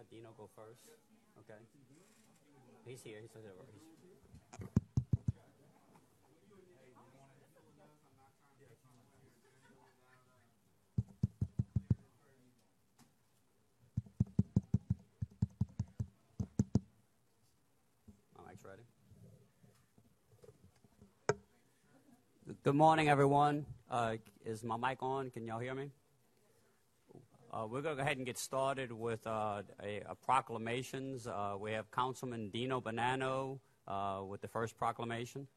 let Deano go first. Okay. He's here. He's here. He's, My mic's ready. Good morning, everyone. Uh, is my mic on? Can y'all hear me? Uh, we're going to go ahead and get started with uh, a, a proclamations. Uh, we have Councilman Deano Bonano uh, with the first proclamation.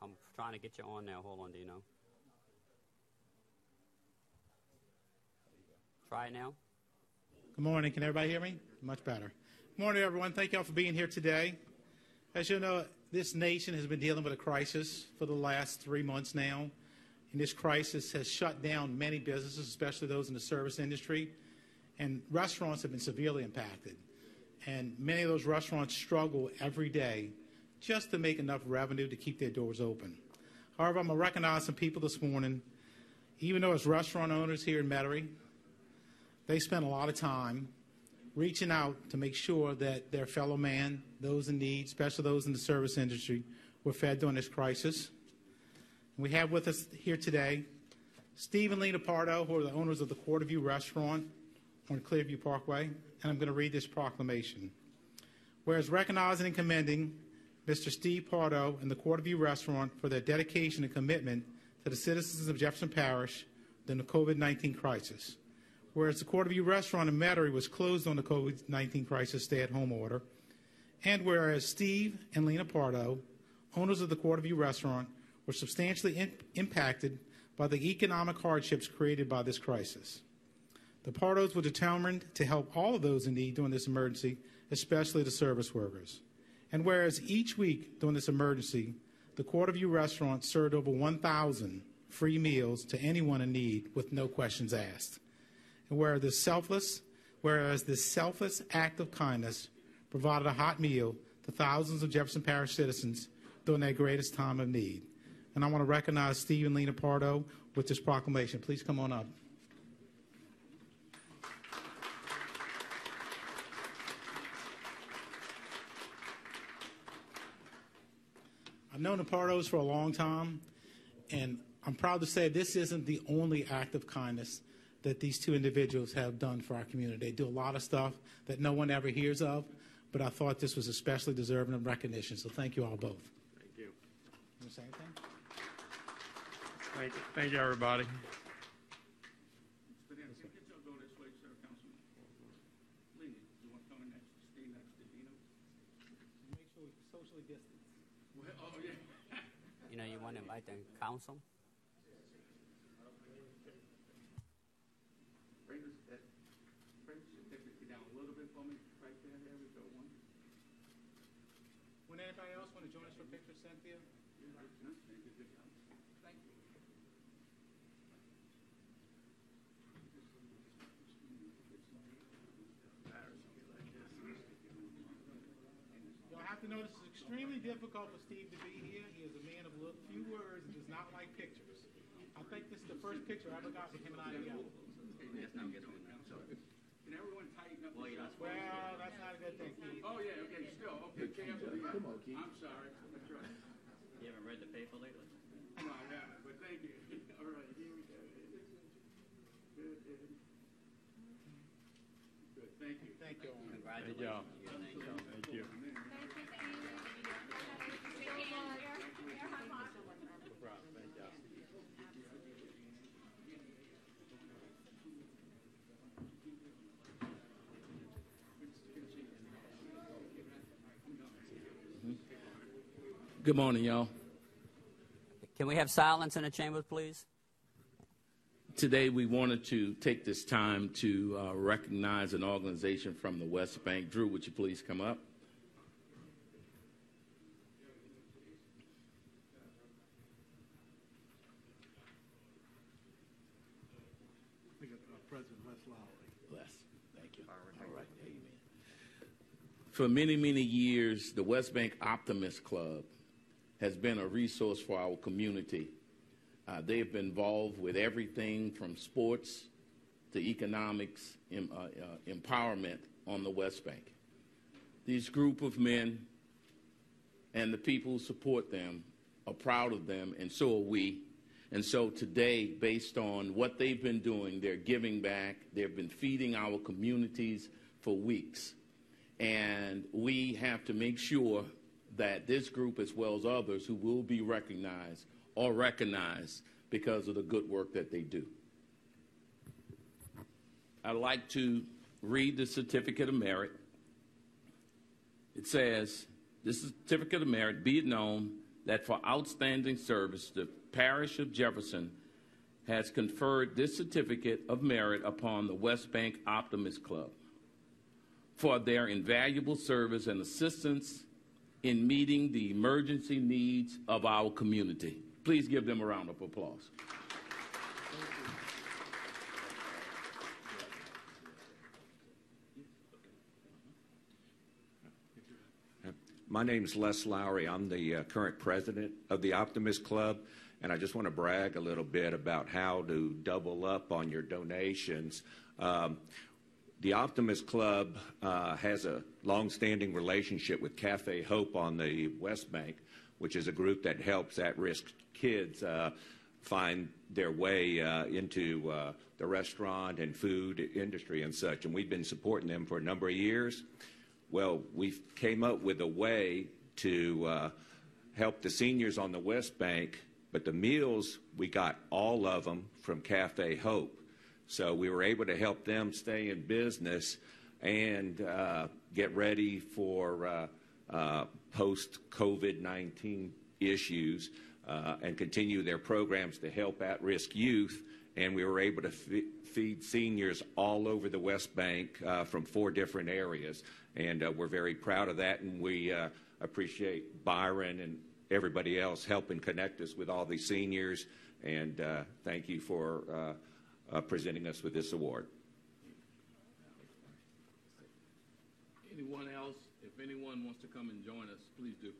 I'm trying to get you on now. Hold on, Deano. Try now. Good morning. Can everybody hear me? Much better. Good morning, everyone. Thank you all for being here today. As you know, this nation has been dealing with a crisis for the last three months now. And this crisis has shut down many businesses, especially those in the service industry. And restaurants have been severely impacted. And many of those restaurants struggle every day just to make enough revenue to keep their doors open. However, I'm going to recognize some people this morning, even though as restaurant owners here in Metairie, they spend a lot of time reaching out to make sure that their fellow man, those in need, especially those in the service industry, were fed during this crisis. We have with us here today Steve and Lena Pardo, who are the owners of the Quarter View Restaurant on Clearview Parkway, and I'm going to read this proclamation. Whereas recognizing and commending Mr. Steve Pardo and the Quarter View Restaurant for their dedication and commitment to the citizens of Jefferson Parish during the COVID 19 crisis whereas the Quarter View restaurant in Metairie was closed on the COVID 19 crisis stay at home order, and whereas Steve and Lena Pardo, owners of the Quarter View restaurant, were substantially in- impacted by the economic hardships created by this crisis. The Pardos were determined to help all of those in need during this emergency, especially the service workers. And whereas each week during this emergency, the Quarter View restaurant served over 1,000 free meals to anyone in need with no questions asked and where the selfless, whereas this selfless act of kindness provided a hot meal to thousands of Jefferson Parish citizens during their greatest time of need. And I want to recognize Steve and Lena Pardo with this proclamation. Please come on up. I've known the Pardos for a long time, and I'm proud to say this isn't the only act of kindness that these two individuals have done for our community. They do a lot of stuff that no one ever hears of, but I thought this was especially deserving of recognition. So thank you all both. Thank you. Want to say anything? Thank you, thank you, everybody. But then, can you go this way, sir, Councilman? Lena, you want to come in next, stay next to Deano? Make sure we socially distance. Well, oh, yeah. You know, you want to invite the council? Bring this, that, bring this certificate down a little bit for me, right there, there we go, one. Would anybody else want to join us for a picture, Cynthia? Thank you. You'll have to know this is extremely difficult for Steve to be here. He is a man of little, few words and does not like pictures. I think this is the first picture I ever got with him and I together. Okay, let's now get on now, so, can everyone tighten up? Well, Well, that's not a good thing, Oh, yeah, okay, still, okay, careful, yeah. I'm sorry, that's right. You haven't read the paper lately? No, I haven't, but thank you. All right, here we go. Good, good. Good, thank you. Thank you. Thank Good morning, y'all. Can we have silence in the chamber, please? Today, we wanted to take this time to uh, recognize an organization from the West Bank. Drew, would you please come up? We got President Wes Lowry. Les, thank you. For many, many years, the West Bank Optimist Club has been a resource for our community. Uh, they've been involved with everything from sports to economics, em- uh, uh, empowerment on the West Bank. These group of men and the people who support them are proud of them, and so are we. And so today, based on what they've been doing, they're giving back. They've been feeding our communities for weeks. And we have to make sure that this group, as well as others who will be recognized, are recognized because of the good work that they do. I'd like to read the certificate of merit. It says, This certificate of merit be it known that for outstanding service, the parish of Jefferson has conferred this certificate of merit upon the West Bank Optimist Club for their invaluable service and assistance in meeting the emergency needs of our community. Please give them a round of applause. My name is Les Lowry. I'm the uh, current president of the Optimist Club, and I just want to brag a little bit about how to double up on your donations. Um, the Optimist Club uh, has a long-standing relationship with Cafe Hope on the West Bank, which is a group that helps at-risk kids uh, find their way uh, into uh, the restaurant and food industry and such. And we've been supporting them for a number of years. Well, we came up with a way to uh, help the seniors on the West Bank, but the meals, we got all of them from Cafe Hope. So we were able to help them stay in business and uh, get ready for uh, uh, post COVID 19 issues uh, and continue their programs to help at risk youth. And we were able to f- feed seniors all over the West Bank uh, from four different areas. And uh, we're very proud of that. And we appreciate Byron and everybody else helping connect us with all these seniors. And thank you for uh, presenting us with this award. Anyone else, if anyone wants to come and join us, please do.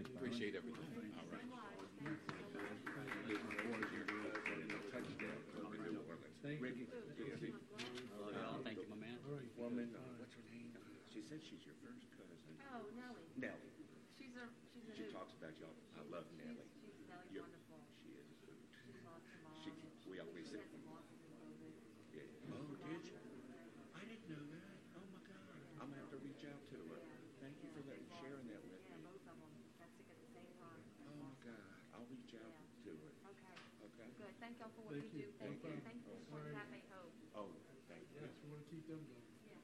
Appreciate everything. All right. Thank you, my man. Woman, what's her name? She said she's your first cousin. Oh, Nellie. Nellie. She's a, she's a She hoot. talks about y'all. I love Nellie. She's, Nellie's You're- wonderful. She is a hoot. She's lost her mom. She, we always She say, had some losses in COVID. yeah. oh, did you? I didn't know that. Oh my God. I'm gonna have to reach out to her. Thank you for that, sharing that with Yeah, me. both of them got sick at the same time. Oh my God. I'll reach out to her. Okay, Okay. good. Thank y'all for what you do. Thank you. Thank you for supporting Cafe Hope. Oh, thank you. Yes, we want to keep them going. Yeah.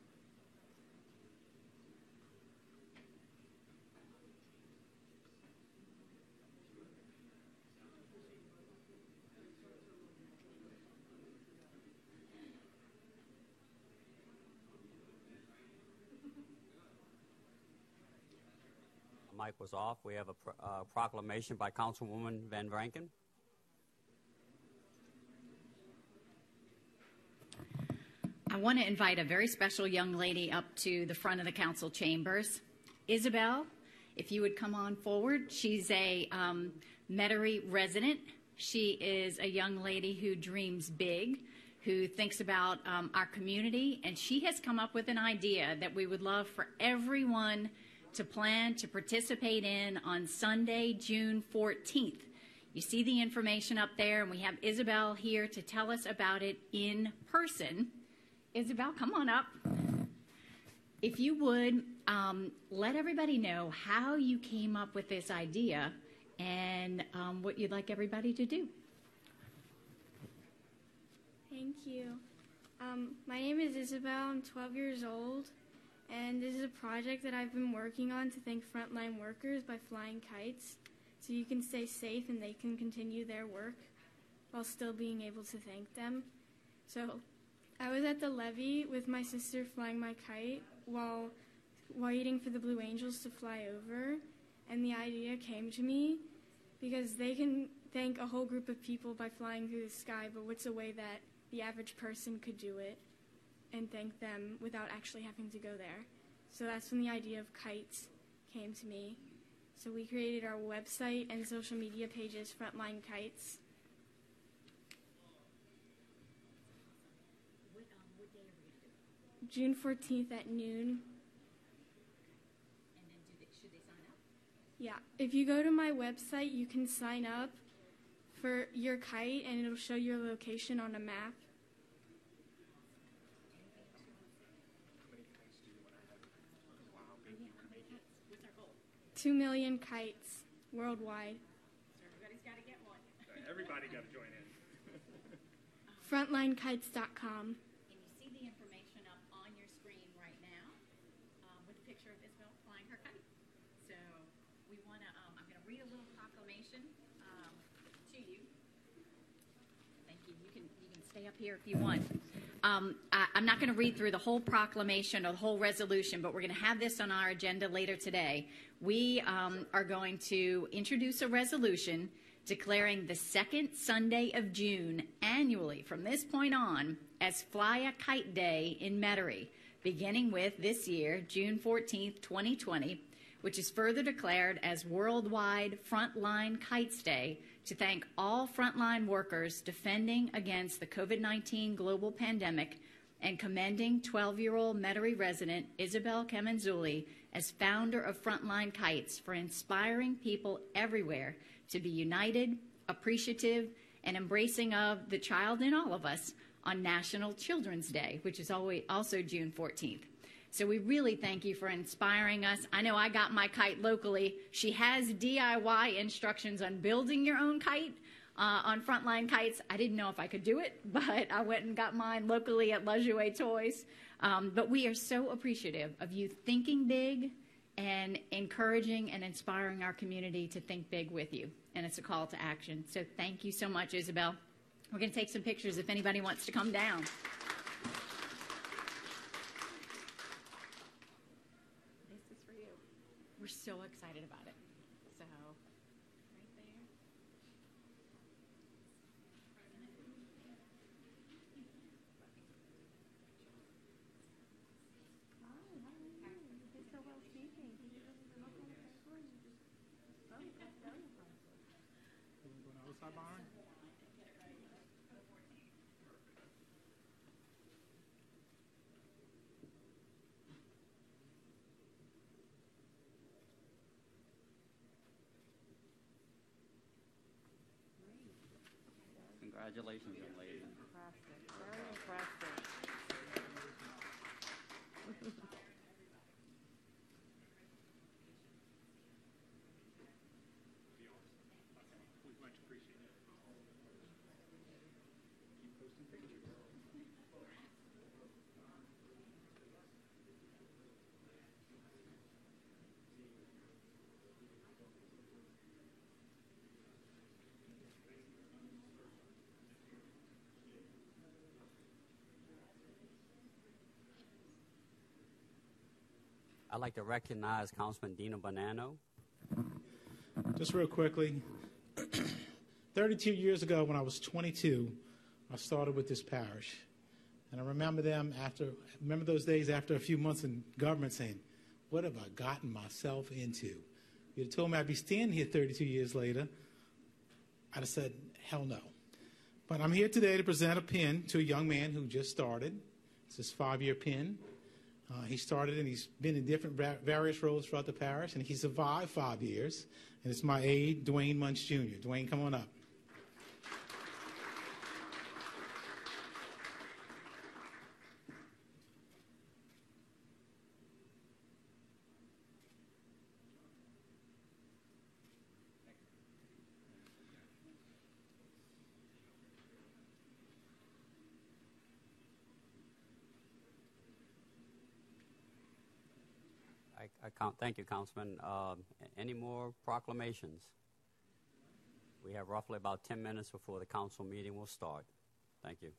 Mic was off. We have a pro- uh, proclamation by Councilwoman Van Vrancken. I want to invite a very special young lady up to the front of the council chambers. Isabel, if you would come on forward. She's a um, Metairie resident. She is a young lady who dreams big, who thinks about um, our community, and she has come up with an idea that we would love for everyone to plan to participate in on Sunday, June 14th. You see the information up there, and we have Isabel here to tell us about it in person. Isabel, come on up. If you would, um, let everybody know how you came up with this idea and um, what you'd like everybody to do. Thank you. Um, my name is Isabel. I'm 12 years old, And this is a project that I've been working on to thank frontline workers by flying kites so you can stay safe and they can continue their work while still being able to thank them. So I was at the levee with my sister flying my kite while waiting for the Blue Angels to fly over, and the idea came to me because they can thank a whole group of people by flying through the sky, but what's a way that the average person could do it and thank them without actually having to go there? So that's when the idea of kites came to me. So we created our website and social media pages, Frontline Kites. June 14th at noon. Yeah, if you go to my website, you can sign up for your kite and it'll show your location on a map. Two million kites worldwide. Everybody's got to get one. Everybody gotta join in. Frontlinekites.com. And you see the information up on your screen right now um, with a picture of Isabel flying her kite. So we want to, um, I'm going to read a little proclamation um, to you. Thank you. You can, you can stay up here if you want. Um, I, I'm not going to read through the whole proclamation or the whole resolution, but we're going to have this on our agenda later today. We um, are going to introduce a resolution declaring the second Sunday of June annually from this point on as Fly a Kite Day in Metairie, beginning with this year, June 14th, 2020, which is further declared as Worldwide Frontline Kites Day to thank all frontline workers defending against the COVID 19 global pandemic and commending 12 year old Metairie resident Isabel Kamenzuli as founder of Frontline Kites for inspiring people everywhere to be united, appreciative, and embracing of the child in all of us on National Children's Day, which is also June 14th. So we really thank you for inspiring us. I know I got my kite locally. She has DIY instructions on building your own kite uh, on Frontline Kites. I didn't know if I could do it, but I went and got mine locally at Jouet Toys. Um, but we are so appreciative of you thinking big and encouraging and inspiring our community to think big with you. And it's a call to action. So thank you so much, Isabel. We're going to take some pictures if anybody wants to come down. This is for you. We're so excited about it. So, right there. Congratulations, young lady. Very I'd like to recognize Councilman Deano Bonano. Just real quickly, 32 years ago, when I was 22, I started with this parish, and I remember them after. Remember those days after a few months in government, saying, "What have I gotten myself into?" You'd have told me I'd be standing here 32 years later. I'd have said, "Hell no." But I'm here today to present a pin to a young man who just started. It's his five-year pin. Uh, he started and he's been in different various roles throughout the parish, and he survived five years. And it's my aide, Dwayne Munch Jr. Dwayne, come on up. Thank you, Councilman. Um, a- any more proclamations? We have roughly about 10 minutes before the council meeting will start. Thank you.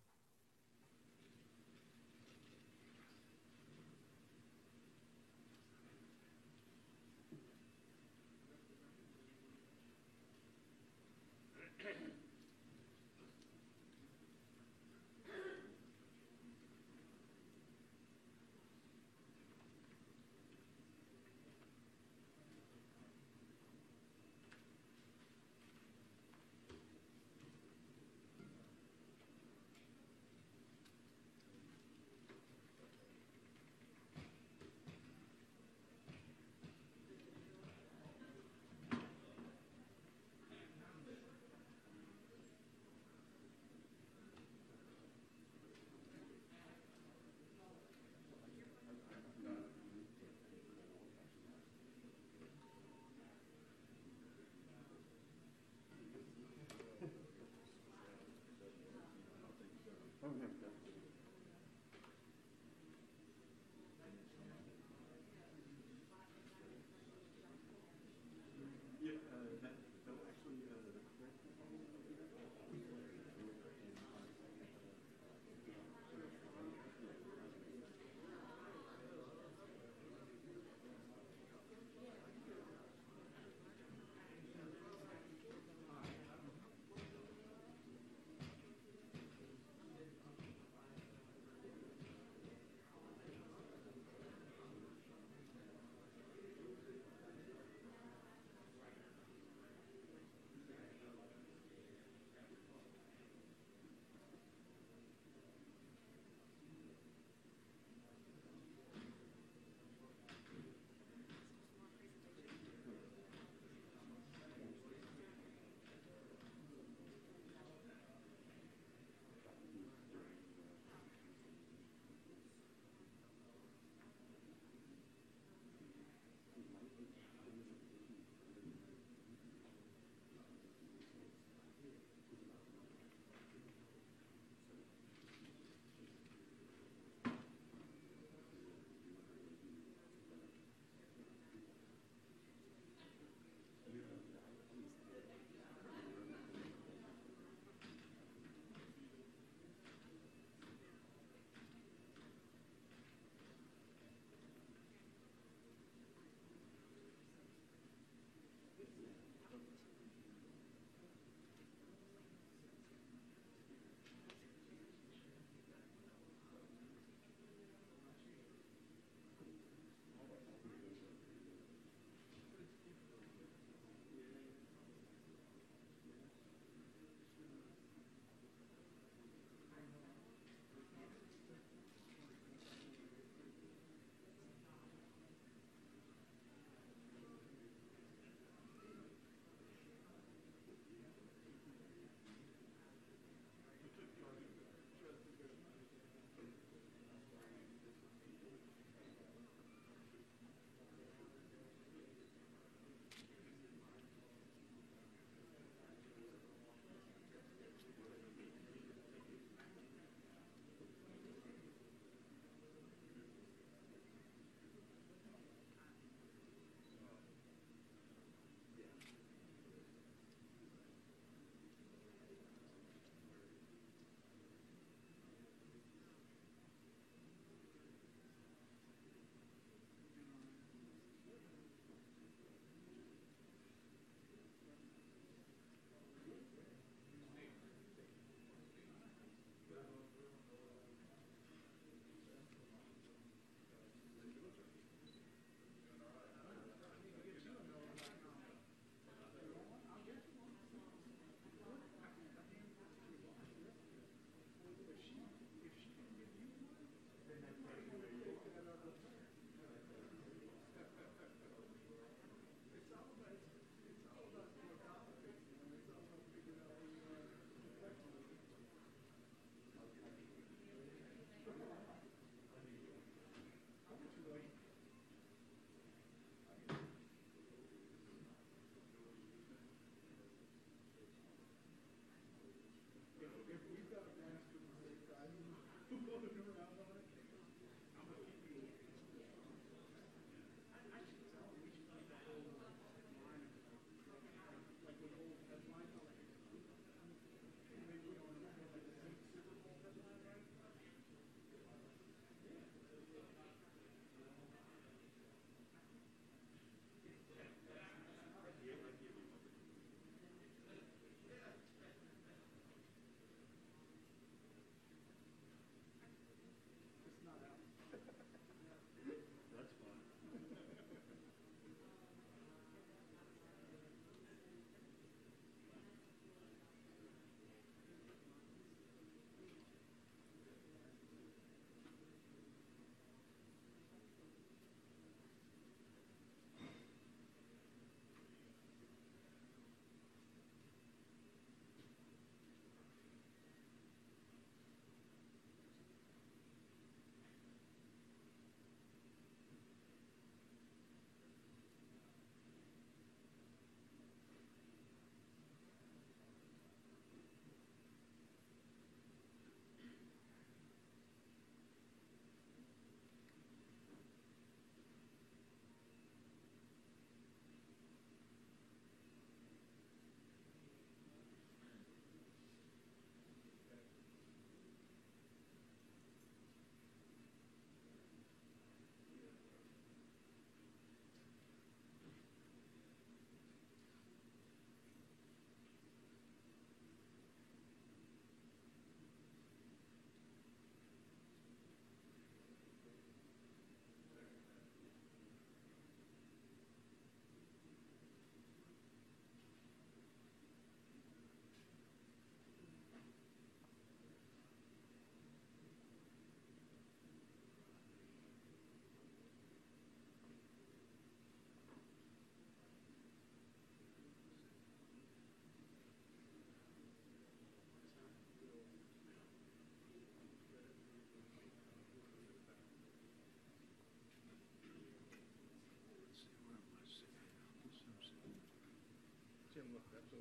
So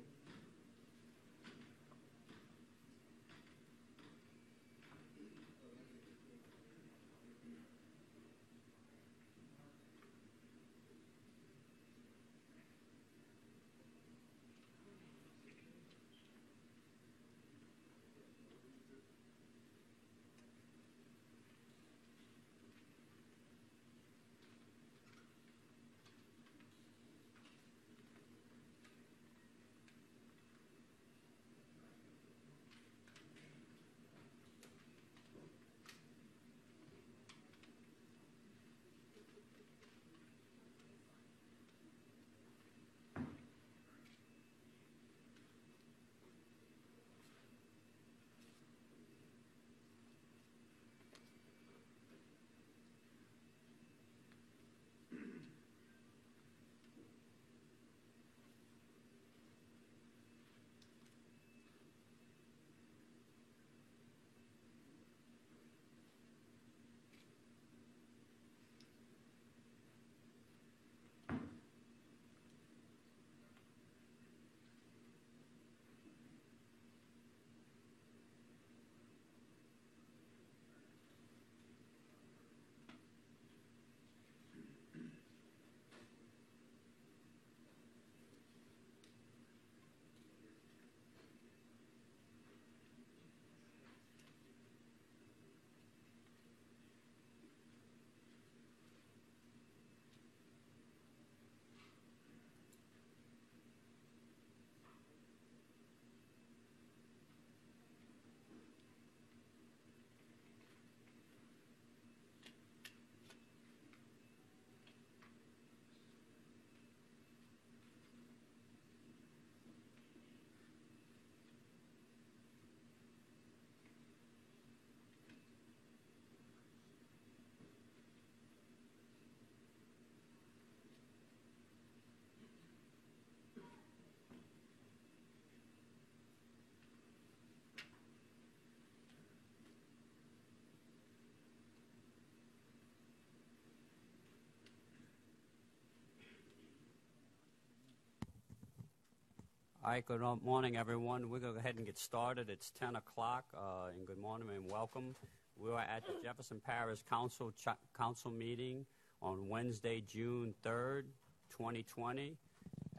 All right, good morning, everyone. We're going to go ahead and get started. It's 10 o'clock, uh, and good morning and welcome. We are at the Jefferson Parish Council Ch- Council meeting on Wednesday, June 3rd, 2020,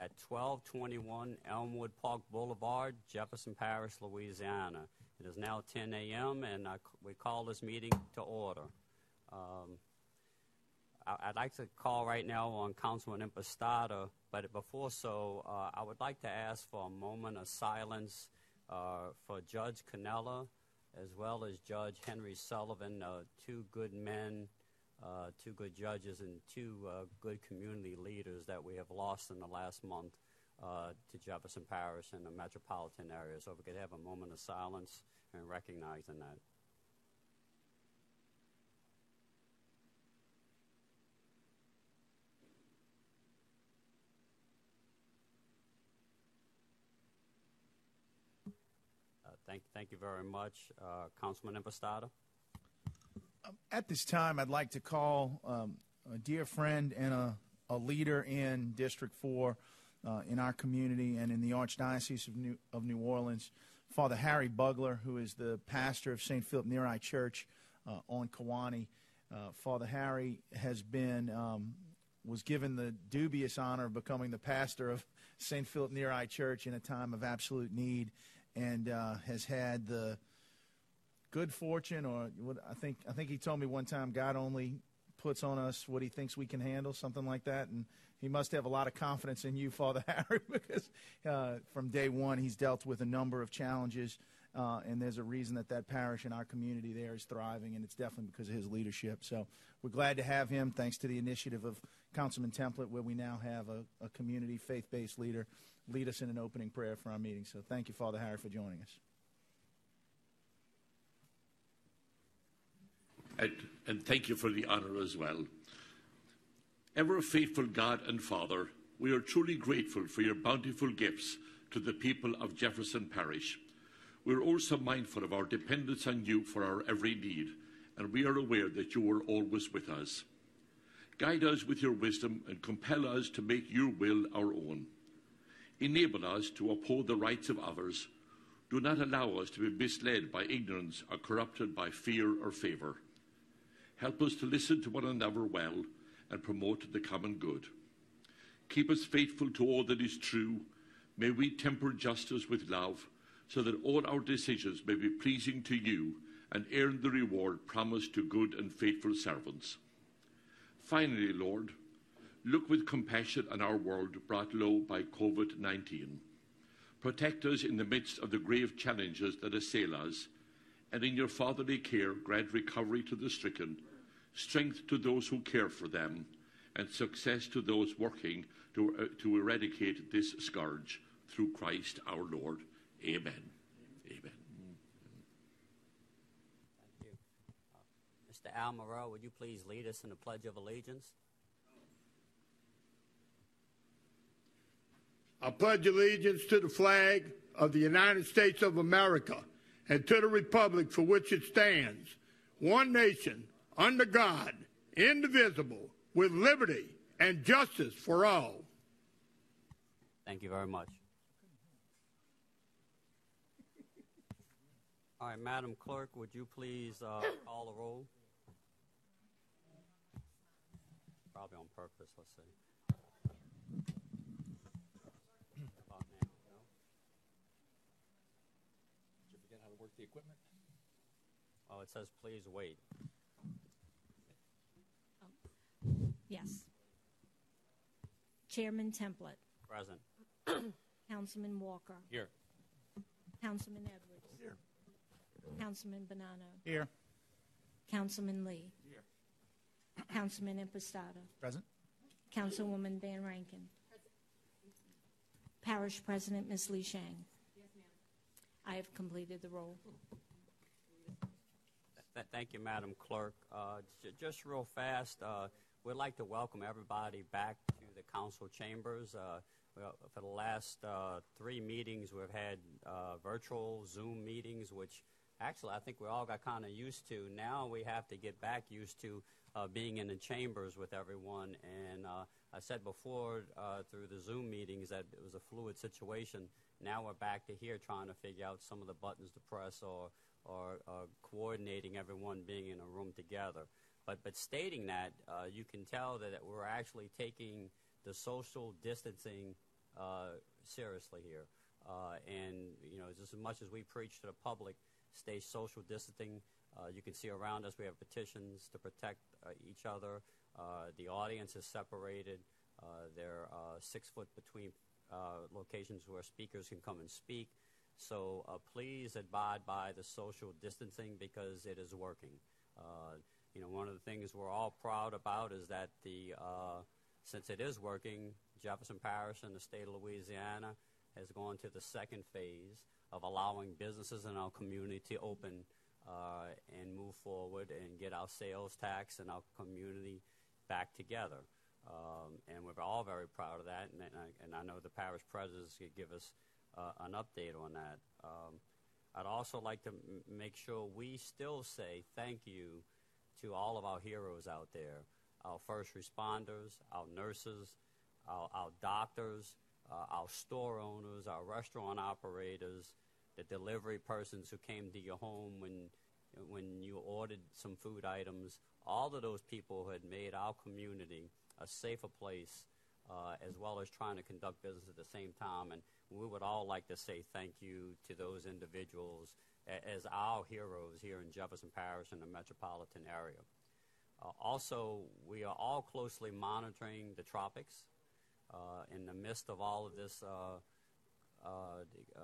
at 1221 Elmwood Park Boulevard, Jefferson Parish, Louisiana. It is now 10 a.m., and I, we call this meeting to order. Um, I'd like to call right now on Councilman Impastato, but before so, uh, I would like to ask for a moment of silence uh, for Judge Canella as well as Judge Henry Sullivan, uh, two good men, uh, two good judges, and two uh, good community leaders that we have lost in the last month uh, to Jefferson Parish and the metropolitan area. So if we could have a moment of silence and recognizing that. Thank, thank you very much. Uh, Councilman Impastato? At this time, I'd like to call um, a dear friend and a, a leader in District 4 uh, in our community and in the Archdiocese of New, of New Orleans, Father Harry Bugler, who is the pastor of St. Philip Neri Church uh, on Kawanee. Uh, Father Harry has been um, was given the dubious honor of becoming the pastor of St. Philip Neri Church in a time of absolute need, and uh, has had the good fortune, or what I think I think he told me one time, God only puts on us what He thinks we can handle, something like that, and he must have a lot of confidence in you, Father Harry, because uh, from day one he's dealt with a number of challenges, uh, and there's a reason that that parish and our community there is thriving, and it's definitely because of his leadership. So we're glad to have him, thanks to the initiative of Councilman Templet, where we now have a, a community faith-based leader lead us in an opening prayer for our meeting. So thank you, Father Harry, for joining us. And, and thank you for the honor as well. Ever faithful God and Father, we are truly grateful for your bountiful gifts to the people of Jefferson Parish. We are also mindful of our dependence on you for our every need, and we are aware that you are always with us. Guide us with your wisdom and compel us to make your will our own. Enable us to uphold the rights of others. Do not allow us to be misled by ignorance or corrupted by fear or favour. Help us to listen to one another well and promote the common good. Keep us faithful to all that is true. May we temper justice with love, so that all our decisions may be pleasing to you and earn the reward promised to good and faithful servants. Finally, Lord, look with compassion on our world brought low by COVID 19. Protect us in the midst of the grave challenges that assail us, and in your fatherly care, grant recovery to the stricken, strength to those who care for them, and success to those working to, uh, to eradicate this scourge through Christ our Lord. Amen. Amen. Thank you. Uh, Mr. Al Morel, would you please lead us in the Pledge of Allegiance? I pledge allegiance to the flag of the United States of America and to the republic for which it stands, one nation, under God, indivisible, with liberty and justice for all. Thank you very much. All right, Madam Clerk, would you please uh, call the roll? Probably on purpose, let's see. About now, no? Did you forget how to work the equipment? Oh, it says please wait. Oh, yes. Chairman Templet. Present. Councilman Walker. Here. Councilman Edwards. Here. Councilman Bonano. Here. Councilman Lee. Here. Councilman Impastato. Present. Councilwoman Van Vrancken. Parish President Ms. Lee Sheng. I have completed the roll. Th- Thank you, Madam Clerk. Uh, j- Just real fast, uh, we'd like to welcome everybody back to the council chambers. Uh, well, For the last uh, three meetings, we've had uh, virtual Zoom meetings, which actually I think we all got kind of used to. Now we have to get back used to uh, being in the chambers with everyone. And I said before through the Zoom meetings that it was a fluid situation. Now we're back to here trying to figure out some of the buttons to press or or coordinating everyone being in a room together. But but stating that, uh, you can tell that we're actually taking the social distancing uh, seriously here. Uh, and you know, just as much as we preach to the public, stay social distancing. Uh, you can see around us we have petitions to protect uh, each other. Uh, the audience is separated. They're six foot between locations where speakers can come and speak. So uh, please abide by the social distancing because it is working. Uh, you know, one of the things we're all proud about is that the uh, since it is working, Jefferson Parish and the state of Louisiana has gone to the second phase of allowing businesses in our community to open uh, and move forward and get our sales tax and our community back together. Um, and we're all very proud of that, and, and, I, and I know the parish presidents could give us uh, an update on that. Um, I'd also like to m- make sure we still say thank you to all of our heroes out there our first responders, our nurses, our, our doctors, uh, our store owners, our restaurant operators, the delivery persons who came to your home when, when you ordered some food items. All of those people who had made our community a safer place uh, as well as trying to conduct business at the same time. And we would all like to say thank you to those individuals as our heroes here in Jefferson Parish and the metropolitan area. Uh, also, we are all closely monitoring the tropics uh, in the midst of all of this uh, uh, uh,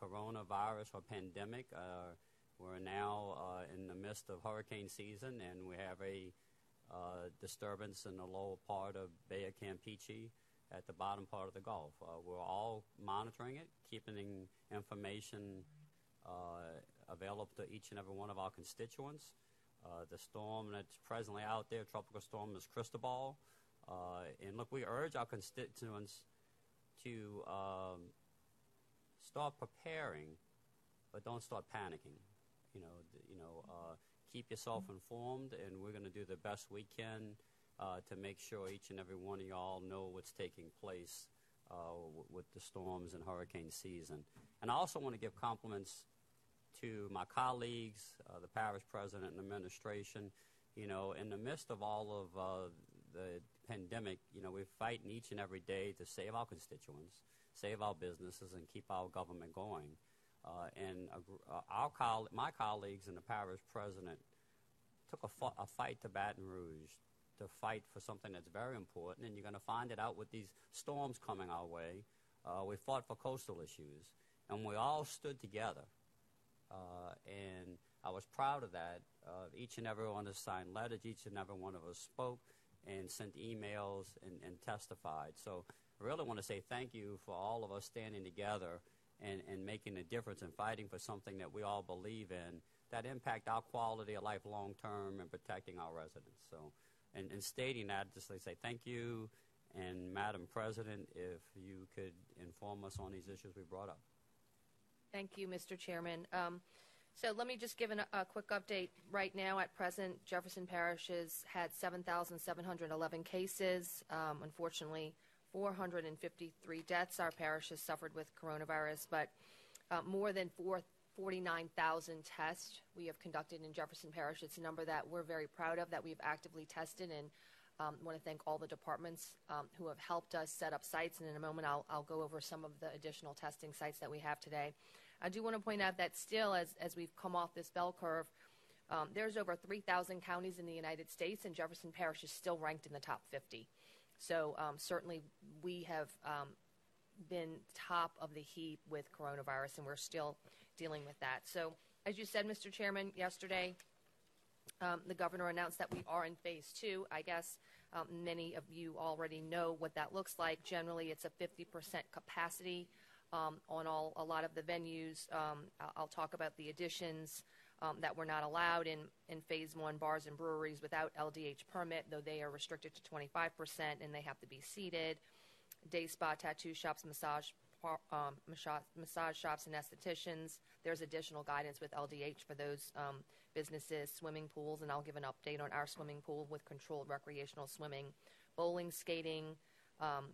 coronavirus or pandemic. Uh, we're now in the midst of hurricane season, and we have a uh, disturbance in the lower part of Bay of Campeche at the bottom part of the Gulf. Uh, we're all monitoring it, keeping information uh, available to each and every one of our constituents. Uh, the storm that's presently out there, tropical storm, is Cristobal. Uh, and look, we urge our constituents to um, start preparing, but don't start panicking. You know, you know, uh, keep yourself informed, and we're going to do the best we can uh, to make sure each and every one of y'all know what's taking place uh, with the storms and hurricane season. And I also want to give compliments to my colleagues, uh, the parish president and administration. You know, in the midst of all of uh, the pandemic, you know, we're fighting each and every day to save our constituents, save our businesses, and keep our government going. Uh, and uh, our coll- my colleagues and the parish president took a, fu- a fight to Baton Rouge to fight for something that's very important, and you're going to find it out with these storms coming our way. Uh, we fought for coastal issues, and we all stood together. Uh, and I was proud of that. Uh, each and every one of us signed letters, each and every one of us spoke and sent emails and, and testified. So I really want to say thank you for all of us standing together and, and making a difference and fighting for something that we all believe in that impact our quality of life long term and protecting our residents. So, and, and stating that, just like say thank you, and Madam President, if you could inform us on these issues we brought up. Thank you, Mr. Chairman. Um, so let me just give an, a quick update. Right now, at present, Jefferson Parish has had 7,711 cases. Um, unfortunately, 453 deaths. Our parish has suffered with coronavirus, but uh, more than four, 49,000 tests we have conducted in Jefferson Parish. It's a number that we're very proud of that we've actively tested and um, want to thank all the departments um, who have helped us set up sites. And in a moment, I'll, I'll go over some of the additional testing sites that we have today. I do want to point out that still, as, as we've come off this bell curve, um, there's over 3,000 counties in the United States, and Jefferson Parish is still ranked in the top 50. So um, certainly, we have um, been top of the heap with coronavirus, and we're still dealing with that. So, as you said, Mr. Chairman, yesterday, um, the governor announced that we are in phase two. I guess um, many of you already know what that looks like. Generally, it's a 50% capacity um, on all a lot of the venues. Um, I'll, I'll talk about the additions um, that were not allowed in, in phase one bars and breweries without LDH permit, though they are restricted to 25% and they have to be seated. Day spa, tattoo shops, massage um, massage, shops and estheticians. There's additional guidance with LDH for those um, businesses, swimming pools, and I'll give an update on our swimming pool with controlled recreational swimming, bowling, skating, um,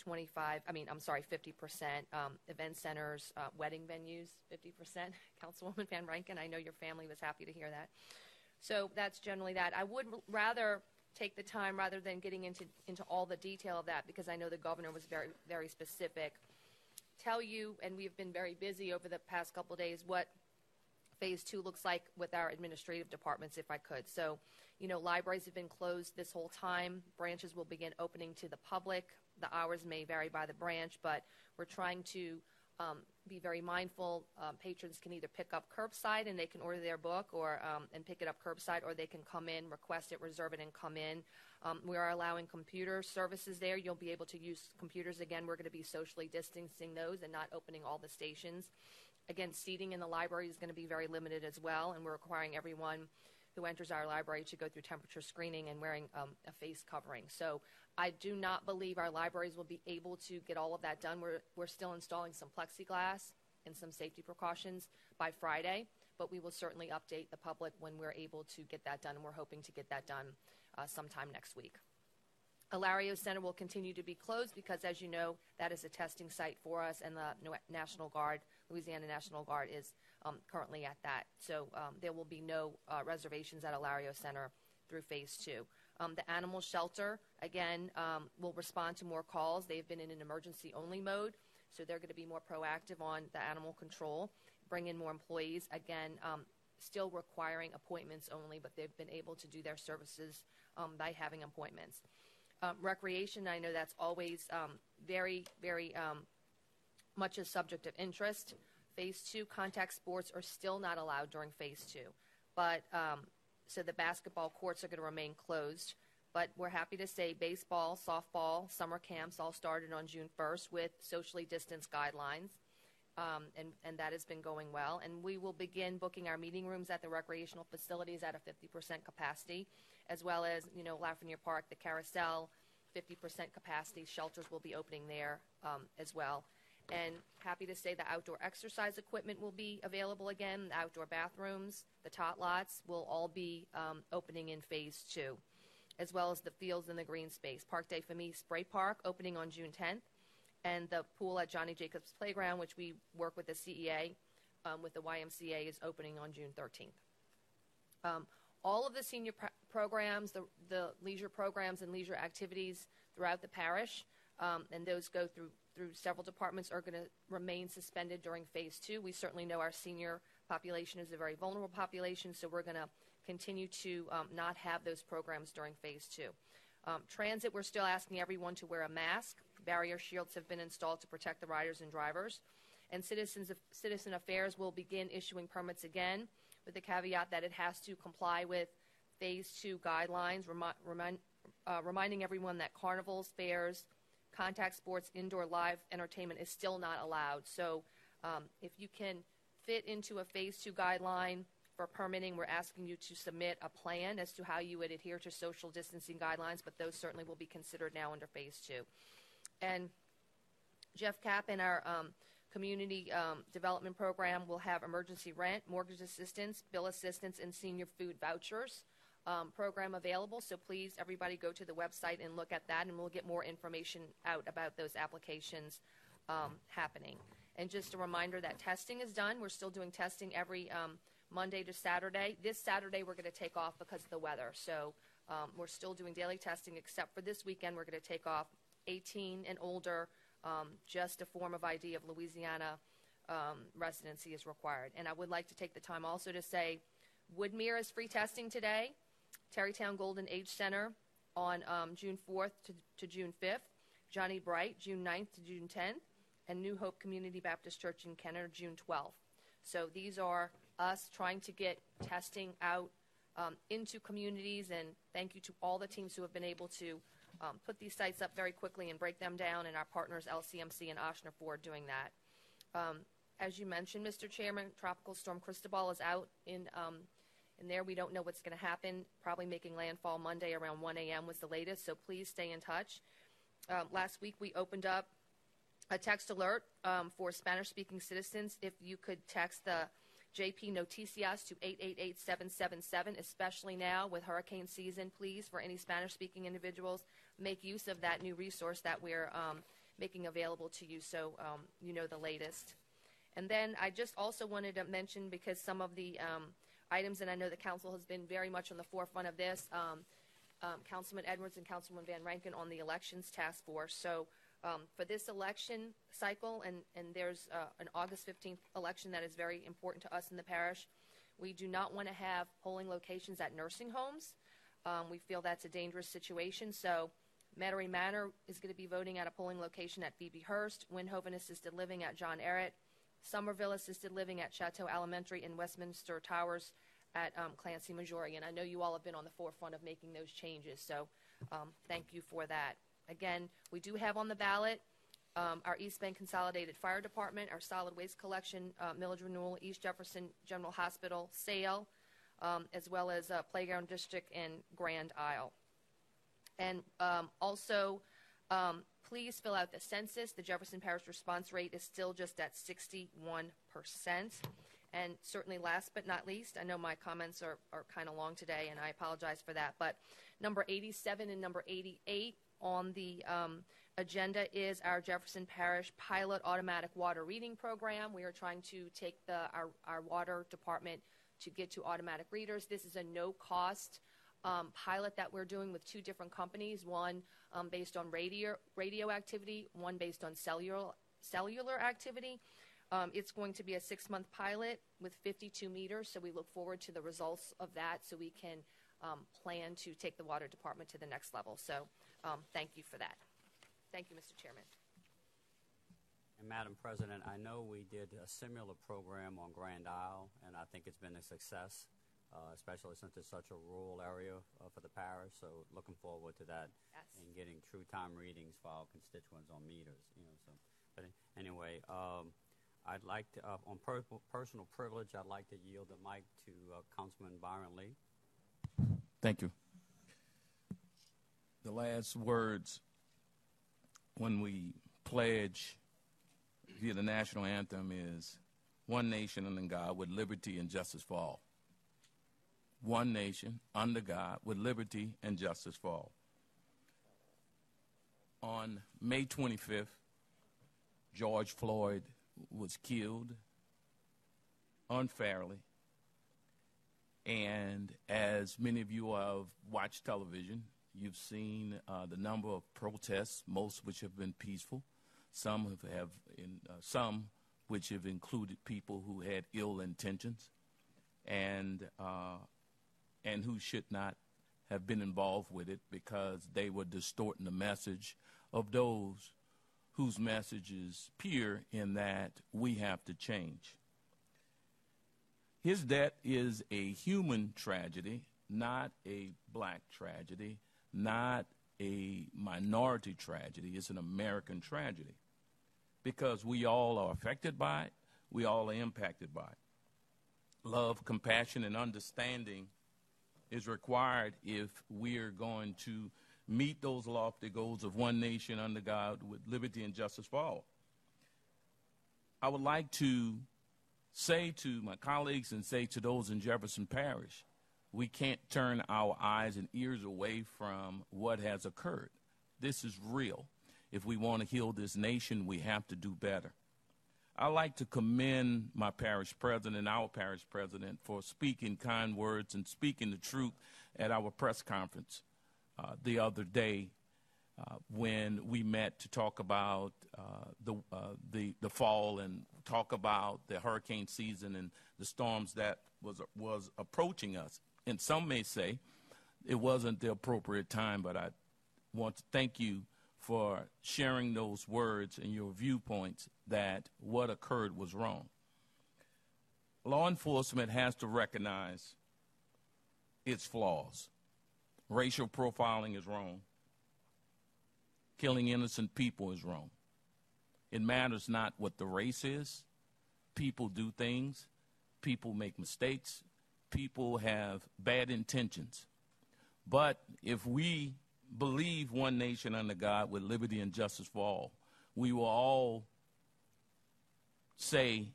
25, I mean, I'm sorry, 50%, um, event centers, uh, wedding venues, 50%. Councilwoman Van Vrancken, I know your family was happy to hear that. So that's generally that. I would rather take the time rather than getting into, into all the detail of that because I know the governor was very, very specific. Tell you, and we've been very busy over the past couple days, what phase two looks like with our administrative departments, if I could. So, you know, libraries have been closed this whole time. Branches will begin opening to the public. The hours may vary by the branch, but we're trying to um, be very mindful. Um, patrons can either pick up curbside and they can order their book, or um, and pick it up curbside, or they can come in, request it, reserve it, and come in. Um, we are allowing computer services there. You'll be able to use computers again. We're going to be socially distancing those and not opening all the stations. Again, seating in the library is going to be very limited as well, and we're requiring everyone who enters our library to go through temperature screening and wearing um, a face covering. So I do not believe our libraries will be able to get all of that done. We're, we're still installing some plexiglass and some safety precautions by Friday, but we will certainly update the public when we're able to get that done, and we're hoping to get that done uh, sometime next week. Alario Center will continue to be closed because, as you know, that is a testing site for us, and the National Guard, Louisiana National Guard, is um, currently at that. So um, there will be no uh, reservations at Alario Center through phase two. Um, the animal shelter, again, um, will respond to more calls. They've been in an emergency only mode, so they're going to be more proactive on the animal control, bring in more employees. Again, um, still requiring appointments only, but they've been able to do their services um, by having appointments. Recreation, I know that's always very, very much a subject of interest. Phase two contact sports are still not allowed during phase two, but um, so the basketball courts are going to remain closed. But we're happy to say baseball, softball, summer camps all started on June 1st with socially distanced guidelines. Um, and, and that has been going well. And we will begin booking our meeting rooms at the recreational facilities at a 50% capacity, as well as, you know, Lafreniere Park, the carousel, 50% capacity. Shelters will be opening there um, as well. And happy to say the outdoor exercise equipment will be available again. The outdoor bathrooms, the tot lots will all be um, opening in phase two, as well as the fields and the green space. Parc des Familles Spray Park opening on June 10th. and the pool at Johnny Jacobs Playground, which we work with the CEA, um, with the YMCA, is opening on June 13th. Um, all of the senior pr- programs, the, the leisure programs and leisure activities throughout the parish, um, and those go through through several departments, are going to remain suspended during phase two. We certainly know our senior population is a very vulnerable population, so we're going to continue to um, not have those programs during phase two. Um, transit, we're still asking everyone to wear a mask. Barrier shields have been installed to protect the riders and drivers. And citizens, citizen affairs will begin issuing permits again with the caveat that it has to comply with phase two guidelines, remi- remind, uh, reminding everyone that carnivals, fairs, contact sports, indoor live entertainment is still not allowed. So um, if you can fit into a phase two guideline for permitting, we're asking you to submit a plan as to how you would adhere to social distancing guidelines, but those certainly will be considered now under phase two. And JeffCAP and our um, community um, development program will have emergency rent, mortgage assistance, bill assistance, and senior food vouchers um, program available. So please, everybody, go to the website and look at that, and we'll get more information out about those applications um, happening. And just a reminder that testing is done. We're still doing testing every um, Monday to Saturday. This Saturday, we're going to take off because of the weather. So um, we're still doing daily testing, except for this weekend, we're going to take off 18 and older. Um, just a form of ID of Louisiana um, residency is required. And I would like to take the time also to say Woodmere is free testing today. Terrytown Golden Age Center on um, June 4th to, to June 5th. Johnny Bright, June 9th to June 10th. And New Hope Community Baptist Church in Kenner, June 12th. So these are us trying to get testing out um, into communities. And thank you to all the teams who have been able to um, put these sites up very quickly and break them down, and our partners LCMC and Ochsner Ford doing that. Um, as you mentioned, Mr. Chairman, Tropical Storm Cristobal is out in in there. We don't know what's going to happen. Probably making landfall Monday around 1 a.m. was the latest. So please stay in touch. Um, last week we opened up a text alert um, for Spanish-speaking citizens. If you could text the JP Noticias to 888-777, especially now with hurricane season, please, for any Spanish-speaking individuals, make use of that new resource that we're um, making available to you so um, you know the latest. And then I just also wanted to mention, because some of the um, items, and I know the council has been very much on the forefront of this, um, um, Councilman Edwards and Councilman Van Vrancken on the elections task force. So um, for this election cycle, and, and there's uh, an August 15th election that is very important to us in the parish, we do not want to have polling locations at nursing homes. Um, we feel that's a dangerous situation. So Metairie Manor is going to be voting at a polling location at Phoebe Hearst, Windhoven Assisted Living at John Ehret, Somerville Assisted Living at Chateau Elementary, and Westminster Towers at um, Clancy-Maggiore. And I know you all have been on the forefront of making those changes, so um, thank you for that. Again, we do have on the ballot um, our East Bank Consolidated Fire Department, our solid waste collection, uh, millage renewal, East Jefferson General Hospital sale, um, as well as uh, Playground District and Grand Isle. And um, also, um, please fill out the census. The Jefferson Parish response rate is still just at 61%. And certainly, last but not least, I know my comments are, are kind of long today, and I apologize for that, but number 87 and number 88 on the um, agenda is our Jefferson Parish pilot automatic water reading program. We are trying to take the, our, our water department to get to automatic readers. This is a no cost um, pilot that we're doing with two different companies, one um, based on radio, radio activity, one based on cellular, cellular activity. Um, it's going to be a six month pilot with 52 meters, so we look forward to the results of that so we can um, plan to take the water department to the next level. So um, thank you for that. Thank you, Mr. Chairman. And Madam President, I know we did a similar program on Grand Isle, and I think it's been a success uh, especially since it's such a rural area uh, for the parish. So looking forward to that yes. and getting true time readings for our constituents on meters. You know, so but anyway, um, I'd like to uh, on per- personal privilege, I'd like to yield the mic to uh, Councilman Byron Lee. Thank you. The last words when we pledge via the national anthem is one nation under God with liberty and justice for all one nation, under God, with liberty and justice for all. On May 25th, George Floyd was killed unfairly. And as many of you have watched television, you've seen uh, the number of protests, most of which have been peaceful, some have, have in, uh, some which have included people who had ill intentions, and uh, and who should not have been involved with it because they were distorting the message of those whose message is pure in that we have to change. His death is a human tragedy, not a black tragedy, not a minority tragedy. It's an American tragedy because we all are affected by it, we all are impacted by it. Love, compassion, and understanding is required if we're going to meet those lofty goals of one nation under God with liberty and justice for all. I would like to say to my colleagues and say to those in Jefferson Parish, we can't turn our eyes and ears away from what has occurred. This is real. If we want to heal this nation, we have to do better. I like to commend my parish president, our parish president, for speaking kind words and speaking the truth at our press conference uh, the other day uh, when we met to talk about uh, the, uh, the, the fall and talk about the hurricane season and the storms that was, was approaching us. And some may say it wasn't the appropriate time, but I want to thank you for sharing those words and your viewpoints that what occurred was wrong. Law enforcement has to recognize its flaws. Racial profiling is wrong. Killing innocent people is wrong. It matters not what the race is. People do things. People make mistakes. People have bad intentions. But if we believe one nation under God with liberty and justice for all, we will all say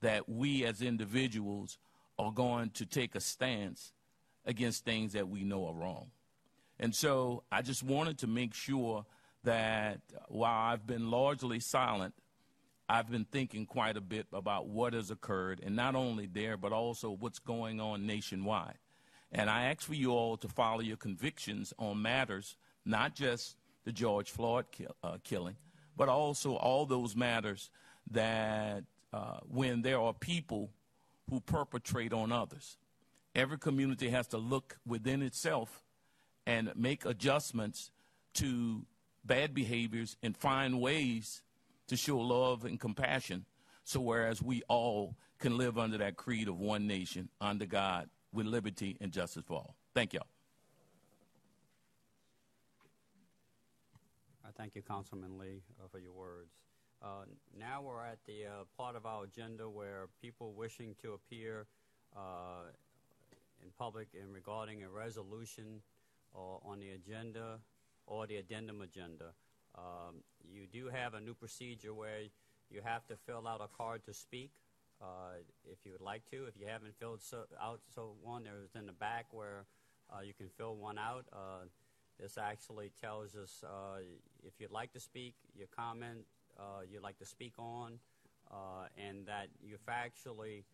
that we as individuals are going to take a stance against things that we know are wrong. And so I just wanted to make sure that while I've been largely silent, I've been thinking quite a bit about what has occurred, and not only there, but also what's going on nationwide. And I ask for you all to follow your convictions on matters, not just the George Floyd kill, uh, killing, but also all those matters that uh, when there are people who perpetrate on others. Every community has to look within itself and make adjustments to bad behaviors and find ways to show love and compassion. So, whereas we all can live under that creed of one nation, under God, with liberty and justice for all. Thank y'all. I thank you, Councilman Lee, uh, for your words. Uh, now we're at the uh, part of our agenda where people wishing to appear uh, in public in regarding a resolution or on the agenda or the addendum agenda. Um, you do have a new procedure where you have to fill out a card to speak. Uh, if you would like to, if you haven't filled so, out so one, there's in the back where uh, you can fill one out. Uh, this actually tells us uh, if you'd like to speak, your comment uh, you'd like to speak on, uh, and that you factually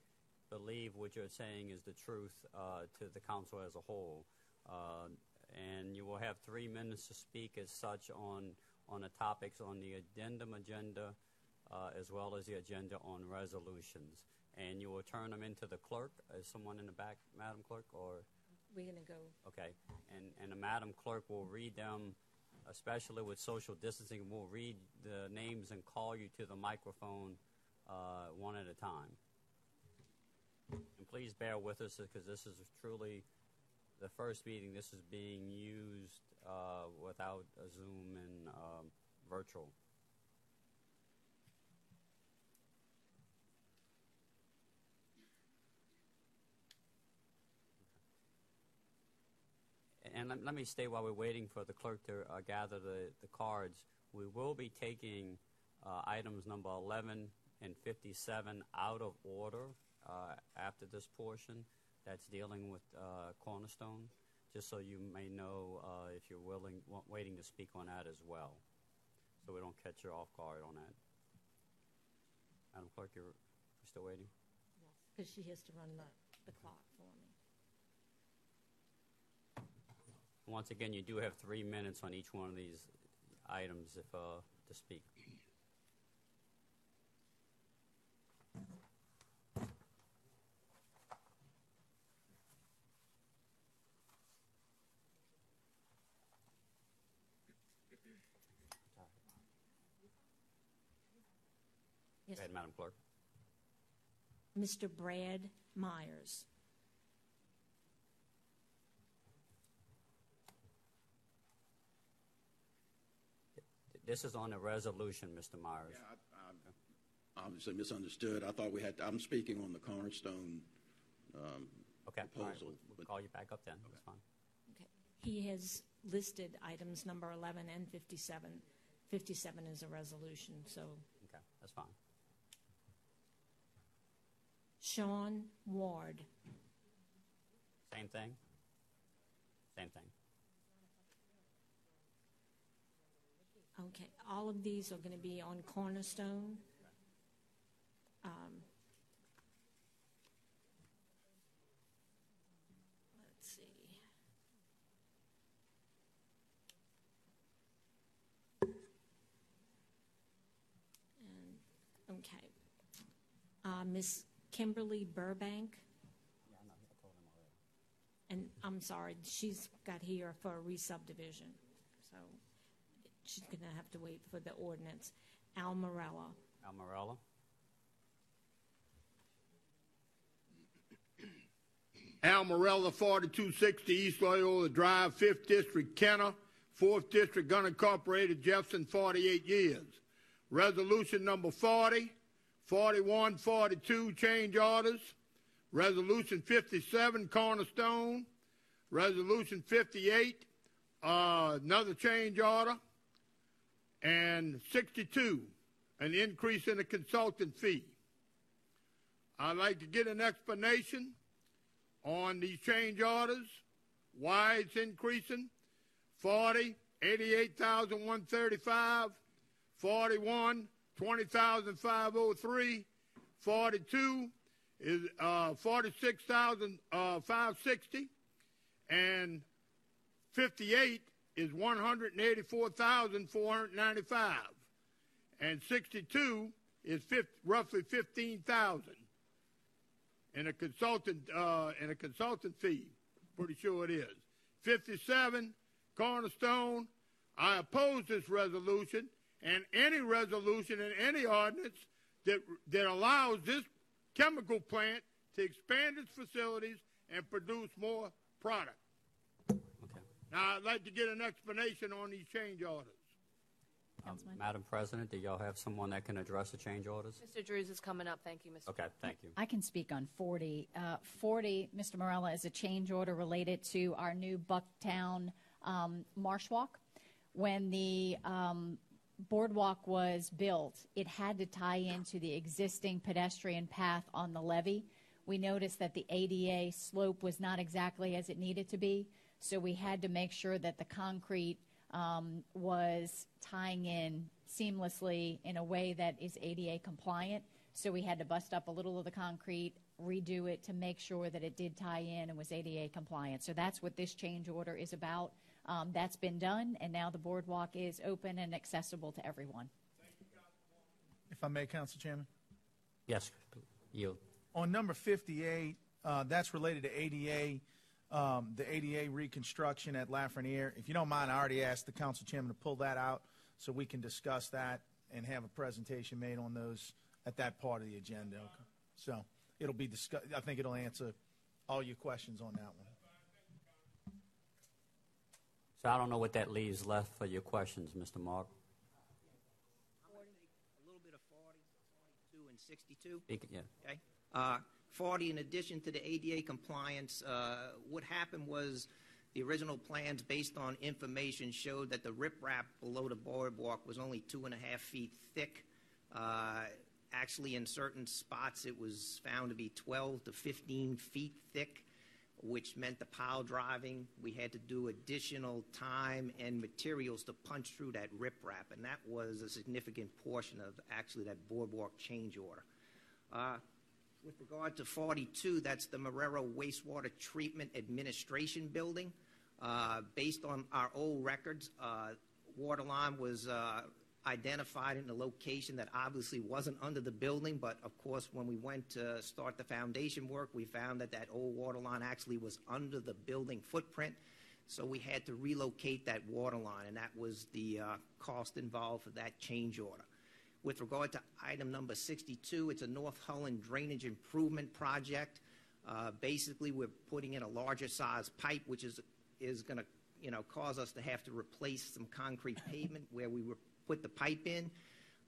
believe what you're saying is the truth to the council as a whole. And you will have three minutes to speak as such on on the topics on the addendum agenda uh, as well as the agenda on resolutions. And you will turn them into the clerk. Is someone in the back, Madam Clerk, or? We're going to go. Okay. And, and the Madam Clerk will read them, especially with social distancing, will read the names and call you to the microphone uh, one at a time. And please bear with us because this is truly the first meeting, this is being used uh, without a Zoom and um, virtual. And let, let, me stay while we're waiting for the clerk to uh, gather the, the cards. We will be taking uh, items number 11 and 57 out of order uh, after this portion that's dealing with uh, Cornerstone, just so you may know uh, if you're willing, waiting to speak on that as well, so we don't catch you off guard on that. Madam Clerk, you're still waiting? Yes, because she has to run the, the clock for me. Once again, you do have three minutes on each one of these items if, uh, to speak. Yes, Go ahead, Madam Clerk. Mr. Brad Myers. This is on a resolution, Mr. Myers. I I obviously misunderstood. I thought we had, I'm speaking on the Cornerstone um, Okay, all right, proposal. we'll- we'll call you back up then, that's fine. Okay. He has listed items number 11 and 57. 57 is a resolution, so Okay, that's fine. Sean Ward. Same thing? Same thing. Okay, all of these are going to be on Cornerstone. Um, Let's see. And, okay. Uh, Miss Kimberly Burbank. And I'm sorry, she's got here for a re-subdivision, she's going to have to wait for the ordinance. Al Morella. Al Morella? Al Morella, 4260 East Loyola Drive, 5th District, Kenner, 4th District, unincorporated, Jefferson, 48 years. Resolution number 40, 41, 42, change orders. Resolution 57, Cornerstone. Resolution 58, uh, another change order. And 62, an increase in the consultant fee. I'd like to get an explanation on these change orders, why it's increasing. 40, 88,135, 41, 20,503, 42 is uh, 46,560, and 58 is 184,495, and 62 is 50, roughly 15,000 and a consultant uh, and a consultant fee. Pretty sure it is. 57, Cornerstone. I oppose this resolution and any resolution and any ordinance that that allows this chemical plant to expand its facilities and produce more product. Now, I'd like to get an explanation on these change orders. Um, Madam President, do y'all have someone that can address the change orders? Mr. Drews is coming up. Thank you, Mr. Okay, thank you. I can speak on 40. Uh, 40, Mr. Morella, is a change order related to our new Bucktown um, Marsh Walk. When the um, boardwalk was built, it had to tie into the existing pedestrian path on the levee. We noticed that the ADA slope was not exactly as it needed to be, so we had to make sure that the concrete um, was tying in seamlessly in a way that is ADA compliant. So we had to bust up a little of the concrete, redo it to make sure that it did tie in and was ADA compliant. So that's what this change order is about. Um, that's been done, and now the boardwalk is open and accessible to everyone. If I may, Council Chairman. Yes, you. On number 58, uh, that's related to ADA, um, the ADA reconstruction at Lafreniere. If you don't mind, I already asked the council chairman to pull that out so we can discuss that and have a presentation made on those at that part of the agenda. Okay. So it'll be discussed. I think it'll answer all your questions on that one. So I don't know what that leaves left for your questions, Mr. Mark. A little bit of 40, 42, and 62. Yeah. Okay. Uh, 40, in addition to the ADA compliance, uh, what happened was the original plans, based on information, showed that the riprap below the boardwalk was only two and a half feet thick. Uh, actually, in certain spots, it was found to be 12 to 15 feet thick. which meant the pile driving. We had to do additional time and materials to punch through that riprap, and that was a significant portion of actually that boardwalk change order. Uh, with regard to 42, that's the Marrero Wastewater Treatment Administration Building. Uh, based on our old records, uh, water line was uh, identified in a location that obviously wasn't under the building, but of course, when we went to start the foundation work, we found that that old water line actually was under the building footprint. So we had to relocate that water line, and that was the uh, cost involved for that change order. With regard to item number 62, it's a North Holland drainage improvement project. Uh, basically, we're putting in a larger size pipe, which is is going to, you know, cause us to have to replace some concrete pavement where we were put the pipe in.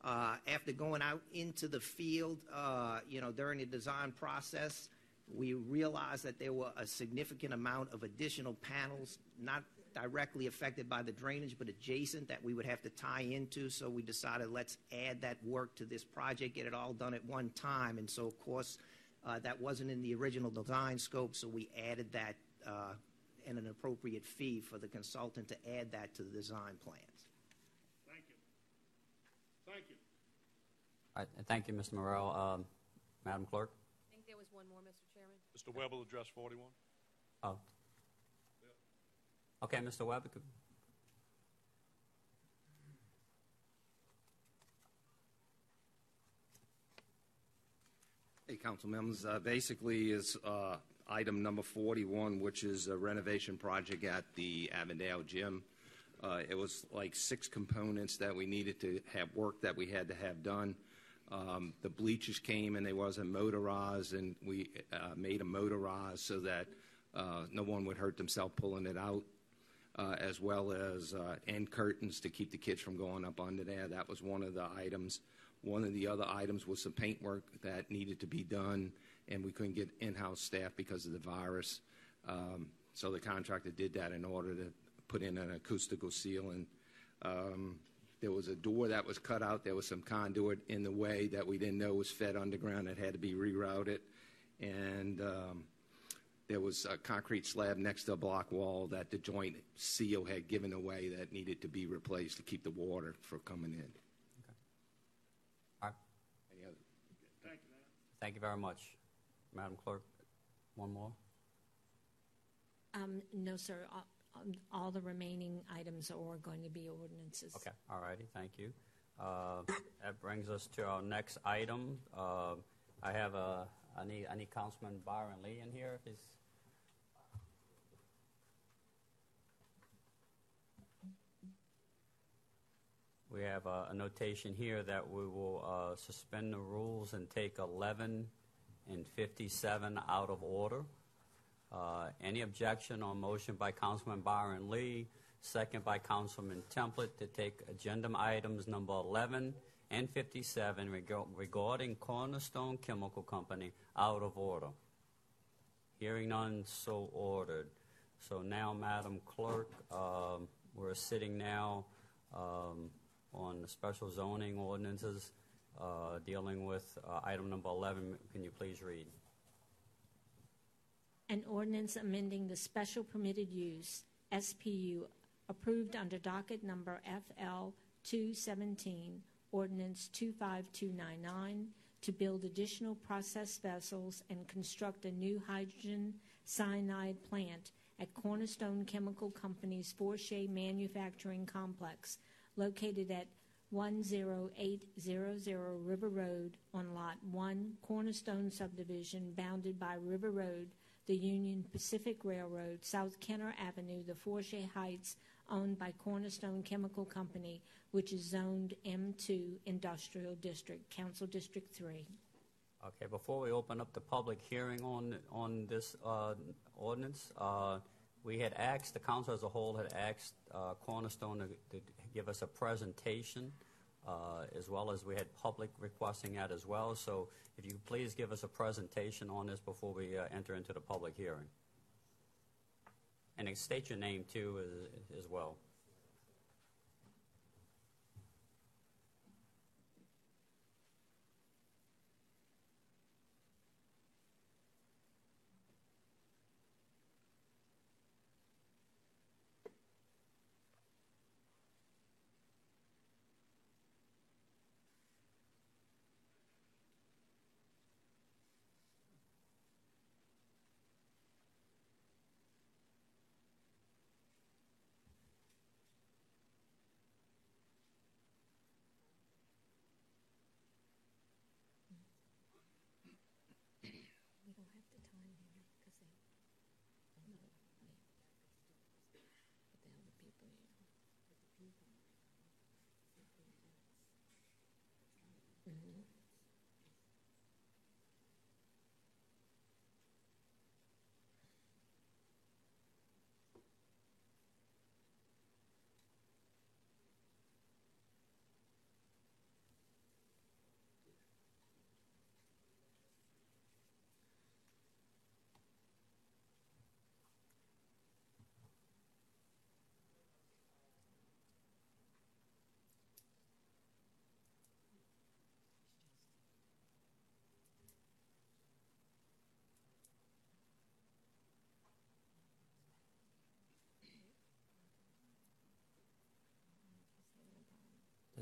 Uh, after going out into the field, uh, you know, during the design process, we realized that there were a significant amount of additional panels, not directly affected by the drainage, but adjacent that we would have to tie into. So we decided let's add that work to this project, get it all done at one time. And so, of course, uh, that wasn't in the original design scope, so we added that uh, and an appropriate fee for the consultant to add that to the design plans. Thank you. Thank you. All right, thank you, Mr. Morrell. Um, Madam Clerk? I think there was one more, Mr. Chairman. Mr. Webb will address 41. Oh. Okay, Mr. Webb. Hey, council members. Uh, basically, is uh, item number 41, which is a renovation project at the Avondale Gym. Uh, it was like six components that we needed to have work that we had to have done. Um, the bleachers came and they wasn't motorized, and we uh, made them motorized so that uh, no one would hurt themselves pulling it out, uh, as well as uh, end curtains to keep the kids from going up under there. That was one of the items. One of the other items was some paint work that needed to be done, and we couldn't get in-house staff because of the virus. Um, so the contractor did that in order to put in an acoustical ceiling. Um, there was a door that was cut out. There was some conduit in the way that we didn't know was fed underground that had to be rerouted. And um, there was a concrete slab next to a block wall that the joint seal had given away that needed to be replaced to keep the water from coming in. All right. Any other? Thank you, man. Thank you very much. Madam Clerk, one more? Um, no, sir. All, um, all the remaining items are going to be ordinances. Okay, all righty, thank you. Uh, That brings us to our next item. Uh, I have a, I need, I need Councilman Byron Lee in here if We have a a notation here that we will uh, suspend the rules and take 11 and 57 out of order. Uh, Any objection on motion by Councilman Byron Lee, second by Councilman Templet to take agenda items number 11 and 57 reg- regarding Cornerstone Chemical Company out of order? Hearing none, so ordered. So now, Madam Clerk, um, we're sitting now um, on the special zoning ordinances uh, dealing with uh, item number 11. Can you please read? An ordinance amending the special permitted use, SPU, approved under docket number FL 217, ordinance 25299, to build additional process vessels and construct a new hydrogen cyanide plant at Cornerstone Chemical Company's Fortier Manufacturing Complex, located at 10800 River Road on Lot 1, Cornerstone Subdivision, bounded by River Road, the Union Pacific Railroad, South Kenner Avenue, the Fortier Heights, owned by Cornerstone Chemical Company, which is zoned M2 Industrial District, Council District 3. Okay, before we open up the public hearing on, on this uh, ordinance, uh, we had asked, the council as a whole had asked uh, Cornerstone to, to give us a presentation, uh, as well as we had public requesting that as well. So if you please give us a presentation on this before we uh, enter into the public hearing. And state your name too as, as well.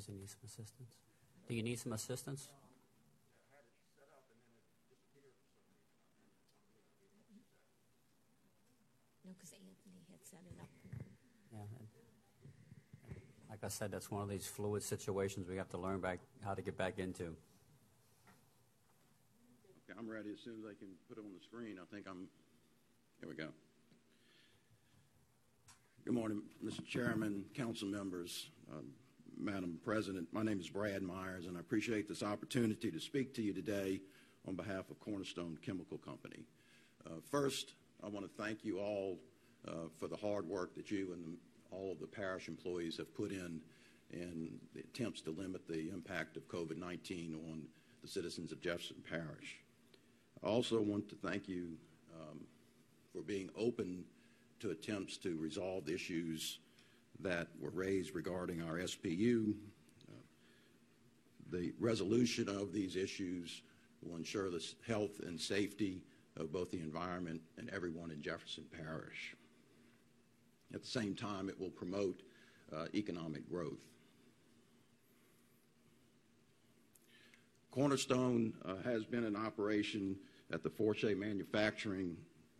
Does he need some assistance? Do you need some assistance? No, because Anthony had set it up. Yeah. Like I said, that's one of these fluid situations we have to learn back how to get back into. Okay, I'm ready as soon as I can put it on the screen. I think I'm, here we go. Good morning, Mr. Chairman, council members, um, Madam President. My name is Brad Myers, and I appreciate this opportunity to speak to you today on behalf of Cornerstone Chemical Company. Uh, First, I want to thank you all uh, for the hard work that you and the- all of the parish employees have put in in the attempts to limit the impact of COVID-19 on the citizens of Jefferson Parish. I also want to thank you um, for being open to attempts to resolve issues that were raised regarding our SPU. Uh, The resolution of these issues will ensure the health and safety of both the environment and everyone in Jefferson Parish. At the same time, it will promote uh, economic growth. Cornerstone uh, has been in operation at the Fortier Manufacturing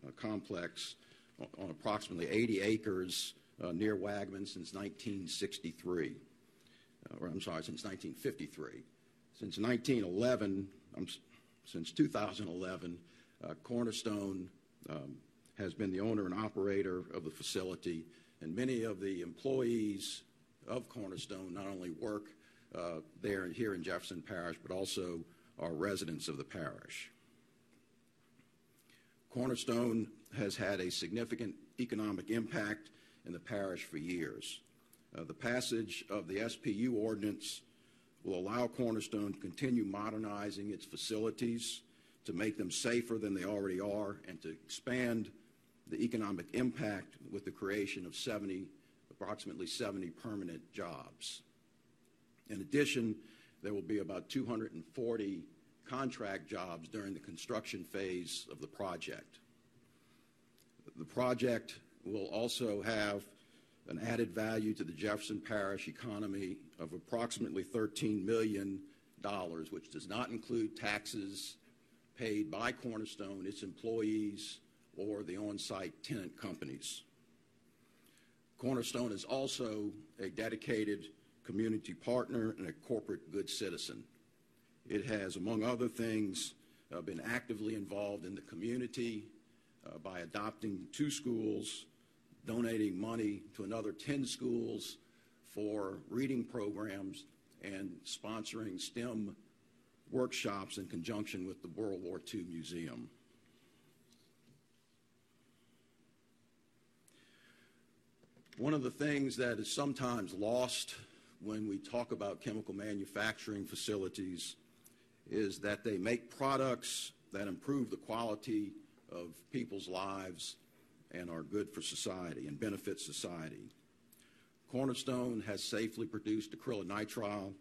uh, Complex on, on approximately 80 acres uh, near Waggaman since 1963. Uh, or I'm sorry, since 1953. Since 1911, um, since 2011, uh, Cornerstone um, has been the owner and operator of the facility, and many of the employees of Cornerstone not only work uh, there here in Jefferson Parish, but also are residents of the parish. Cornerstone has had a significant economic impact in the parish for years. Uh, the passage of the SPU ordinance will allow Cornerstone to continue modernizing its facilities to make them safer than they already are and to expand the economic impact with the creation of 70, approximately 70 permanent jobs. In addition, there will be about 240 contract jobs during the construction phase of the project. The project will also have an added value to the Jefferson Parish economy of approximately $13 million, which does not include taxes paid by Cornerstone, its employees, or the on-site tenant companies. Cornerstone is also a dedicated community partner and a corporate good citizen. It has, among other things, uh, been actively involved in the community uh, by adopting two schools, donating money to another 10 schools for reading programs, and sponsoring STEM workshops in conjunction with the World War II Museum. One of the things that is sometimes lost when we talk about chemical manufacturing facilities is that they make products that improve the quality of people's lives and are good for society and benefit society. Cornerstone has safely produced acrylonitrile,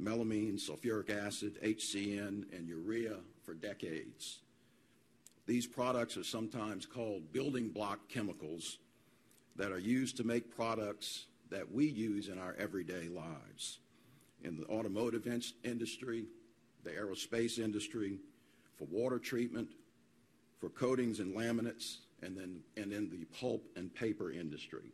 melamine, sulfuric acid, HCN, and urea for decades. These products are sometimes called building block chemicals that are used to make products that we use in our everyday lives. In the automotive in- industry, the aerospace industry, for water treatment, for coatings and laminates, and then and in the pulp and paper industry.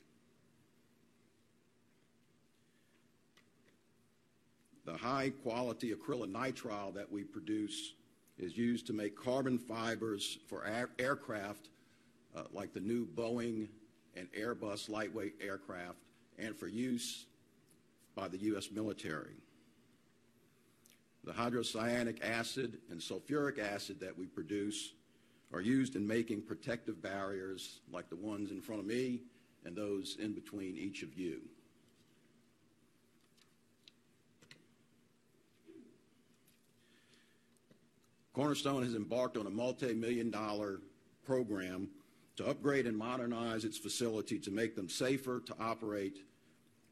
The high quality acrylonitrile that we produce is used to make carbon fibers for air- aircraft uh, like the new Boeing and Airbus lightweight aircraft and for use by the U.S. military. The hydrocyanic acid and sulfuric acid that we produce are used in making protective barriers like the ones in front of me and those in between each of you. Cornerstone has embarked on a multi-million dollar program to upgrade and modernize its facility to make them safer to operate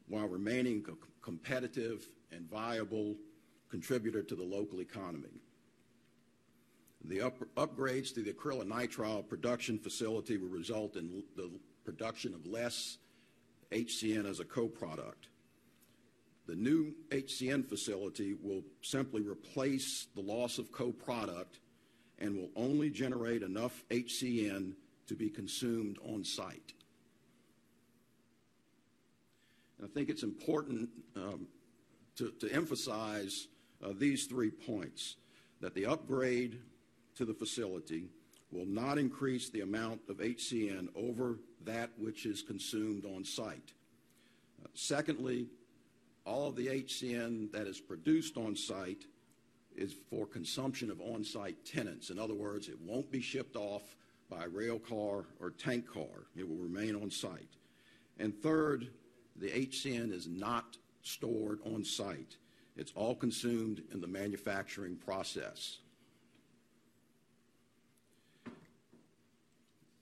while remaining a competitive and viable contributor to the local economy. The up- upgrades to the acrylonitrile production facility will result in the production of less HCN as a co-product. The new HCN facility will simply replace the loss of co-product and will only generate enough HCN to be consumed on site. And I think it's important um, to, to emphasize uh, these three points that the upgrade to the facility will not increase the amount of HCN over that which is consumed on site. Secondly, all of the HCN that is produced on site is for consumption of on site tenants. In other words, it won't be shipped off by rail car or tank car, it will remain on site. And third, the HCN is not stored on site. It's all consumed in the manufacturing process.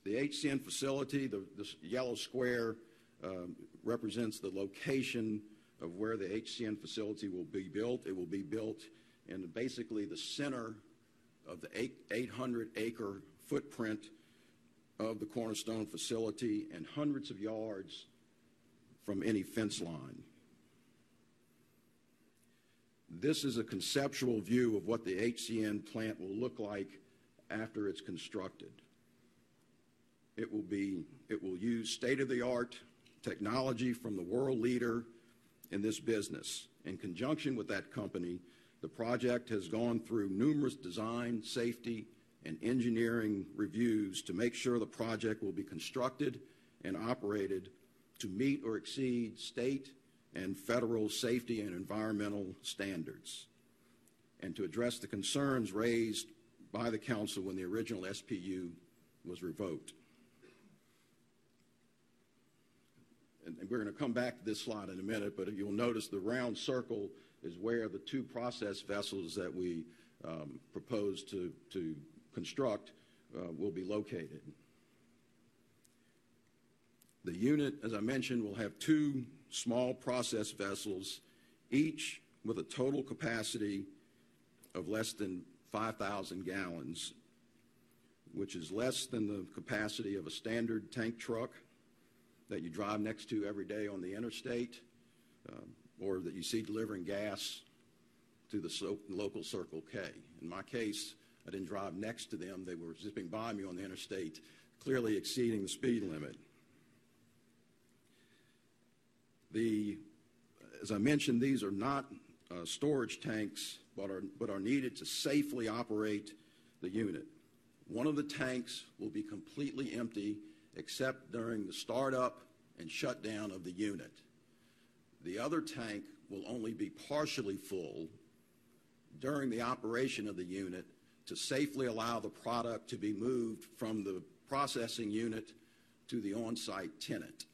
The HCN facility, the, the yellow square, um, represents the location of where the HCN facility will be built. It will be built in basically the center of the 800 acre footprint of the Cornerstone facility and hundreds of yards from any fence line. This is a conceptual view of what the HCN plant will look like after it's constructed. It will be it will use state-of-the-art technology from the world leader in this business. In conjunction with that company, the project has gone through numerous design, safety, and engineering reviews to make sure the project will be constructed and operated to meet or exceed state and federal safety and environmental standards, and to address the concerns raised by the Council when the original SPU was revoked. And we're going to come back to this slide in a minute, but you'll notice the round circle is where the two process vessels that we um, propose to, to construct uh, will be located. The unit, as I mentioned, will have two small process vessels, each with a total capacity of less than 5,000 gallons, which is less than the capacity of a standard tank truck that you drive next to every day on the interstate um, or that you see delivering gas to the so- local Circle K. In my case, I didn't drive next to them. They were zipping by me on the interstate, clearly exceeding the speed limit. The, as I mentioned, these are not uh, storage tanks, but are, but are needed to safely operate the unit. One of the tanks will be completely empty except during the startup and shutdown of the unit. The other tank will only be partially full during the operation of the unit to safely allow the product to be moved from the processing unit to the on-site tenant.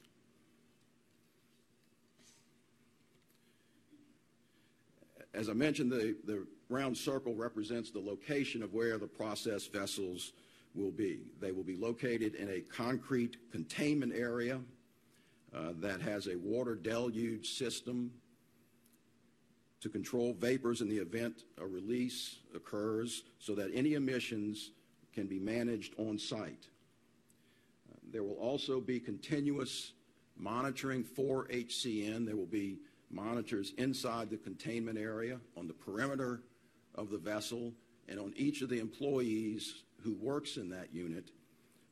As I mentioned, the, the round circle represents the location of where the process vessels will be. They will be located in a concrete containment area uh, that has a water deluge system to control vapors in the event a release occurs so that any emissions can be managed on site. Uh, there will also be continuous monitoring for HCN. There will be monitors inside the containment area, on the perimeter of the vessel, and on each of the employees who works in that unit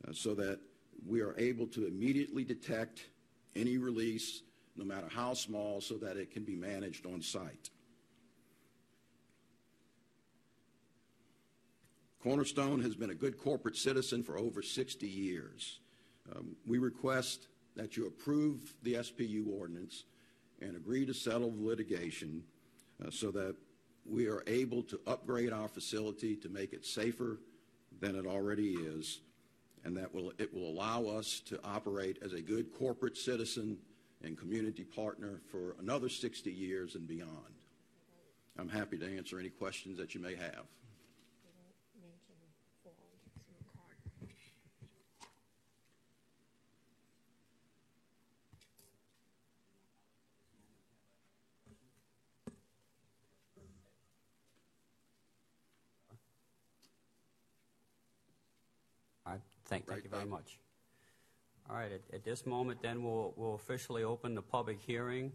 uh, so that we are able to immediately detect any release, no matter how small, so that it can be managed on site. Cornerstone has been a good corporate citizen for over 60 years. Um, we request that you approve the SPU ordinance and agree to settle the litigation uh, so that we are able to upgrade our facility to make it safer than it already is, and that will, it will allow us to operate as a good corporate citizen and community partner for another 60 years and beyond. I'm happy to answer any questions that you may have. Thank, thank you very much. All right, at, at this moment, then we'll, we'll officially open the public hearing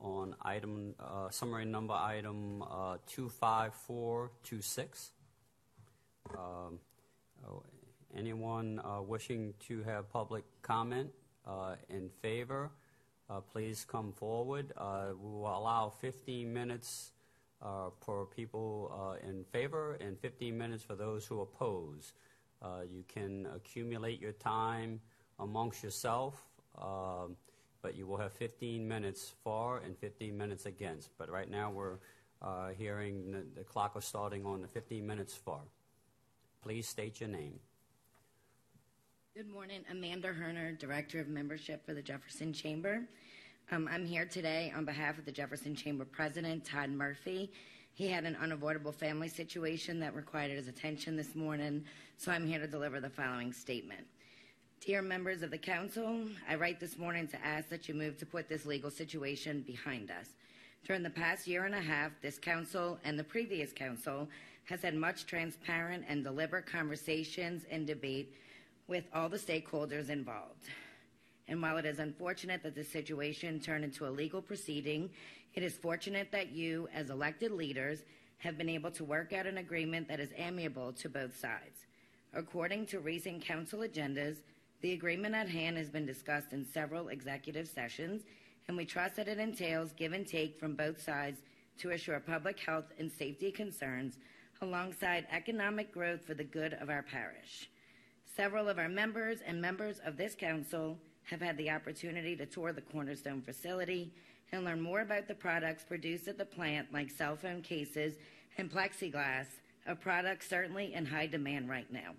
on item, uh, summary number item uh, 25426. Um, oh, Anyone uh, wishing to have public comment uh, in favor, uh, please come forward. Uh, We will allow 15 minutes uh, for people uh, in favor and 15 minutes for those who oppose. Uh, You can accumulate your time amongst yourself, um, but you will have 15 minutes for and 15 minutes against. But right now, we're uh, hearing the- the clock is starting on the 15 minutes for. Please state your name. Good morning, Amanda Herner, Director of Membership for the Jefferson Chamber. Um, I'm here today on behalf of the Jefferson Chamber President, Todd Murphy. He had an unavoidable family situation that required his attention this morning, so I'm here to deliver the following statement. Dear members of the council, I write this morning to ask that you move to put this legal situation behind us. During the past year and a half, this council and the previous council has had much transparent and deliberate conversations and debate with all the stakeholders involved. And while it is unfortunate that this situation turned into a legal proceeding, it is fortunate that you, as elected leaders, have been able to work out an agreement that is amiable to both sides. According to recent council agendas, the agreement at hand has been discussed in several executive sessions, and we trust that it entails give and take from both sides to assure public health and safety concerns alongside economic growth for the good of our parish. Several of our members and members of this council have had the opportunity to tour the Cornerstone facility and learn more about the products produced at the plant, like cell phone cases and plexiglass, a product certainly in high demand right now.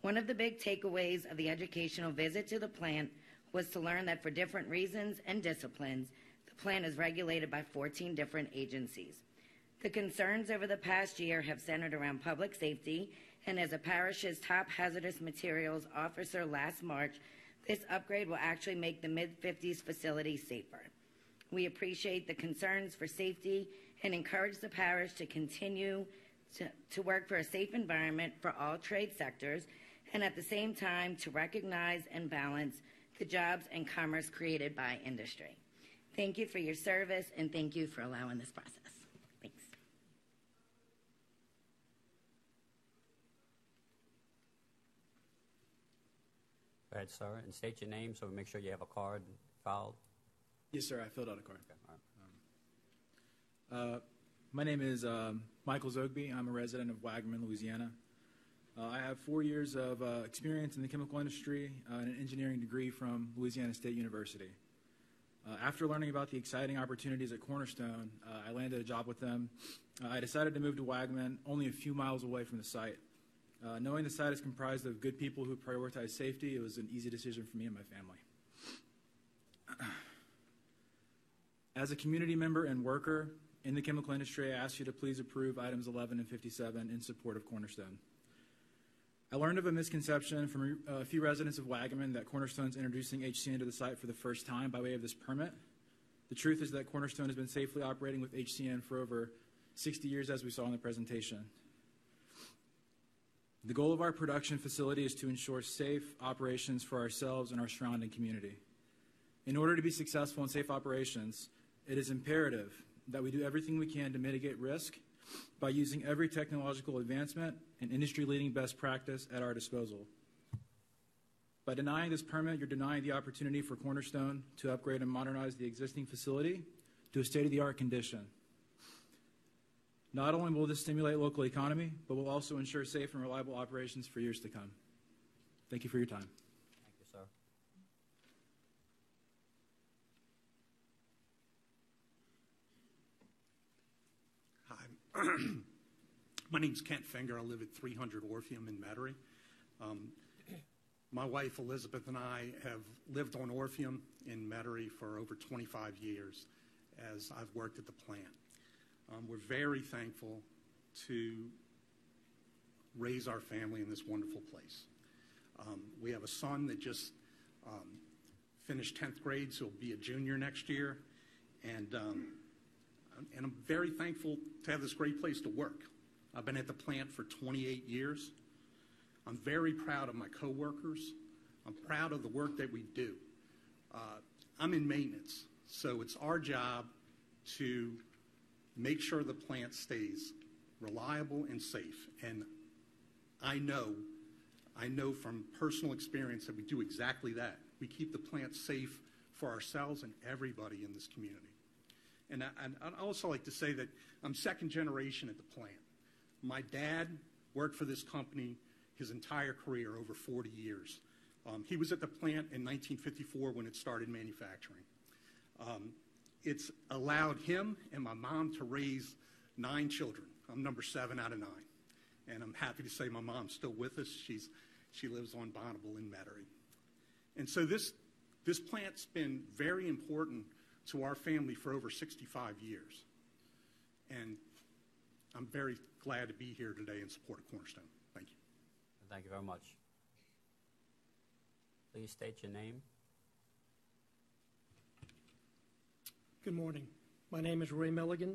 One of the big takeaways of the educational visit to the plant was to learn that for different reasons and disciplines, the plant is regulated by 14 different agencies. The concerns over the past year have centered around public safety, and as a parish's top hazardous materials officer last March, this upgrade will actually make the mid 50s facility safer. We appreciate the concerns for safety and encourage the parish to continue to, to work for a safe environment for all trade sectors and at the same time to recognize and balance the jobs and commerce created by industry. Thank you for your service and thank you for allowing this process. Thanks. Go ahead, sir, and state your name so we make sure you have a card filed. Yes, sir. I filled out a card. Um, uh, my name is um, Michael Zogby. I'm a resident of Waggaman, Louisiana. Uh, I have four years of uh, experience in the chemical industry uh, and an engineering degree from Louisiana State University. Uh, after learning about the exciting opportunities at Cornerstone, uh, I landed a job with them. Uh, I decided to move to Waggaman, only a few miles away from the site. Uh, knowing the site is comprised of good people who prioritize safety, it was an easy decision for me and my family. As a community member and worker in the chemical industry, I ask you to please approve items 11 and 57 in support of Cornerstone. I learned of a misconception from a few residents of Waggaman that Cornerstone is introducing HCN to the site for the first time by way of this permit. The truth is that Cornerstone has been safely operating with HCN for over 60 years, as we saw in the presentation. The goal of our production facility is to ensure safe operations for ourselves and our surrounding community. In order to be successful in safe operations, it is imperative that we do everything we can to mitigate risk by using every technological advancement and industry leading best practice at our disposal. By denying this permit, you're denying the opportunity for Cornerstone to upgrade and modernize the existing facility to a state of the art condition. Not only will this stimulate local economy, but will also ensure safe and reliable operations for years to come. Thank you for your time. Thank you, sir. Hi. My name's Kent Finger. I live at 300 Orpheum in Metairie. Um, my wife Elizabeth and I have lived on Orpheum in Metairie for over 25 years as I've worked at the plant. Um, we're very thankful to raise our family in this wonderful place. Um, we have a son that just um, finished 10th grade, so he'll be a junior next year. And, um, and I'm very thankful to have this great place to work. I've been at the plant for 28 years. I'm very proud of my coworkers. I'm proud of the work that we do. Uh, I'm in maintenance, so it's our job to make sure the plant stays reliable and safe. And I know, I know from personal experience that we do exactly that. We keep the plant safe for ourselves and everybody in this community. And, I, I'd also like to say that I'm second generation at the plant. My dad worked for this company his entire career, over 40 years. Um, he was at the plant in 1954 when it started manufacturing. Um, it's allowed him and my mom to raise nine children. I'm number seven out of nine. And I'm happy to say my mom's still with us. She's, she lives on Bonneville in Metairie. And so this, this plant's been very important to our family for over 65 years. And I'm very glad to be here today in support of Cornerstone. Thank you. Thank you very much. Please state your name. Good morning. My name is Ray Milligan.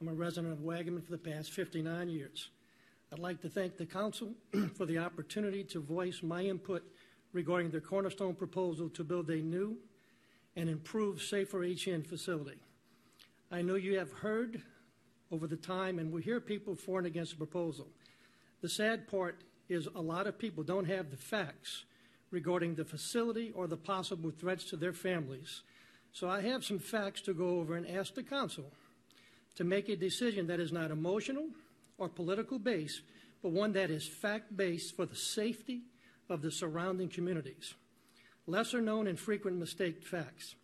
I'm a resident of Waggaman for the past 59 years. I'd like to thank the Council for the opportunity to voice my input regarding the Cornerstone proposal to build a new and improved safer HN facility. I know you have heard over the time, and we hear people for and against the proposal. The sad part is a lot of people don't have the facts regarding the facility or the possible threats to their families. So I have some facts to go over and ask the Council to make a decision that is not emotional or political based, but one that is fact based for the safety of the surrounding communities. Lesser known and frequent mistake facts.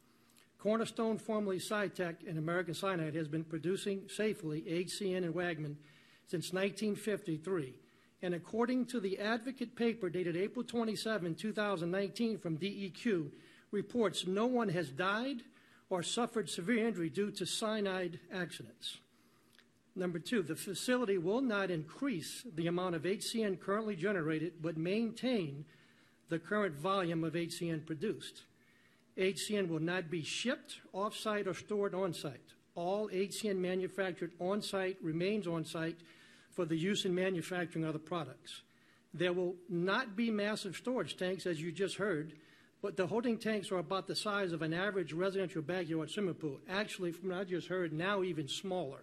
Cornerstone, formerly Cytec and American Cyanamid, has been producing safely HCN and Waggaman since 1953. And according to the Advocate paper dated April 27, 2019 from DEQ, reports no one has died or suffered severe injury due to cyanide accidents. Number two, the facility will not increase the amount of HCN currently generated, but maintain the current volume of HCN produced. HCN will not be shipped off-site or stored on-site. All HCN manufactured on-site remains on-site for the use in manufacturing other products. There will not be massive storage tanks, as you just heard, but the holding tanks are about the size of an average residential backyard swimming pool. Actually, from what I just heard, now even smaller.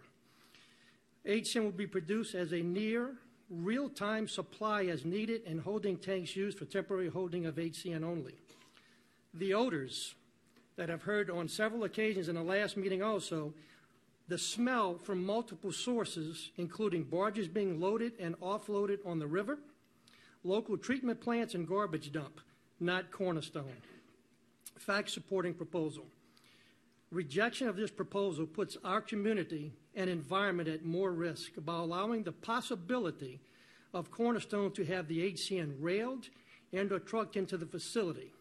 HCN will be produced as a near real-time supply as needed and holding tanks used for temporary holding of HCN only. The odors that I've heard on several occasions in the last meeting also, the smell from multiple sources, including barges being loaded and offloaded on the river, local treatment plants and garbage dump, not cornerstone. Fact supporting proposal. Rejection of this proposal puts our community and environment at more risk by allowing the possibility of Cornerstone to have the HCN railed and or trucked into the facility.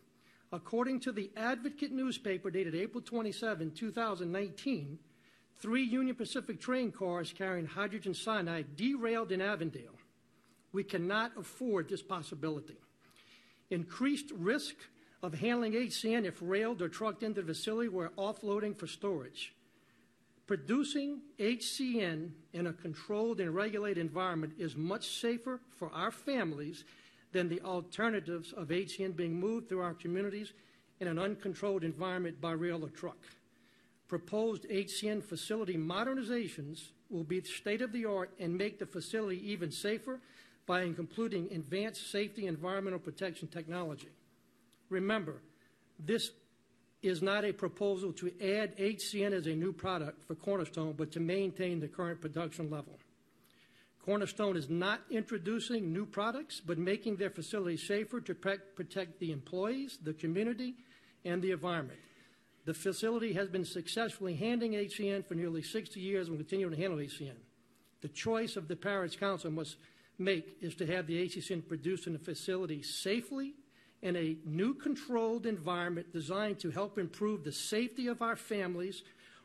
According to the Advocate newspaper dated April 27, 2019, three Union Pacific train cars carrying hydrogen cyanide derailed in Avondale. We cannot afford this possibility. Increased risk of handling HCN if railed or trucked into the facility where offloading for storage. Producing HCN in a controlled and regulated environment is much safer for our families than the alternatives of HCN being moved through our communities in an uncontrolled environment by rail or truck. Proposed HCN facility modernizations will be state of the art and make the facility even safer by including advanced safety environmental protection technology. Remember, this is not a proposal to add HCN as a new product for Cornerstone, but to maintain the current production level. Cornerstone is not introducing new products, but making their facilities safer to protect the employees, the community, and the environment. The facility has been successfully handling HCN for nearly 60 years and will continue to handle HCN. The choice of the Parish Council must make is to have the HCN produced in a facility safely in a new controlled environment designed to help improve the safety of our families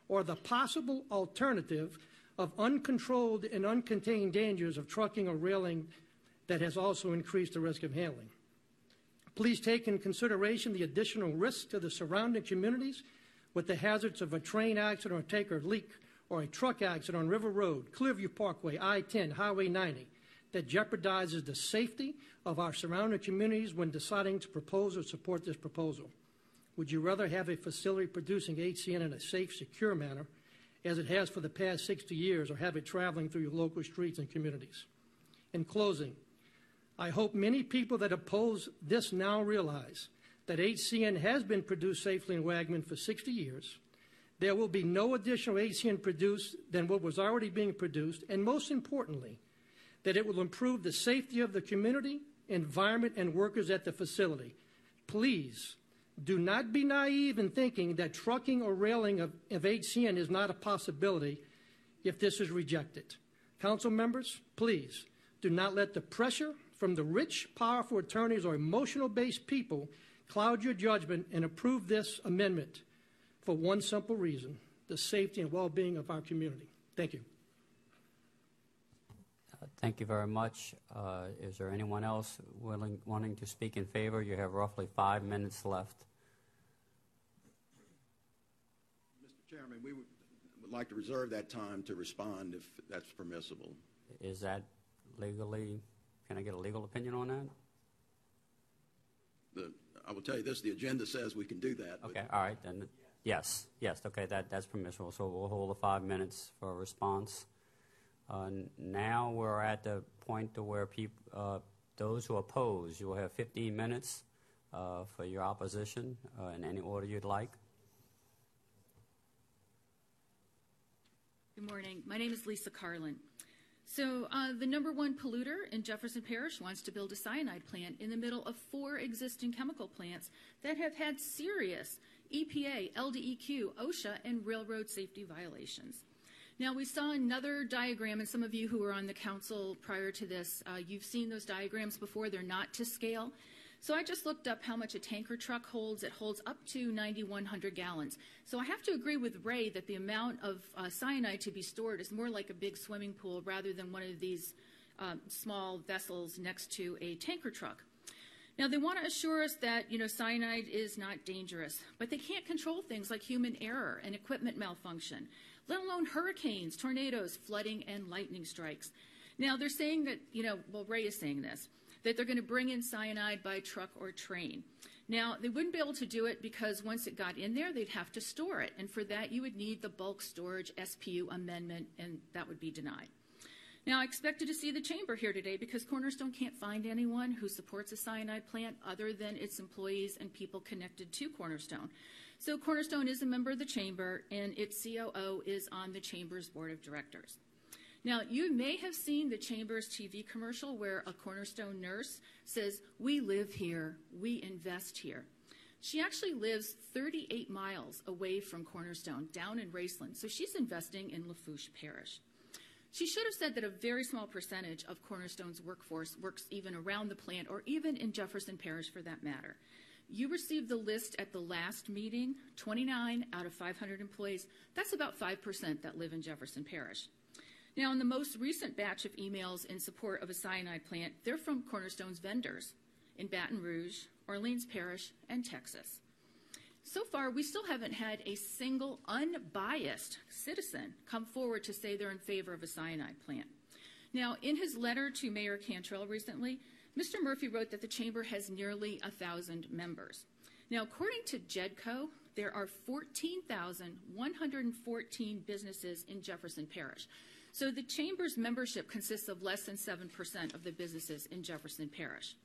or the possible alternative of uncontrolled and uncontained dangers of trucking or railing that has also increased the risk of handling. Please take in consideration the additional risk to the surrounding communities with the hazards of a train accident or tanker leak or a truck accident on River Road, Clearview Parkway, I-10, Highway 90 that jeopardizes the safety of our surrounding communities when deciding to propose or support this proposal? Would you rather have a facility producing HCN in a safe, secure manner as it has for the past 60 years or have it traveling through your local streets and communities. In closing, I hope many people that oppose this now realize that HCN has been produced safely in Waggaman for 60 years. There will be no additional HCN produced than what was already being produced, and most importantly, that it will improve the safety of the community, environment, and workers at the facility. Please do not be naive in thinking that trucking or railing of, of HCN is not a possibility if this is rejected. Council members, please do not let the pressure from the rich, powerful attorneys or emotional based people cloud your judgment and approve this amendment for one simple reason the safety and well being of our community. Thank you. Thank you very much. Uh, Is there anyone else willing, wanting to speak in favor? You have roughly five minutes left. Mr. Chairman, we would, would like to reserve that time to respond if that's permissible. Is that legally, can I get a legal opinion on that? The, I will tell you this, the agenda says we can do that. Okay, all right, then, yes, yes, okay, that, that's permissible, so we'll hold the five minutes for a response. Uh, Now we're at the point to where peop, uh, those who oppose, you will have 15 minutes uh, for your opposition in any order you'd like. Good morning. My name is Lisa Carlin. So, uh, the number one polluter in Jefferson Parish wants to build a cyanide plant in the middle of four existing chemical plants that have had serious EPA, LDEQ, OSHA, and railroad safety violations. Now, we saw another diagram, and some of you who were on the council prior to this, uh, you've seen those diagrams before. They're not to scale. So I just looked up how much a tanker truck holds. It holds up to 9,100 gallons. So I have to agree with Ray that the amount of uh, cyanide to be stored is more like a big swimming pool rather than one of these um, small vessels next to a tanker truck. Now they want to assure us that you know cyanide is not dangerous, but they can't control things like human error and equipment malfunction, let alone hurricanes, tornadoes, flooding, and lightning strikes. Now they're saying that you know, well Ray is saying this that they're going to bring in cyanide by truck or train. Now, they wouldn't be able to do it because once it got in there, they'd have to store it. And for that, you would need the bulk storage SPU amendment, and that would be denied. Now, I expected to see the chamber here today because Cornerstone can't find anyone who supports a cyanide plant other than its employees and people connected to Cornerstone. So, Cornerstone is a member of the chamber, and its COO is on the chamber's board of directors. Now, you may have seen the Chamber's TV commercial where a Cornerstone nurse says, We live here, we invest here. She actually lives 38 miles away from Cornerstone, down in Raceland, so she's investing in Lafourche Parish. She should have said that a very small percentage of Cornerstone's workforce works even around the plant or even in Jefferson Parish for that matter. You received the list at the last meeting 29 out of 500 employees. That's about 5% that live in Jefferson Parish. Now, in the most recent batch of emails in support of a cyanide plant, they're from Cornerstone's vendors in Baton Rouge, Orleans Parish, and Texas. So far, we still haven't had a single unbiased citizen come forward to say they're in favor of a cyanide plant. Now, in his letter to Mayor Cantrell recently, Mr. Murphy wrote that the chamber has nearly a thousand members. Now, according to JEDCO, there are 14,114 businesses in Jefferson Parish. So the chamber's membership consists of less than 7% of the businesses in Jefferson Parish.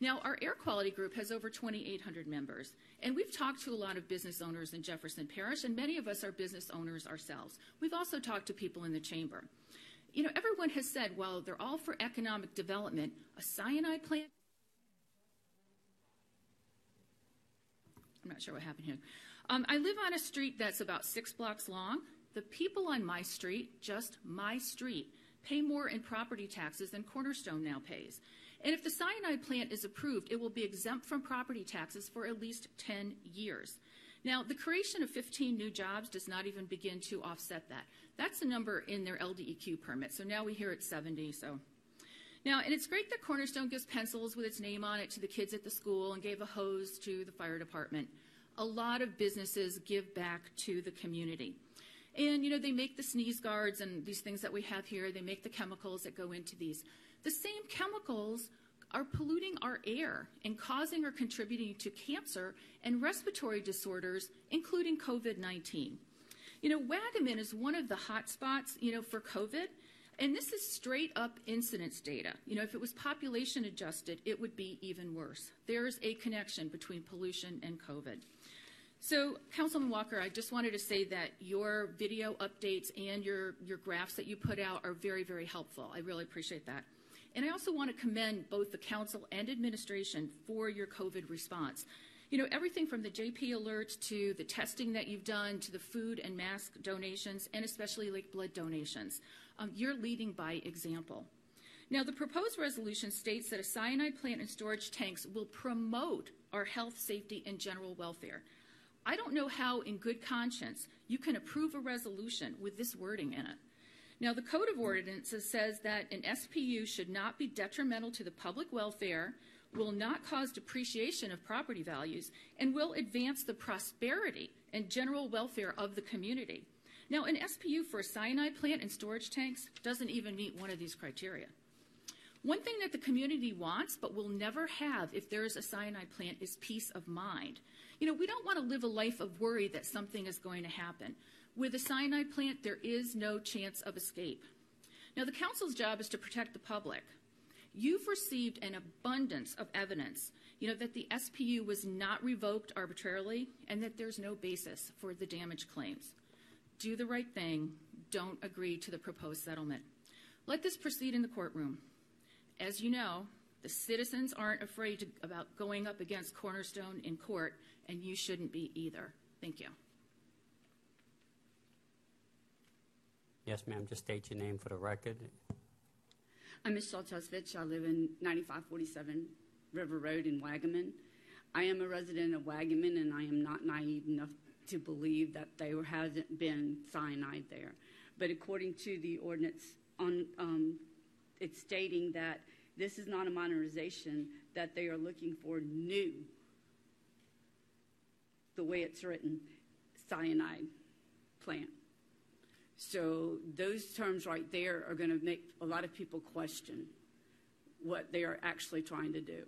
Now, our air quality group has over 2,800 members, and we've talked to a lot of business owners in Jefferson Parish, and many of us are business owners ourselves. We've also talked to people in the chamber. You know, everyone has said, well, they're all for economic development. A cyanide plant? I'm not sure what happened here. Um, I live on a street that's about six blocks long. The people on my street, just my street, pay more in property taxes than Cornerstone now pays. And if the cyanide plant is approved, it will be exempt from property taxes for at least 10 years. Now, the creation of 15 new jobs does not even begin to offset that. That's the number in their LDEQ permit. So now we hear it's 70. So now, and it's great that Cornerstone gives pencils with its name on it to the kids at the school and gave a hose to the fire department. A lot of businesses give back to the community. And, you know, they make the sneeze guards and these things that we have here. They make the chemicals that go into these. The same chemicals are polluting our air and causing or contributing to cancer and respiratory disorders, including COVID 19. You know, Waggaman is one of the hot spots, you know, for COVID. And this is straight up incidence data. You know, if it was population adjusted, it would be even worse. There's a connection between pollution and COVID. So, Councilman Walker, I just wanted to say that your video updates and your, your graphs that you put out are very, very helpful. I really appreciate that. And I also want to commend both the council and administration for your COVID response. You know, everything from the JP alerts to the testing that you've done to the food and mask donations and especially like blood donations. Um, you're leading by example. Now, the proposed resolution states that a cyanide plant and storage tanks will promote our health, safety, and general welfare. I don't know how, in good conscience, you can approve a resolution with this wording in it. Now, the Code of Ordinances says that an SPU should not be detrimental to the public welfare, will not cause depreciation of property values, and will advance the prosperity and general welfare of the community. Now, an SPU for a cyanide plant and storage tanks doesn't even meet one of these criteria. One thing that the community wants but will never have if there is a cyanide plant is peace of mind. You know, we don't want to live a life of worry that something is going to happen. With a cyanide plant, there is no chance of escape. Now, the council's job is to protect the public. You've received an abundance of evidence, you know, that the SPU was not revoked arbitrarily and that there's no basis for the damage claims. Do the right thing. Don't agree to the proposed settlement. Let this proceed in the courtroom. As you know, the citizens aren't afraid to, about going up against Cornerstone in court, and you shouldn't be either. Thank you. Yes, ma'am. Just state your name for the record. I'm Michelle Tusvich. I live in 9547 River Road in Waggaman. I am a resident of Waggaman, and I am not naive enough to believe that there hasn't been cyanide there. But according to the ordinance, on um, it's stating that this is not a modernization; that they are looking for new. The way it's written, cyanide plant. So those terms right there are going to make a lot of people question what they are actually trying to do.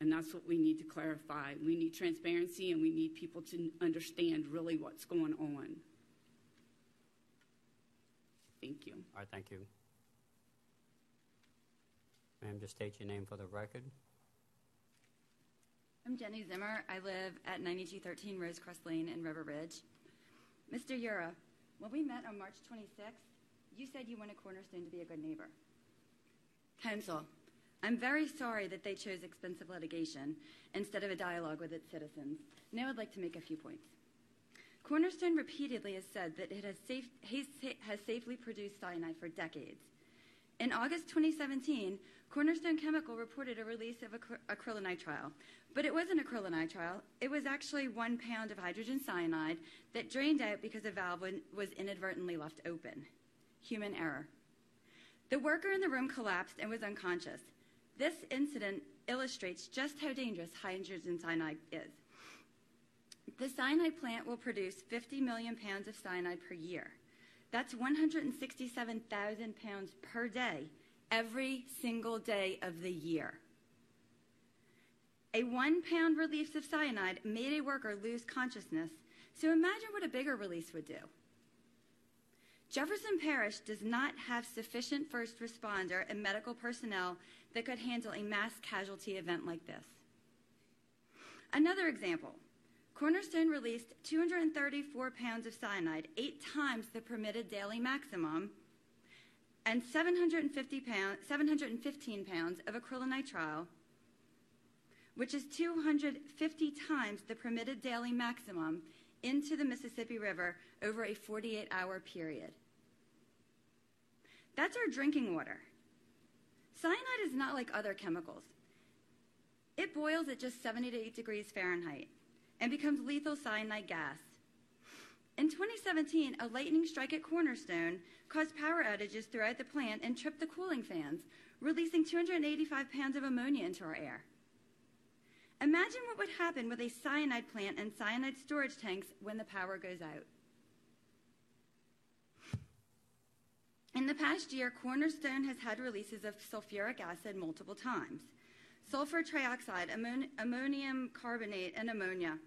And that's what we need to clarify. We need transparency and we need people to understand really what's going on. Thank you. All right, thank you. Ma'am, just state your name for the record. I'm Jenny Zimmer. I live at 9213 Rosecrest Lane in River Ridge. Mr. Yura, when we met on March 26th, you said you wanted Cornerstone to be a good neighbor. Council, I'm very sorry that they chose expensive litigation instead of a dialogue with its citizens. Now I'd like to make a few points. Cornerstone repeatedly has said that it has, safe, has safely produced cyanide for decades. In August 2017, Cornerstone Chemical reported a release of acrylonitrile, but it wasn't acrylonitrile. It was actually one pound of hydrogen cyanide that drained out because a valve was inadvertently left open. Human error. The worker in the room collapsed and was unconscious. This incident illustrates just how dangerous hydrogen cyanide is. The cyanide plant will produce 50 million pounds of cyanide per year. That's 167,000 pounds per day, every single day of the year. A one pound release of cyanide made a worker lose consciousness, so imagine what a bigger release would do. Jefferson Parish does not have sufficient first responder and medical personnel that could handle a mass casualty event like this. Another example Cornerstone released 234 pounds of cyanide, eight times the permitted daily maximum, and 750 pound, 715 pounds of acrylonitrile, which is 250 times the permitted daily maximum, into the Mississippi River over a 48 hour period. That's our drinking water. Cyanide is not like other chemicals. It boils at just 70 to 8 degrees Fahrenheit and becomes lethal cyanide gas. In 2017, a lightning strike at Cornerstone caused power outages throughout the plant and tripped the cooling fans, releasing 285 pounds of ammonia into our air. Imagine what would happen with a cyanide plant and cyanide storage tanks when the power goes out. In the past year, Cornerstone has had releases of sulfuric acid multiple times, sulfur trioxide, ammon- ammonium carbonate, and ammonia.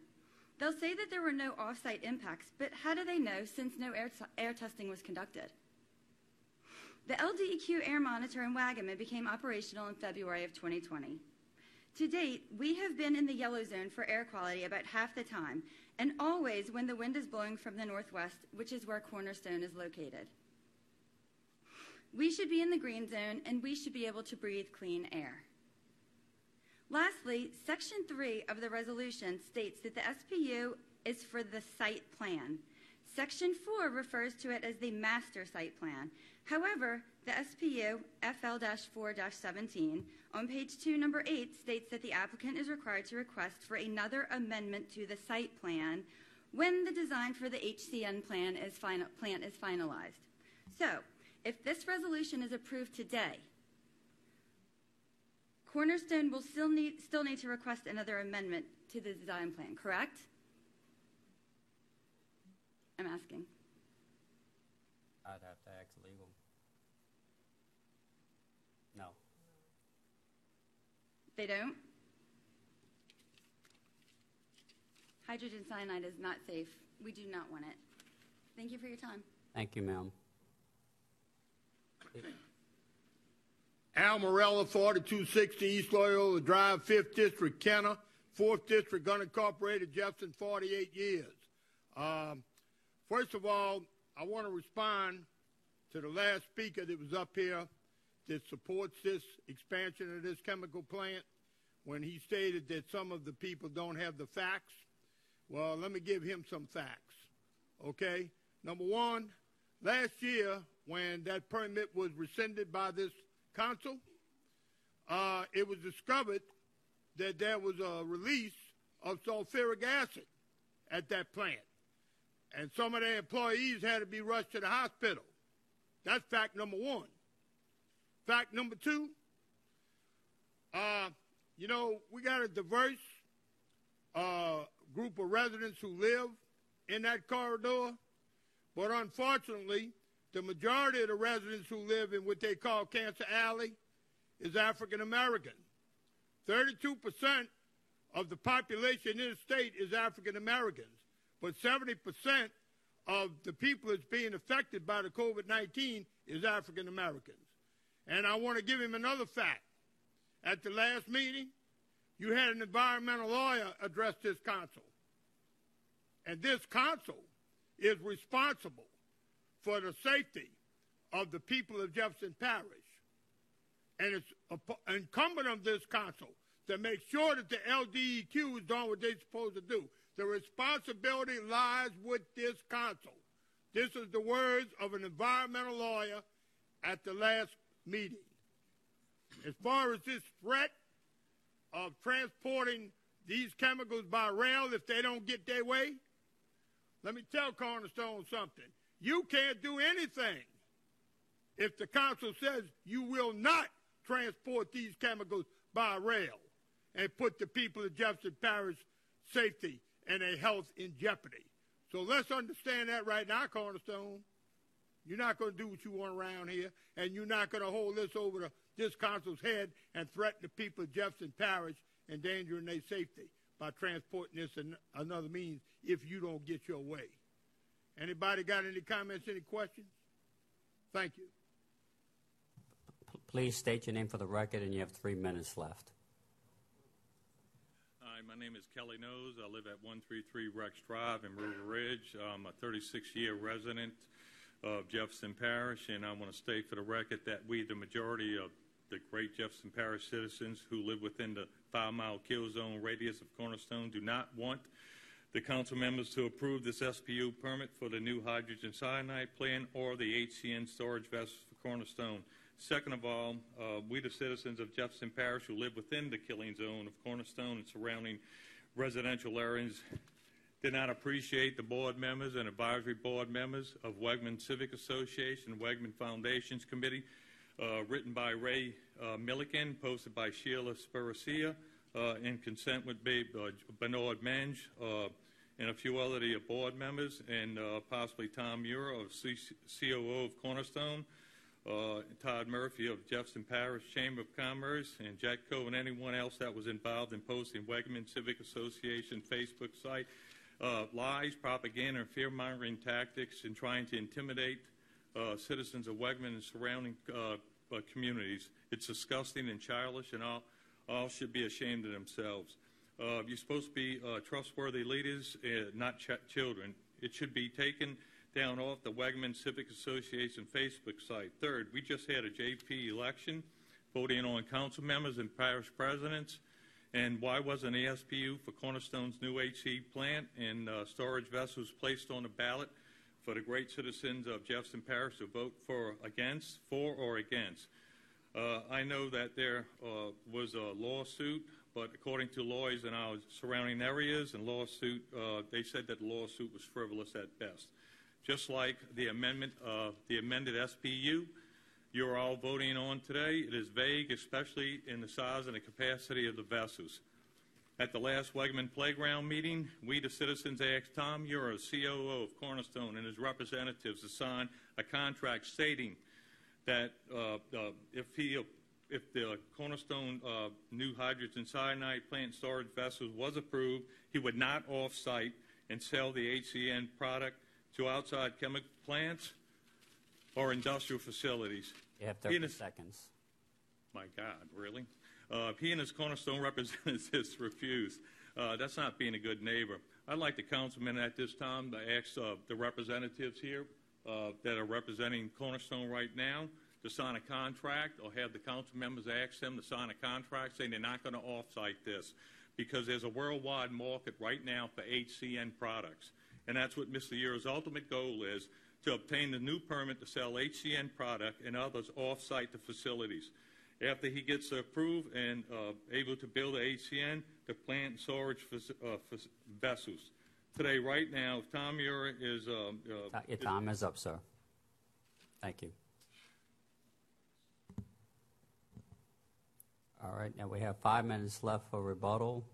They'll say that there were no off-site impacts, but how do they know since no air, air testing was conducted? The LDEQ air monitor in Waggaman became operational in February of 2020. To date, we have been in the yellow zone for air quality about half the time, and always when the wind is blowing from the northwest, which is where Cornerstone is located. We should be in the green zone, and we should be able to breathe clean air. Lastly, Section 3 of the resolution states that the SPU is for the site plan. Section 4 refers to it as the master site plan. However, the SPU FL-4-17 on page 2, number 8 states that the applicant is required to request for another amendment to the site plan when the design for the HCN plan is, final, plan is finalized. So, if this resolution is approved today, Cornerstone will still need, still need to request another amendment to the design plan, correct? I'm asking. I'd have to ask legal. No. They don't? Hydrogen cyanide is not safe. We do not want it. Thank you for your time. Thank you, ma'am. Al Morella, 4260 East Loyola Drive, 5th District, Kenner, 4th District, unincorporated, Jefferson, 48 years. Um, first of all, I want to respond to the last speaker that was up here that supports this expansion of this chemical plant when he stated that some of the people don't have the facts. Well, let me give him some facts. Okay? Number one, last year when that permit was rescinded by this council, uh, it was discovered that there was a release of sulfuric acid at that plant. And some of their employees had to be rushed to the hospital. That's fact number one. Fact number two, uh, you know, we got a diverse uh, group of residents who live in that corridor, but unfortunately, the majority of the residents who live in what they call Cancer Alley is African American. 32% of the population in the state is African Americans, but 70% of the people that's being affected by the COVID 19 is African Americans. And I want to give him another fact. At the last meeting, you had an environmental lawyer address this council. And this council is responsible for the safety of the people of Jefferson Parish. And it's incumbent on this council to make sure that the LDEQ is doing what they're supposed to do. The responsibility lies with this council. This is the words of an environmental lawyer at the last meeting. As far as this threat of transporting these chemicals by rail if they don't get their way, let me tell Cornerstone something. You can't do anything if the council says you will not transport these chemicals by rail and put the people of Jefferson Parish safety and their health in jeopardy. So let's understand that right now, Cornerstone. You're not going to do what you want around here, and you're not going to hold this over the, this council's head and threaten the people of Jefferson Parish, endangering their safety by transporting this in another means if you don't get your way. Anybody got any comments, any questions? Thank you. Please state your name for the record, and you have three minutes left. Hi, my name is Kelly Nose. I live at 133 Rex Drive in River Ridge. I'm a 36 year resident of Jefferson Parish, and I want to state for the record that we, the majority of the great Jefferson Parish citizens who live within the five mile kill zone radius of Cornerstone, do not want the council members to approve this SPU permit for the new hydrogen cyanide plant or the HCN storage vessels for Cornerstone. Second of all, uh, we, the citizens of Jefferson Parish who live within the killing zone of Cornerstone and surrounding residential areas, did not appreciate the board members and advisory board members of Waggaman Civic Association, Waggaman Foundations Committee, uh, written by Ray uh, Milliken, posted by Sheila Sparacia, uh, in consent with uh, Bernard Menge uh, and a few other the board members, and uh, possibly Tom Muir of C- COO of Cornerstone, Todd Murphy of Jefferson Parish Chamber of Commerce, and Jack Coe and anyone else that was involved in posting Waggaman Civic Association Facebook site uh, lies, propaganda, and fear-mongering tactics in trying to intimidate uh, citizens of Waggaman and surrounding uh, uh, communities. It's disgusting and childish, and all, all should be ashamed of themselves. Uh, you're supposed to be trustworthy leaders, not ch- children. It should be taken down off the Waggaman Civic Association Facebook site. Third, we just had a JP election, voting on council members and parish presidents. And why wasn't the SPU for Cornerstone's new HC plant and uh, storage vessels placed on the ballot for the great citizens of Jefferson Parish to vote for against, for or against? Uh, I know that there uh, was a lawsuit, but according to lawyers in our surrounding areas and lawsuit, uh, they said that the lawsuit was frivolous at best. Just like the amendment, uh, the amended SPU, you're all voting on today. It is vague, especially in the size and the capacity of the vessels. At the last Waggaman Playground meeting, we, the citizens, asked Tom Yura, COO of Cornerstone, and his representatives to sign a contract stating that uh, uh, if he if the Cornerstone uh, new hydrogen cyanide plant storage vessels was approved, he would not off-site and sell the HCN product to outside chemical plants or industrial facilities. You have 30 his- seconds. My God, really? Uh, he and his Cornerstone representatives refused. Uh, that's not being a good neighbor. I'd like the councilman at this time to ask uh, the representatives here uh, that are representing Cornerstone right now to sign a contract or have the council members ask them to sign a contract saying they're not going to off-site this because there's a worldwide market right now for HCN products. And that's what Mr. Yura's ultimate goal is, to obtain the new permit to sell HCN product and others off-site the facilities. After he gets approved and uh, able to build a HCN, the plant storage uh, vessels. Today, right now, if Tom Yura is... um, uh, Your time is up, sir. Thank you. All right, now we have five minutes left for rebuttal.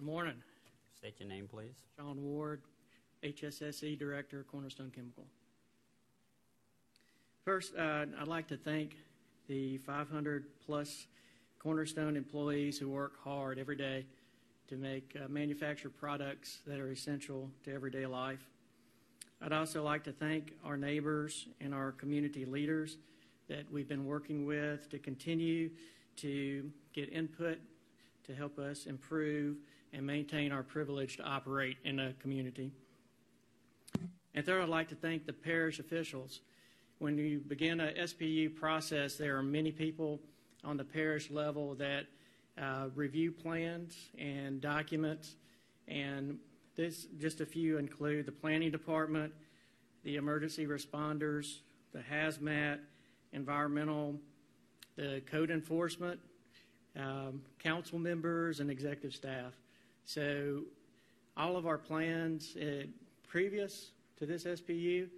Good morning. State your name, please. John Ward, HSSE Director, Cornerstone Chemical. First, uh, I'd like to thank the 500 plus Cornerstone employees who work hard every day to make uh, manufacture products that are essential to everyday life. I'd also like to thank our neighbors and our community leaders that we've been working with to continue to get input to help us improve and maintain our privilege to operate in a community. And third, I'd like to thank the parish officials. When you begin a SPU process, there are many people on the parish level that uh, review plans and documents, and this just a few include the planning department, the emergency responders, the hazmat, environmental, the code enforcement, um, council members, and executive staff. So all of our plans uh, previous to this SPU,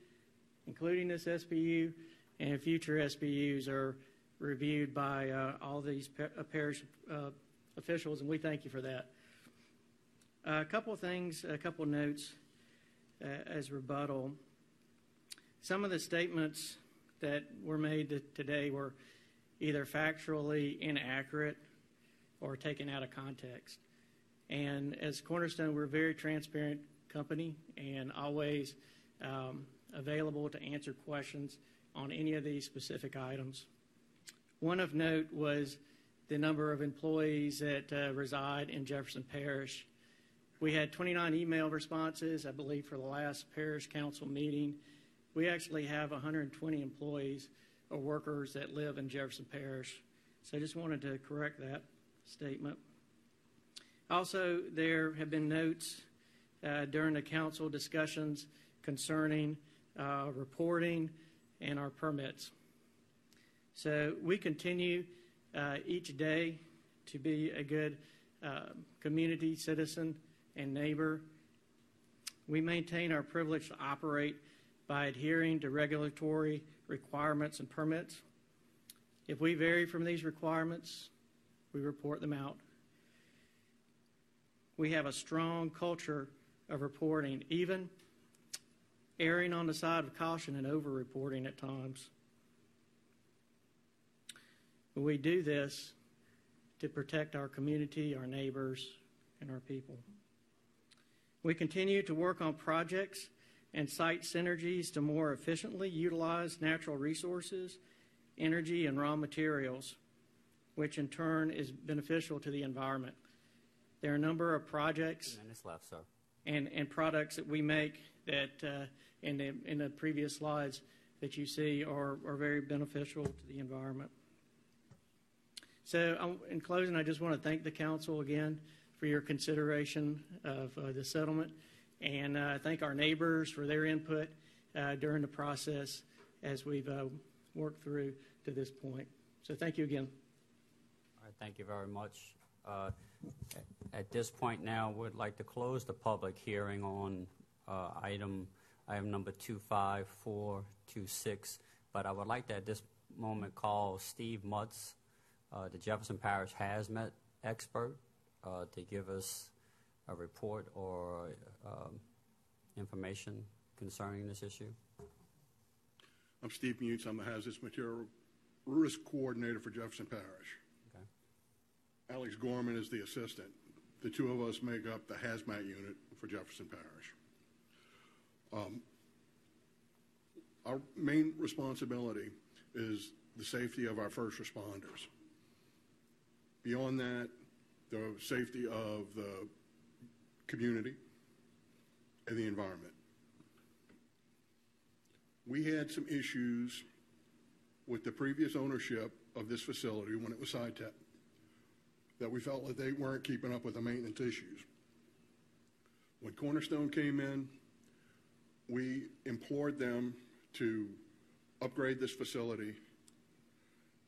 including this SPU, and future SPUs are reviewed by uh, all these uh, parish uh, officials, and we thank you for that. a couple of things, a couple of notes uh, as rebuttal. Some of the statements that were made today were either factually inaccurate or taken out of context. And as Cornerstone, we're a very transparent company and always um, available to answer questions on any of these specific items. One of note was the number of employees that uh, reside in Jefferson Parish. We had 29 email responses, I believe, for the last parish council meeting. We actually have 120 employees or workers that live in Jefferson Parish. So I just wanted to correct that statement. Also, there have been notes uh, during the council discussions concerning uh, reporting and our permits. So we continue uh, each day to be a good uh, community citizen and neighbor. We maintain our privilege to operate by adhering to regulatory requirements and permits. If we vary from these requirements, we report them out. We have a strong culture of reporting. Even erring on the side of caution and over-reporting at times. But we do this to protect our community, our neighbors, and our people. We continue to work on projects and site synergies to more efficiently utilize natural resources, energy, and raw materials, which in turn is beneficial to the environment. There are a number of projects Minutes left, sir. and, and products that we make that uh, in, the, in the previous slides that you see are, are very beneficial to the environment. So, um, in closing, I just want to thank the council again for your consideration of uh, the settlement and uh, thank our neighbors for their input uh, during the process as we've uh, worked through to this point. So, thank you again. All right, thank you very much. Uh, At this point now, we'd like to close the public hearing on uh, item, item number 25426, but I would like to at this moment call Steve Mutz, uh, the Jefferson Parish Hazmat expert, uh, to give us a report or um, information concerning this issue. I'm Steve Mutz. I'm the Hazardous Material Risk Coordinator for Jefferson Parish. Alex Gorman is the assistant. The two of us make up the hazmat unit for Jefferson Parish. Um, our main responsibility is the safety of our first responders. Beyond that, the safety of the community and the environment. We had some issues with the previous ownership of this facility when it was Cytec that we felt that they weren't keeping up with the maintenance issues. When Cornerstone came in, we implored them to upgrade this facility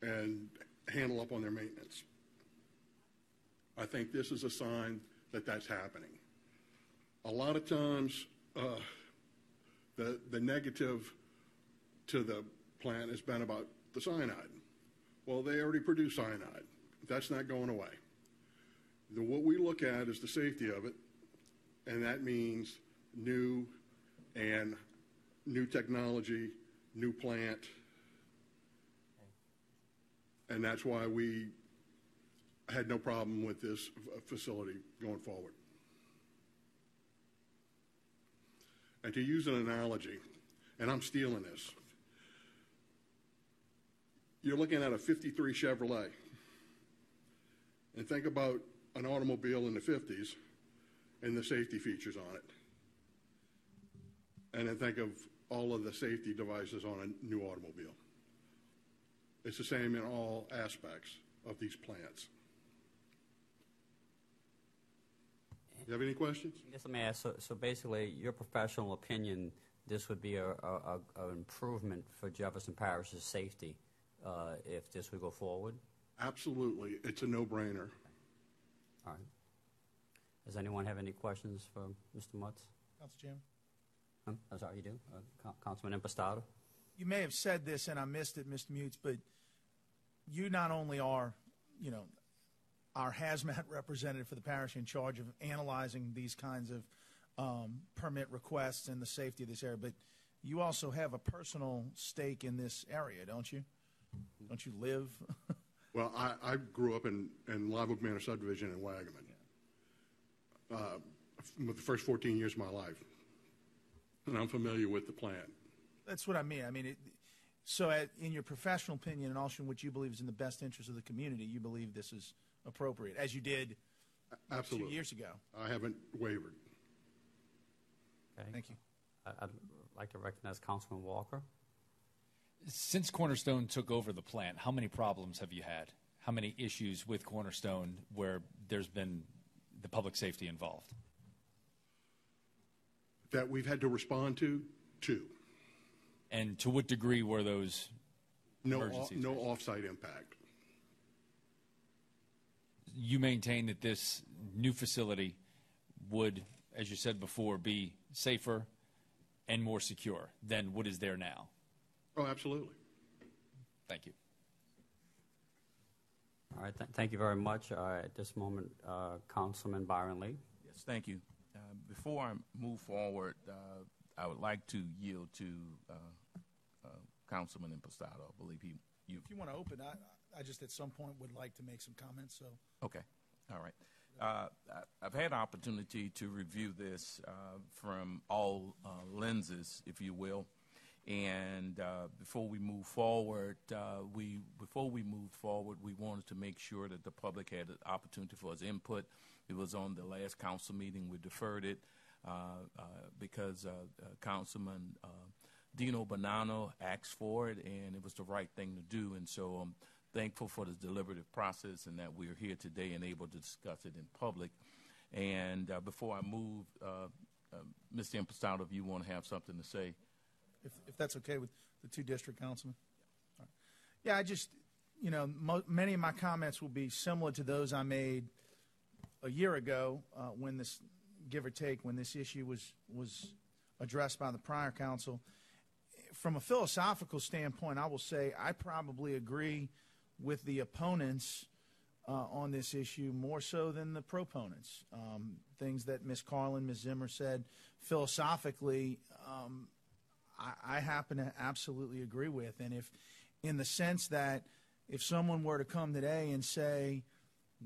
and handle up on their maintenance. I think this is a sign that that's happening. A lot of times, uh, the, the negative to the plant has been about the cyanide. Well, they already produce cyanide. That's not going away. The, what we look at is the safety of it, and that means new and new technology, new plant, and that's why we had no problem with this facility going forward. And to use an analogy, and I'm stealing this, you're looking at a 53 Chevrolet. And think about an automobile in the 50s and the safety features on it. And then think of all of the safety devices on a new automobile. It's the same in all aspects of these plants. Do you have any questions? Yes, let me ask. So, so basically, your professional opinion, this would be an improvement for Jefferson Parish's safety uh, if this would go forward? Absolutely. It's a no-brainer. All right. Does anyone have any questions for Mr. Mutz? Council Chairman? Um, I'm sorry, you do? Uh, Co- Councilman Impastato? You may have said this and I missed it, Mr. Mutz, but you not only are, you know, our hazmat representative for the parish in charge of analyzing these kinds of um, permit requests and the safety of this area, but you also have a personal stake in this area, don't you? Don't you live? Well, I, I grew up in, in Live Oak Manor subdivision in Waggaman. Uh, with the first 14 years of my life. And I'm familiar with the plan. That's what I mean. I mean, it, so at, in your professional opinion and also in what you believe is in the best interest of the community, you believe this is appropriate, as you did Absolutely. two years ago. I haven't wavered. Okay. Thank you. I- I'd like to recognize Councilman Walker. Since Cornerstone took over the plant, how many problems have you had? How many issues with Cornerstone where there's been the public safety involved? That we've had to respond to, two. And to what degree were those No, emergencies? no offsite impact. You maintain that this new facility would, as you said before, be safer and more secure than what is there now? Oh, absolutely. Thank you. All right, th- thank you very much. Uh, At this moment, uh, Councilman Byron Lee. Yes, thank you. Uh, Before I move forward, uh, I would like to yield to uh, uh, Councilman Impastato. I believe he, you, If you want to open, I, I just at some point would like to make some comments, so. Okay, all right. Uh, I- I've had opportunity to review this uh, from all uh, lenses, if you will. And uh, before we move forward, uh, we before we moved forward, we wanted to make sure that the public had an opportunity for its input. It was on the last council meeting. We deferred it uh, uh, because uh, Councilman Deano Bonano asked for it, and it was the right thing to do. And so I'm thankful for the deliberative process and that we're here today and able to discuss it in public. And uh, before I move, uh, uh, Mr. Impastato, if you want to have something to say. If, if that's okay with the two district councilmen. Right. Yeah, I just, you know, mo- many of my comments will be similar to those I made a year ago uh, when this, give or take, when this issue was was addressed by the prior council. From a philosophical standpoint, I will say I probably agree with the opponents uh, on this issue more so than the proponents. Um, things that Ms. Carlin, Ms. Zimmer said philosophically, um, I, I happen to absolutely agree with. And if, in the sense that if someone were to come today and say,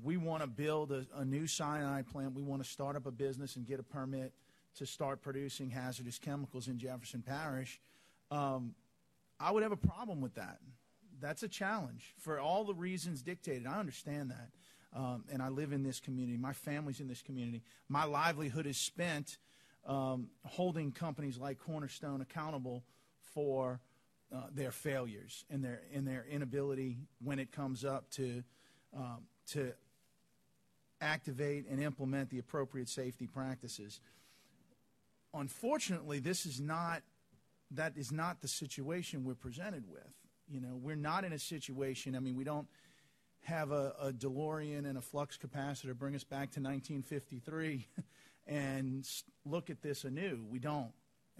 we want to build a, a new cyanide plant, we want to start up a business and get a permit to start producing hazardous chemicals in Jefferson Parish, um, I would have a problem with that. That's a challenge for all the reasons dictated. I understand that. Um, and I live in this community. My family's in this community. My livelihood is spent um, holding companies like Cornerstone accountable for uh, their failures and their and their inability when it comes up to um, to activate and implement the appropriate safety practices. Unfortunately, this is not that is not the situation we're presented with. You know, we're not in a situation. I mean, we don't have a, a DeLorean and a flux capacitor bring us back to 1953 and look at this anew. We don't.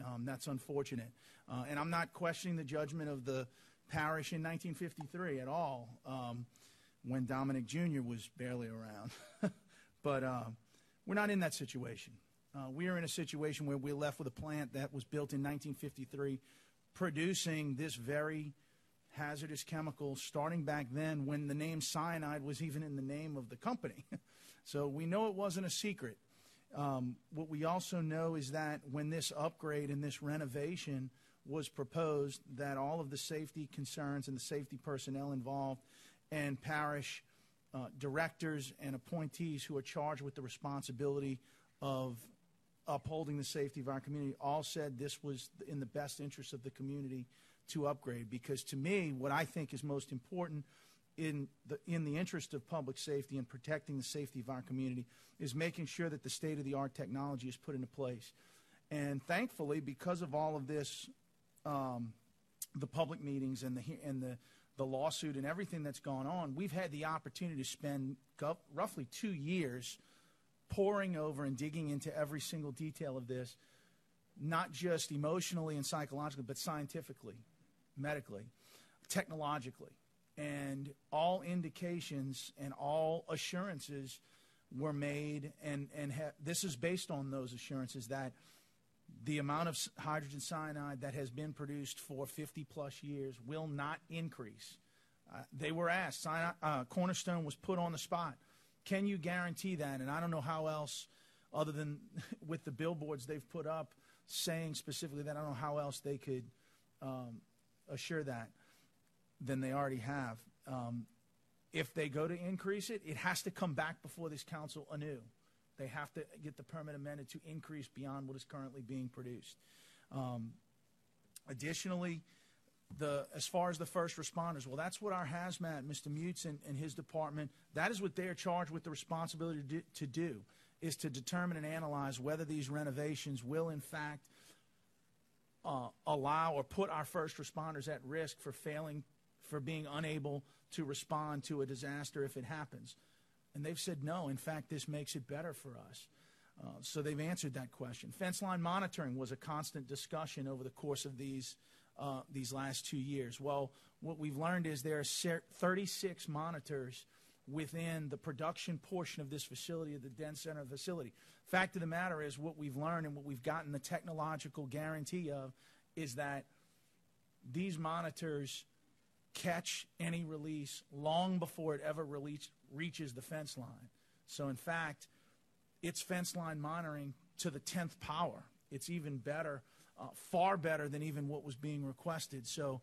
Um, that's unfortunate. Uh, and I'm not questioning the judgment of the parish in 1953 at all, um, when Dominic Jr. was barely around. but uh, we're not in that situation. Uh, we are in a situation where we're left with a plant that was built in 1953, producing this very hazardous chemical starting back then when the name cyanide was even in the name of the company. so we know it wasn't a secret. Um, what we also know is that when this upgrade and this renovation was proposed, that all of the safety concerns and the safety personnel involved and parish uh, directors and appointees who are charged with the responsibility of upholding the safety of our community all said this was in the best interest of the community to upgrade. Because to me what I think is most important in the in the interest of public safety and protecting the safety of our community is making sure that the state of the art technology is put into place and thankfully because of all of this um, the public meetings and the and the the lawsuit and everything that's gone on we've had the opportunity to spend roughly 2 years pouring over and digging into every single detail of this, not just emotionally and psychologically, but scientifically, medically, technologically. And all indications and all assurances were made, and, and ha- this is based on those assurances that the amount of hydrogen cyanide that has been produced for 50 plus years will not increase. Uh, they were asked, uh, Cornerstone was put on the spot. Can you guarantee that? And I don't know how else, other than with the billboards they've put up saying specifically that, I don't know how else they could um, assure that than they already have. Um, if they go to increase it, it has to come back before this council anew. They have to get the permit amended to increase beyond what is currently being produced. Um, additionally, the as far as the first responders, well, that's what our hazmat, Mr. Mutz and, and his department, that is what they are charged with the responsibility to do, to do, is to determine and analyze whether these renovations will in fact uh, allow or put our first responders at risk for failing, for being unable to respond to a disaster if it happens. And they've said no. In fact, this makes it better for us. Uh, so they've answered that question. Fence line monitoring was a constant discussion over the course of these uh, these last two years. Well, what we've learned is there are 36 monitors within the production portion of this facility, of the dense center facility. Fact of the matter is, what we've learned and what we've gotten the technological guarantee of is that these monitors catch any release long before it ever release, reaches the fence line. So, in fact, it's fence line monitoring to the 10th power. It's even better, uh, far better than even what was being requested. So,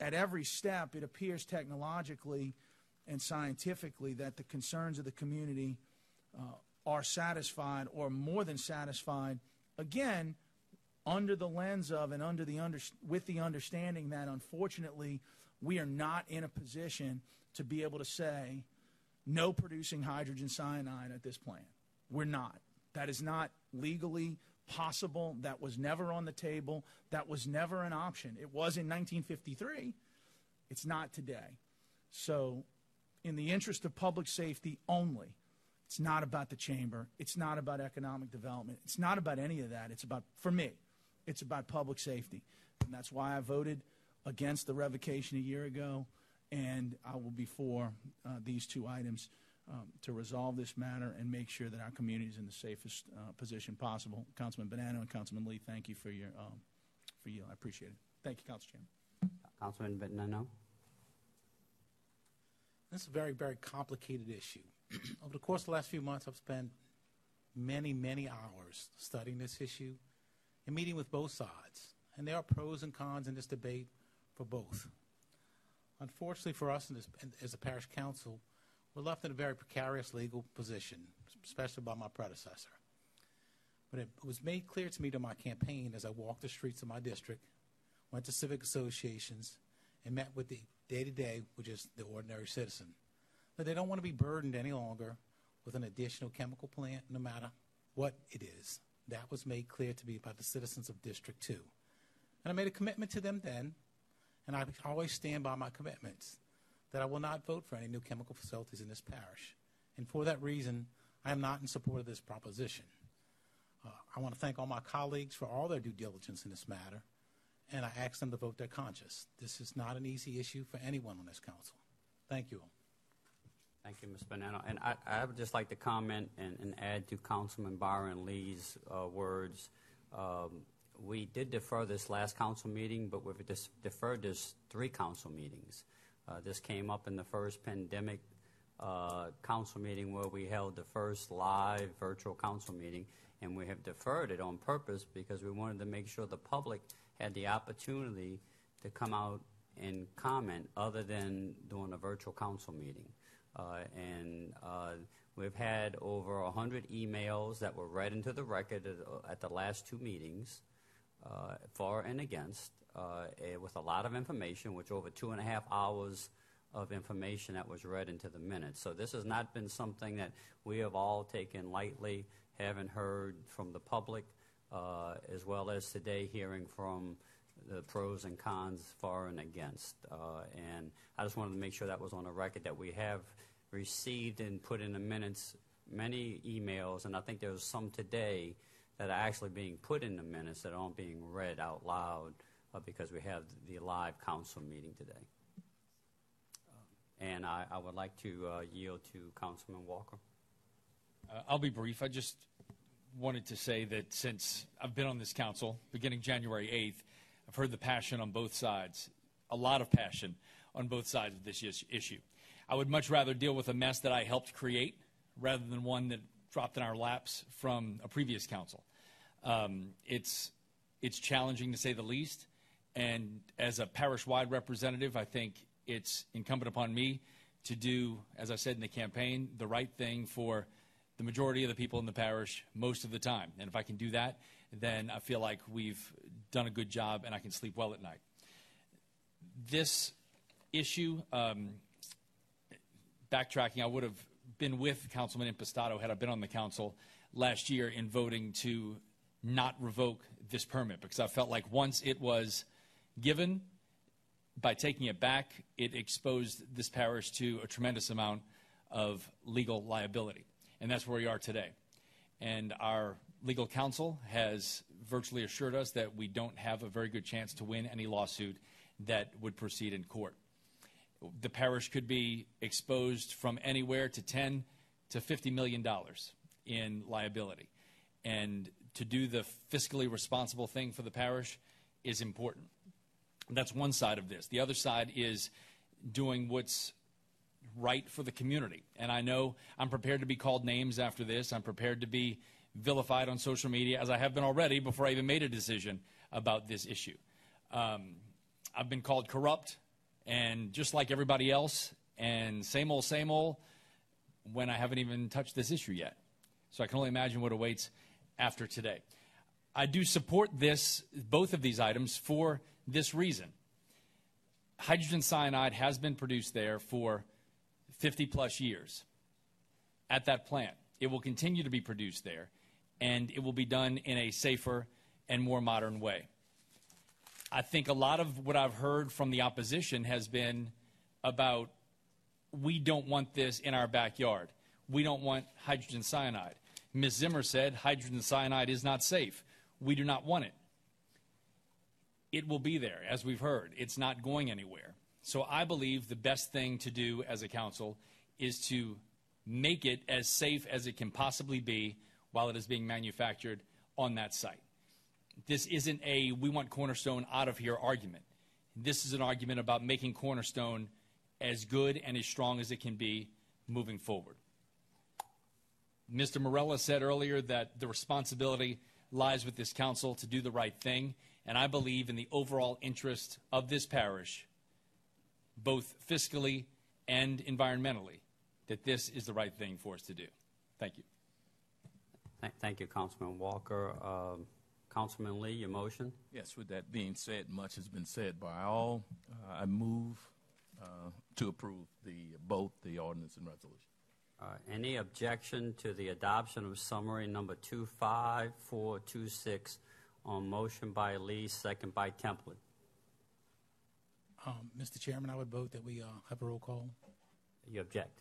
at every step, it appears technologically and scientifically that the concerns of the community uh, are satisfied or more than satisfied. Again, under the lens of and under the under, with the understanding that unfortunately we are not in a position to be able to say no producing hydrogen cyanide at this plant. We're not. That is not legally possible. That was never on the table. That was never an option. It was in 1953. It's not today. So, in the interest of public safety only, it's not about the chamber. It's not about economic development. It's not about any of that. It's about, for me, it's about public safety. And that's why I voted against the revocation a year ago, and I will be for uh, these two items um, to resolve this matter and make sure that our community is in the safest uh, position possible. Councilman Bonano and Councilman Lee, thank you for your um, for you. I appreciate it. Thank you, Council Chairman. Councilman Bonano. This is a very, very complicated issue. Over the course of the last few months, I've spent many, many hours studying this issue and meeting with both sides. And there are pros and cons in this debate for both. Unfortunately for us this, as a parish council, we're left in a very precarious legal position, especially by my predecessor. But it was made clear to me during my campaign as I walked the streets of my district, went to civic associations, and met with the day to day, which is the ordinary citizen, that they don't want to be burdened any longer with an additional chemical plant, no matter what it is. That was made clear to me by the citizens of District 2. And I made a commitment to them then, and I always stand by my commitments that I will not vote for any new chemical facilities in this parish. And for that reason, I am not in support of this proposition. Uh, I want to thank all my colleagues for all their due diligence in this matter, and I ask them to vote their conscience. This is not an easy issue for anyone on this council. Thank you. Thank you, Ms. Bonano. And I, I would just like to comment and, and add to Councilman Byron Lee's uh, words. Um, we did defer this last council meeting, but we've deferred this three council meetings. Uh, this came up in the first pandemic uh, council meeting where we held the first live virtual council meeting, and we have deferred it on purpose because we wanted to make sure the public had the opportunity to come out and comment other than doing a virtual council meeting. Uh, and uh, we've had over 100 emails that were read into the record at the last two meetings, for and against, eh, with a lot of information, which over two and a half hours of information that was read into the minutes. So this has not been something that we have all taken lightly, haven't heard from the public, uh, as well as today hearing from the pros and cons for and against. Uh, and I just wanted to make sure that was on the record that we have received and put in the minutes many emails, and I think there's some today that are actually being put in the minutes that aren't being read out loud uh, because we have the live council meeting today. And I, I, would like to uh, yield to Councilman Walker. Uh, I'll be brief. I just wanted to say that since I've been on this council, beginning January 8th, I've heard the passion on both sides, a lot of passion on both sides of this issue. I would much rather deal with a mess that I helped create rather than one that dropped in our laps from a previous council. Um, it's, it's challenging to say the least. And as a parish wide representative, I think it's incumbent upon me to do, as I said in the campaign, the right thing for the majority of the people in the parish most of the time. And if I can do that, then I feel like we've done a good job and I can sleep well at night. This issue, um, backtracking, I would have been with Councilman Impastato had I been on the council last year in voting to not revoke this permit because I felt like once it was given, by taking it back, it exposed this parish to a tremendous amount of legal liability. And that's where we are today. And our legal counsel has virtually assured us that we don't have a very good chance to win any lawsuit that would proceed in court. The parish could be exposed from anywhere to 10 to 50 million dollars in liability. And to do the fiscally responsible thing for the parish is important. That's one side of this. The other side is doing what's right for the community. And I know I'm prepared to be called names after this. I'm prepared to be vilified on social media, as I have been already before I even made a decision about this issue. Um, I've been called corrupt, and just like everybody else, and same old, same old, when I haven't even touched this issue yet. So I can only imagine what awaits after today. I do support this, both of these items, for this reason. Hydrogen cyanide has been produced there for 50 plus years at that plant. It will continue to be produced there, and it will be done in a safer and more modern way. I think a lot of what I've heard from the opposition has been about we don't want this in our backyard. We don't want hydrogen cyanide. Ms. Zimmer said hydrogen cyanide is not safe. We do not want it. It will be there, as we've heard. It's not going anywhere. So I believe the best thing to do as a council is to make it as safe as it can possibly be while it is being manufactured on that site. This isn't a we want Cornerstone out of here argument. This is an argument about making Cornerstone as good and as strong as it can be moving forward. Mr. Morella said earlier that the responsibility lies with this council to do the right thing, and I believe in the overall interest of this parish, both fiscally and environmentally, that this is the right thing for us to do. Thank you. Thank you, Councilman Walker. Um, Councilman Lee, your motion? Yes, with that being said, much has been said by all. Uh, I move uh, to approve the, both the ordinance and resolution. Uh, Any objection to the adoption of summary number 25426 on motion by Lee, second by Templet? Um, Mr. Chairman, I would vote that we uh, have a roll call. You object?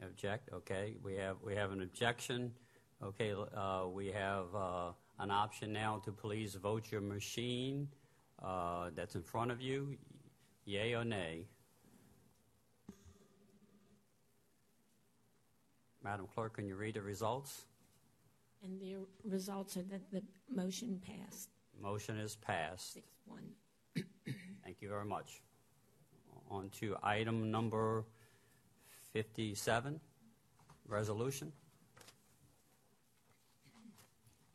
You Object, okay. We have, we have an objection. Okay, uh, we have uh, an option now to please vote your machine uh, that's in front of you, yay or nay. Madam Clerk, can you read the results? And the results are that the motion passed. Motion is passed. Six one. Thank you very much. On to item number 57, resolution.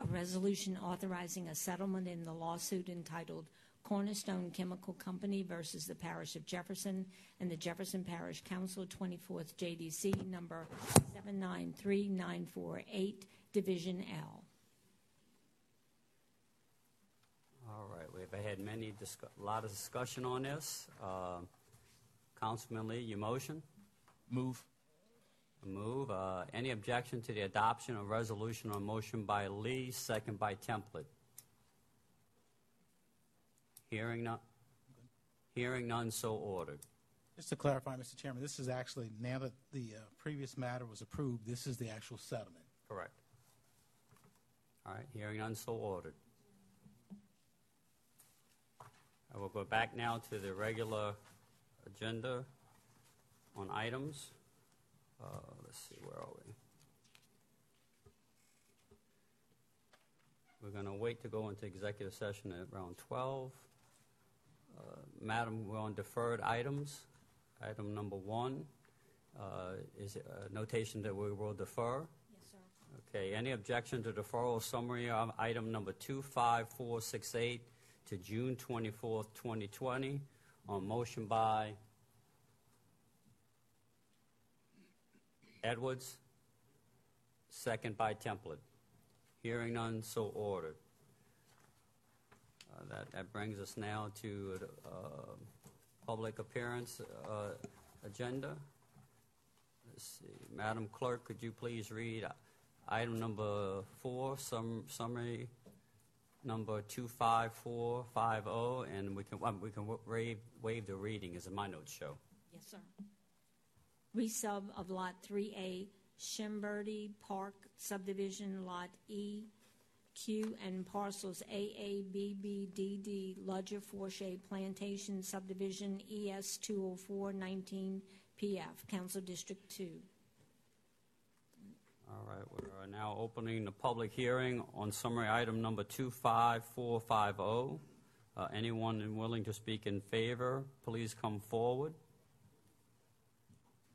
A resolution authorizing a settlement in the lawsuit entitled Cornerstone Chemical Company versus the Parish of Jefferson and the Jefferson Parish Council, 24th JDC number 793948, Division L. All right, we've had many, discu- a lot of discussion on this. Uh, Councilman Lee, your motion? Move. Move. Uh, Any objection to the adoption of resolution or motion by Lee, second by Templet? Hearing none? Hearing none, so ordered. Just to clarify, Mr. Chairman, this is actually, now that the uh, previous matter was approved, this is the actual settlement. Correct. All right, hearing none, so ordered. I will go back now to the regular agenda on items. Uh, Let's see, where are we? We're going to wait to go into executive session at around 12. Uh, Madam, we're on deferred items. Item number one uh, is a notation that we will defer. Yes, sir. Okay, any objection to deferral summary of item number 25468 to June 24th, 2020, on motion by Edwards, second by Templet. Hearing none, so ordered. Uh, That, that brings us now to uh, public appearance uh, agenda. Let's see, Madam Clerk, could you please read item number four, sum- summary number 25450, and we can, um, we can waive, waive the reading, as my notes show. Yes, sir. Resub of Lot 3A, Shimberdy Park subdivision, Lot E, Q, and parcels AA, BB, DD, Ludger Fortier Plantation Subdivision ES 20419 PF, Council District 2. All right, we are now opening the public hearing on summary item number 25450. Uh, Anyone willing to speak in favor, please come forward.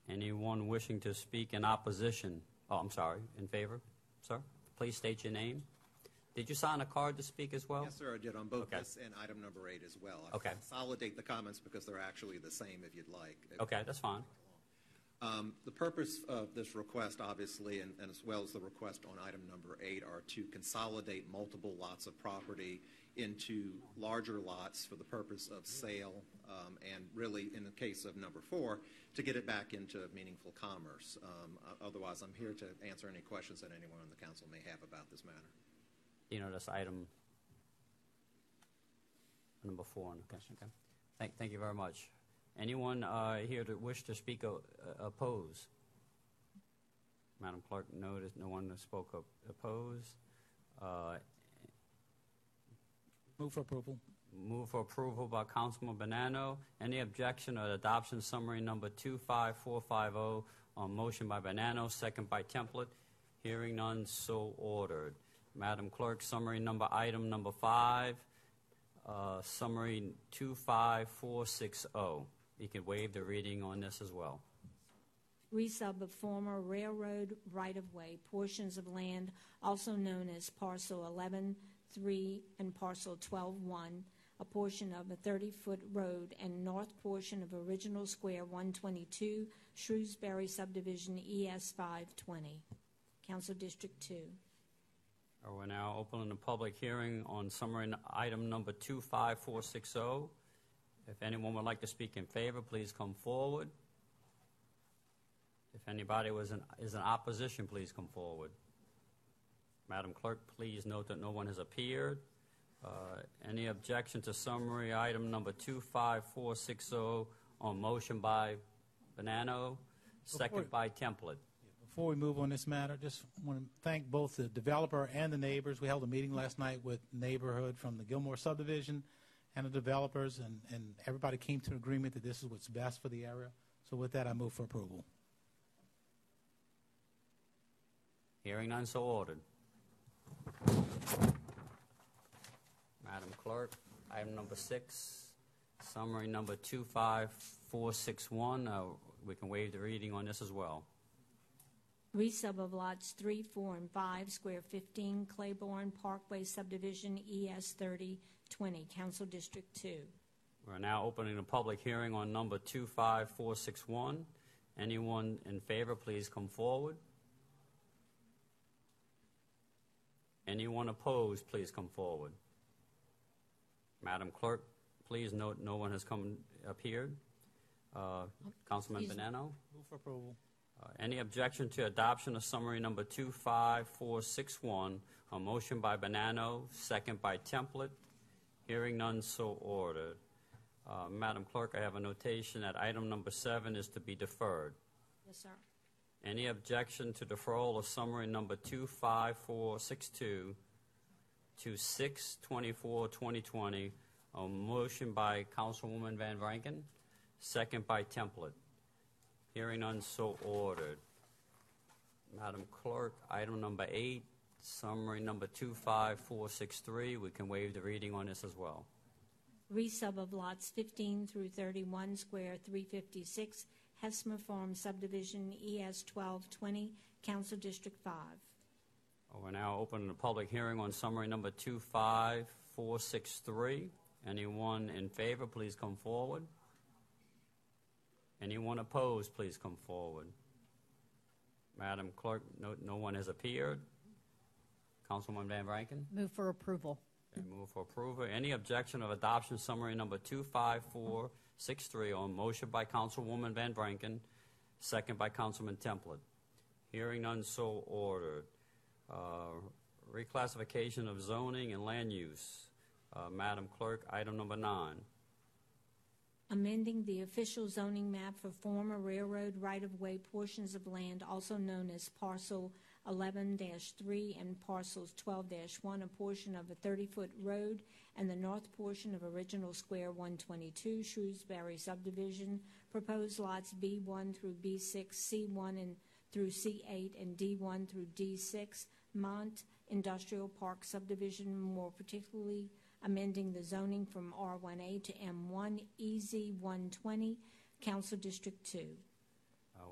Anyone wishing to speak in opposition? Oh, I'm sorry, in favor, sir? Please state your name. Did you sign a card to speak as well? Yes, sir, I did on both Okay. this and item number eight as well. I Okay. Consolidate the comments because they're actually the same if you'd like. Okay, that's fine. Um, The purpose of this request, obviously, and and as well as the request on item number eight, are to consolidate multiple lots of property into larger lots for the purpose of sale, um, and really, in the case of number four, to get it back into meaningful commerce. Um, Otherwise, I'm here to answer any questions that anyone on the council may have about this matter. You that's item number four on the question, okay? Thank, thank you very much. Anyone uh, here to wish to speak o- uh, oppose? Madam Clerk, noticed no one spoke op- oppose. Uh, Move for approval. Move for approval by Councilman Bonano. Any objection or adoption summary number 25450 on motion by Bonano, second by Templet. Hearing none, so ordered. Madam Clerk, summary number item number five, uh, summary 25460. You can waive the reading on this as well. resub of former railroad right-of-way portions of land also known as parcel 11-3 and parcel 12-1, a portion of a 30-foot road and north portion of original square 122 Shrewsbury subdivision ES 520, Council District 2. Uh, We're now opening the public hearing on summary item number 25460. If anyone would like to speak in favor, please come forward. If anybody was in, is in opposition, please come forward. Madam Clerk, please note that no one has appeared. Uh, Any objection to summary item number 25460 on motion by Bonano, second by Templet? Before we move on this matter, just want to thank both the developer and the neighbors. We held a meeting last night with neighborhood from the Gilmore subdivision and the developers, and, and everybody came to an agreement that this is what's best for the area. So with that, I move for approval. Hearing none, so ordered. Madam Clerk, item number six, summary number 25461. Uh, We can waive the reading on this as well. Resub of lots 3, 4, and 5, square 15, Claiborne Parkway subdivision ES 3020, Council District 2. We're now opening a public hearing on number 25461. Anyone in favor, please come forward. Anyone opposed, please come forward. Madam Clerk, please note no one has come, appeared. Uh, Councilman Excuse me. Bonano? Move for approval. Uh, Any objection to adoption of summary number 25461 A motion by Bonano, second by Templet? Hearing none, so ordered. Uh, Madam Clerk, I have a notation that item number seven is to be deferred. Yes, sir. Any objection to deferral of summary number 25462 to 6/24/2020 on motion by Councilwoman Van Vrancken, second by Templet? Hearing none, so ordered. Madam Clerk, item number eight, summary number 25463. We can waive the reading on this as well. Resub of lots 15 through 31, square 356, Hesmer Farm subdivision ES 1220, Council District 5. Uh, We're now opening the public hearing on summary number 25463. Anyone in favor, please come forward. Anyone opposed, please come forward. Madam Clerk, no, no one has appeared. Councilwoman Van Vrancken? Move for approval. Okay, move for approval. Any objection of adoption summary number 25463 on motion by Councilwoman Van Vrancken, second by Councilman Templet. Hearing none, so ordered. Uh, Reclassification of zoning and land use. Uh, Madam Clerk, item number nine. amending the official zoning map for former railroad right-of-way portions of land also known as parcel 11-3 and parcels 12-1, a portion of a 30-foot road and the north portion of original Square 122 Shrewsbury subdivision, proposed lots B1 through B6, C1 and through C8, and D1 through D6, Mont Industrial Park subdivision, more particularly amending the zoning from R1A to M1, EZ 120, Council District 2.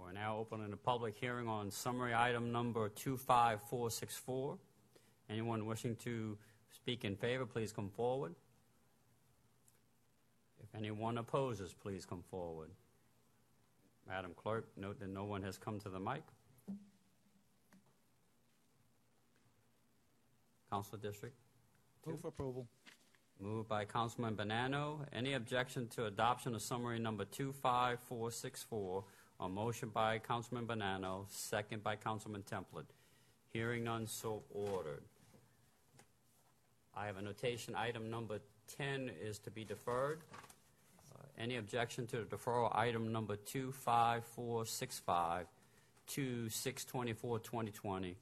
We're now opening a public hearing on summary item number 25464. Anyone wishing to speak in favor, please come forward. If anyone opposes, please come forward. Madam Clerk, note that no one has come to the mic. Council District? Move for approval. Moved by Councilman Bonano. Any objection to adoption of summary number 25464 on motion by Councilman Bonano, second by Councilman Templet? Hearing none, so ordered. I have a notation, item number 10 is to be deferred. Uh, Any objection to the deferral, item number 25465 to 624-2020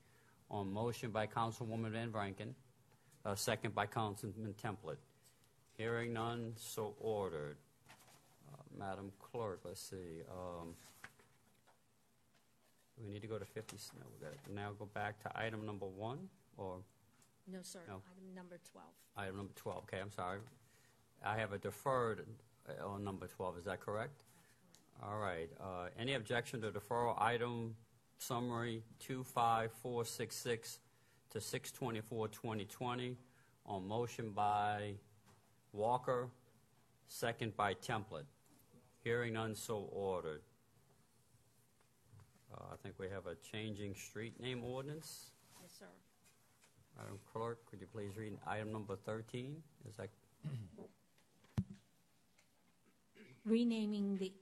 on motion by Councilwoman Van Vrancken, uh, second by Councilman Templet. Hearing none, so ordered. Uh, Madam Clerk, let's see. um, we need to go to 50? No, we got to now go back to item number one, or No, sir. No. Item number 12. item number 12? Okay, I'm sorry. I have a deferred uh, on number 12, is that correct? All right. uh, Any objection to deferral item summary 25466 to 624-2020 on motion by Walker, second by Templet. Hearing none, so ordered. Uh, I think we have a changing street name ordinance. Yes, sir. Madam Clerk, could you please read item number 13? Is that, renaming the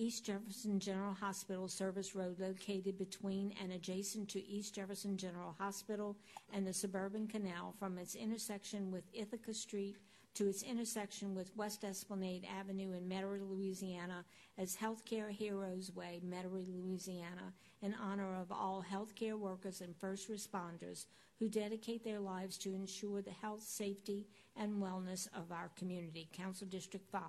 East Jefferson General Hospital Service Road located between and adjacent to East Jefferson General Hospital and the Suburban Canal from its intersection with Ithaca Street to its intersection with West Esplanade Avenue in Metairie, Louisiana as Healthcare Heroes Way, Metairie, Louisiana, in honor of all healthcare workers and first responders who dedicate their lives to ensure the health, safety, and wellness of our community. Council District 5.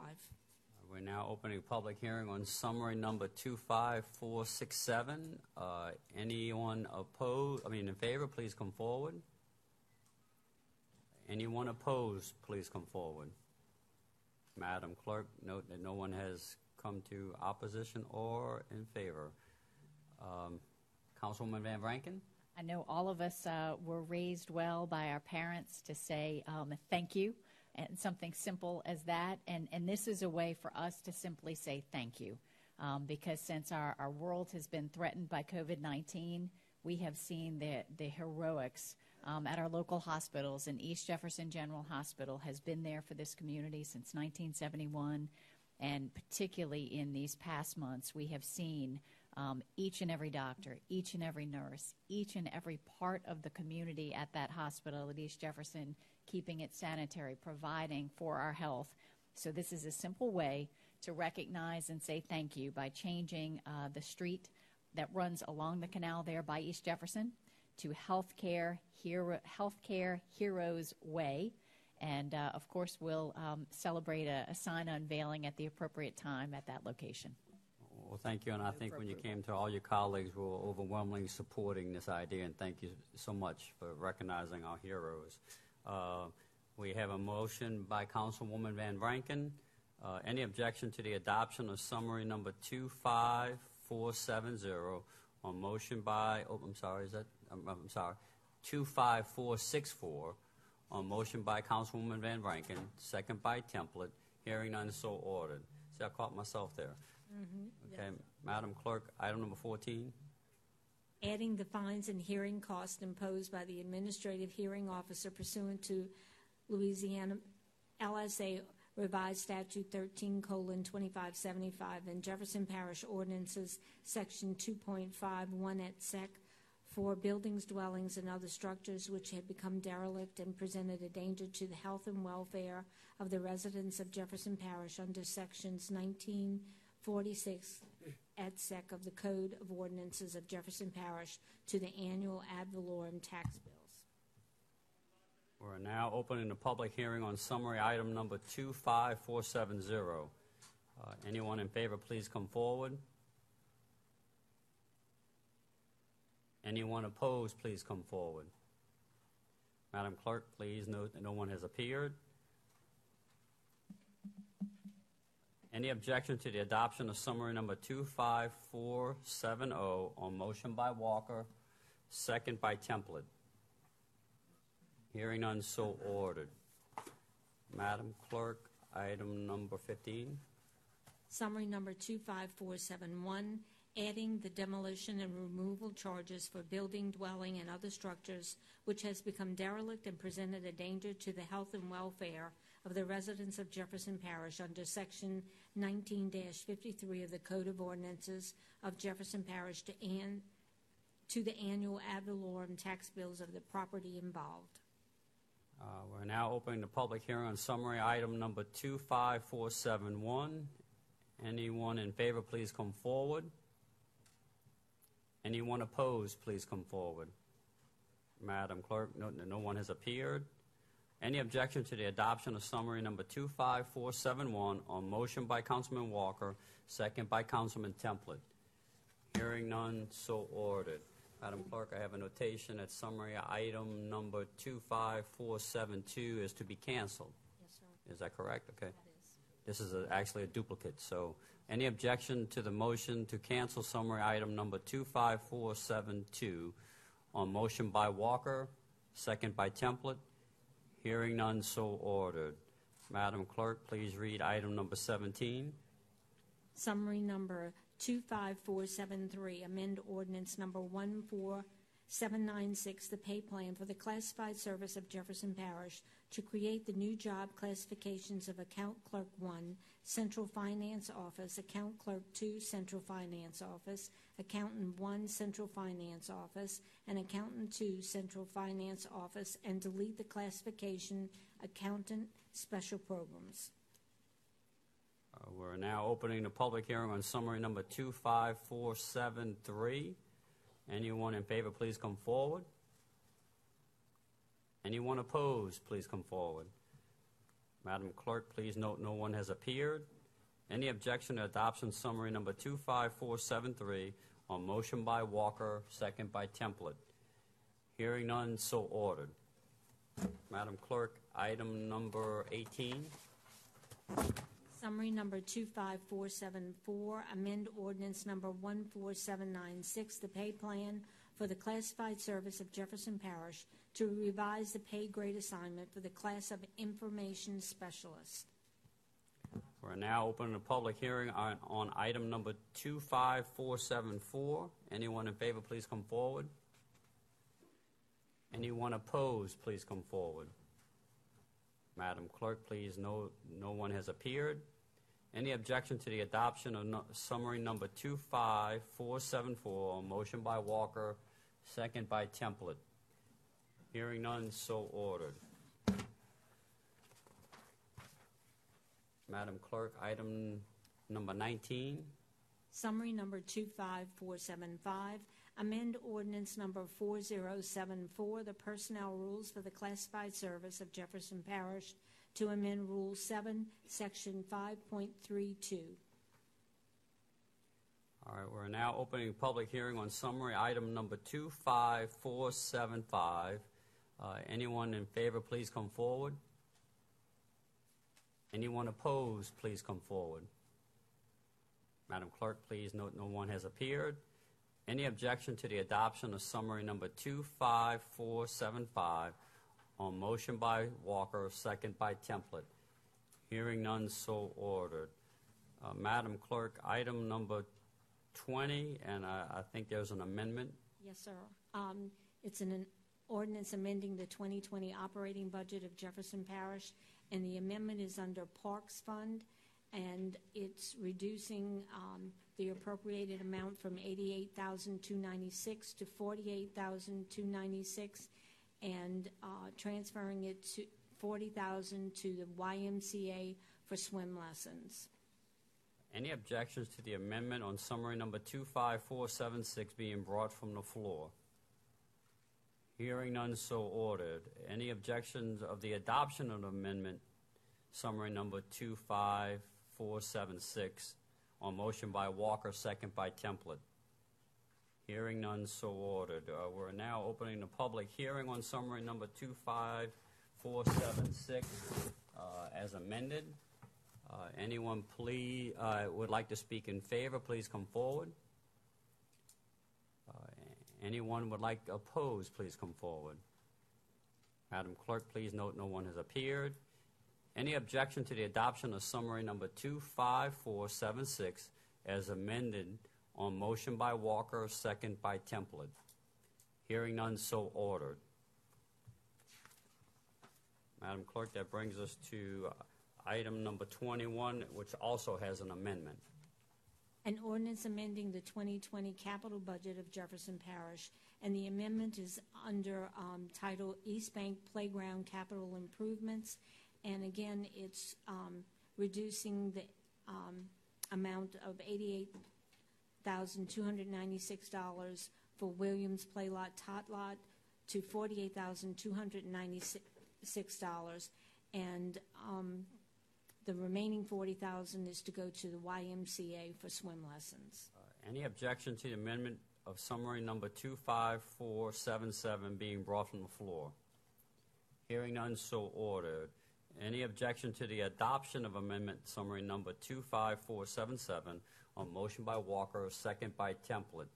we're now opening a public hearing on summary number 25467. Uh, Anyone opposed, I mean, in favor, please come forward. Anyone opposed, please come forward. Madam Clerk, note that no one has come to opposition or in favor. Um, Councilwoman Van Vrancken? I know all of us uh, were raised well by our parents to say um, thank you, and something simple as that. And, and this is a way for us to simply say thank you. Um, because since our, our world has been threatened by COVID 19, we have seen the, the heroics um, at our local hospitals. And East Jefferson General Hospital has been there for this community since 1971. And particularly in these past months, we have seen um, each and every doctor, each and every nurse, each and every part of the community at that hospital at East Jefferson keeping it sanitary, providing for our health. So, this is a simple way to recognize and say thank you by changing uh, the street that runs along the canal there by East Jefferson to Healthcare, Hero, Healthcare Heroes Way. And uh, of course, we'll um, celebrate a, a sign unveiling at the appropriate time at that location. Well, thank you, and I think when you came to all your colleagues were overwhelmingly supporting this idea, and thank you so much for recognizing our heroes. Uh, we have a motion by Councilwoman Van Vrancken. Uh, any objection to the adoption of summary number 25470 on motion by, oh, I'm sorry, is that, I'm, I'm sorry, 25464 on motion by Councilwoman Van Vrancken, second by Templet, hearing none, so ordered. See, I caught myself there. Mm-hmm. Okay, Madam Clerk, item number 14. adding the fines and hearing costs imposed by the administrative hearing officer pursuant to Louisiana LSA revised statute 13 colon 2575 and Jefferson Parish ordinances section 2.51 et sec for buildings, dwellings, and other structures which had become derelict and presented a danger to the health and welfare of the residents of Jefferson Parish under sections 1946 et sec of the Code of Ordinances of Jefferson Parish to the annual ad valorem tax bills. We're now opening the public hearing on summary item number 25470. Uh, Anyone in favor, please come forward. Anyone opposed, please come forward. Madam Clerk, please note that no one has appeared. Any objection to the adoption of summary number 25470 on motion by Walker, second by Templet? Hearing none, so ordered. Madam Clerk, item number 15. Summary number 25471, adding the demolition and removal charges for building, dwelling, and other structures which has become derelict and presented a danger to the health and welfare of the residents of Jefferson Parish under Section 19-53 of the Code of Ordinances of Jefferson Parish to an, to the annual ad valorem tax bills of the property involved. Uh, We're now opening the public hearing on summary item number 25471. Anyone in favor, please come forward. Anyone opposed, please come forward. Madam Clerk, no, no one has appeared. Any objection to the adoption of summary number 25471 on motion by Councilman Walker, second by Councilman Templet? Hearing none, so ordered. Madam Clerk, I have a notation that summary item number 25472 is to be canceled. Yes, sir. Is that correct? Okay. That is. This is a- actually a duplicate, so any objection to the motion to cancel summary item number 25472 on motion by Walker, second by Templet? Hearing none, so ordered. Madam Clerk, please read item number 17. Summary number 25473, amend ordinance number 14796, the pay plan for the classified service of Jefferson Parish to create the new job classifications of Account Clerk 1, Central Finance Office, Account Clerk 2, Central Finance Office, Accountant 1, Central Finance Office, and Accountant 2, Central Finance Office, and delete the classification Accountant Special Programs. Uh, We're now opening the public hearing on summary number 25473. Anyone in favor, please come forward. Anyone opposed, please come forward. Madam Clerk, please note no one has appeared. Any objection to adoption summary number 25473 on motion by Walker, second by Templet? Hearing none, so ordered. Madam Clerk, item number 18. Summary number 25474, amend ordinance number 14796, the pay plan for the classified service of Jefferson Parish to revise the pay grade assignment for the class of information specialist. We're now opening the public hearing on, on item number 25474. Anyone in favor, please come forward. Anyone opposed, please come forward. Madam Clerk, please, no, no one has appeared. Any objection to the adoption of no- summary number 25474, motion by Walker, second by Templet? Hearing none, so ordered. Madam Clerk, item number 19. Summary number 25475, amend ordinance number 4074, the personnel rules for the classified service of Jefferson Parish to amend Rule 7, Section 5.32. All right, we're now opening public hearing on summary item number 25475. Uh, Anyone in favor, please come forward. Anyone opposed, please come forward. Madam Clerk, please note no one has appeared. Any objection to the adoption of summary number 25475 on motion by Walker, second by Templet? Hearing none, so ordered. Uh, Madam Clerk, item number 20, and I I think there's an amendment. Yes, sir. Um, It's an ordinance amending the 2020 operating budget of Jefferson Parish, and the amendment is under Parks Fund, and it's reducing um, the appropriated amount from 88296 to 48296 and uh, transferring it to 40000 to the YMCA for swim lessons. Any objections to the amendment on summary number 25476 being brought from the floor? Hearing none, so ordered. Any objections of the adoption of amendment, summary number 25476, on motion by Walker, second by Templet? Hearing none, so ordered. Uh, We're now opening the public hearing on summary number 25476 uh, as amended. Uh, Anyone please, uh, would like to speak in favor, please come forward. Anyone would like to oppose, please come forward. Madam Clerk, please note no one has appeared. Any objection to the adoption of summary number 25476 as amended on motion by Walker, second by Templet? Hearing none, so ordered. Madam Clerk, that brings us to uh, item number 21, which also has an amendment. An ordinance amending the 2020 capital budget of Jefferson Parish, and the amendment is under um, title East Bank Playground Capital Improvements. And again, it's um, reducing the um, amount of $88,296 for Williams Play Lot Tot Lot to $48,296. And um, the remaining 40000 is to go to the YMCA for swim lessons. Any objection to the amendment of summary number 25477 being brought from the floor? Hearing none, so ordered. Any objection to the adoption of amendment summary number 25477 on motion by Walker, second by Templet?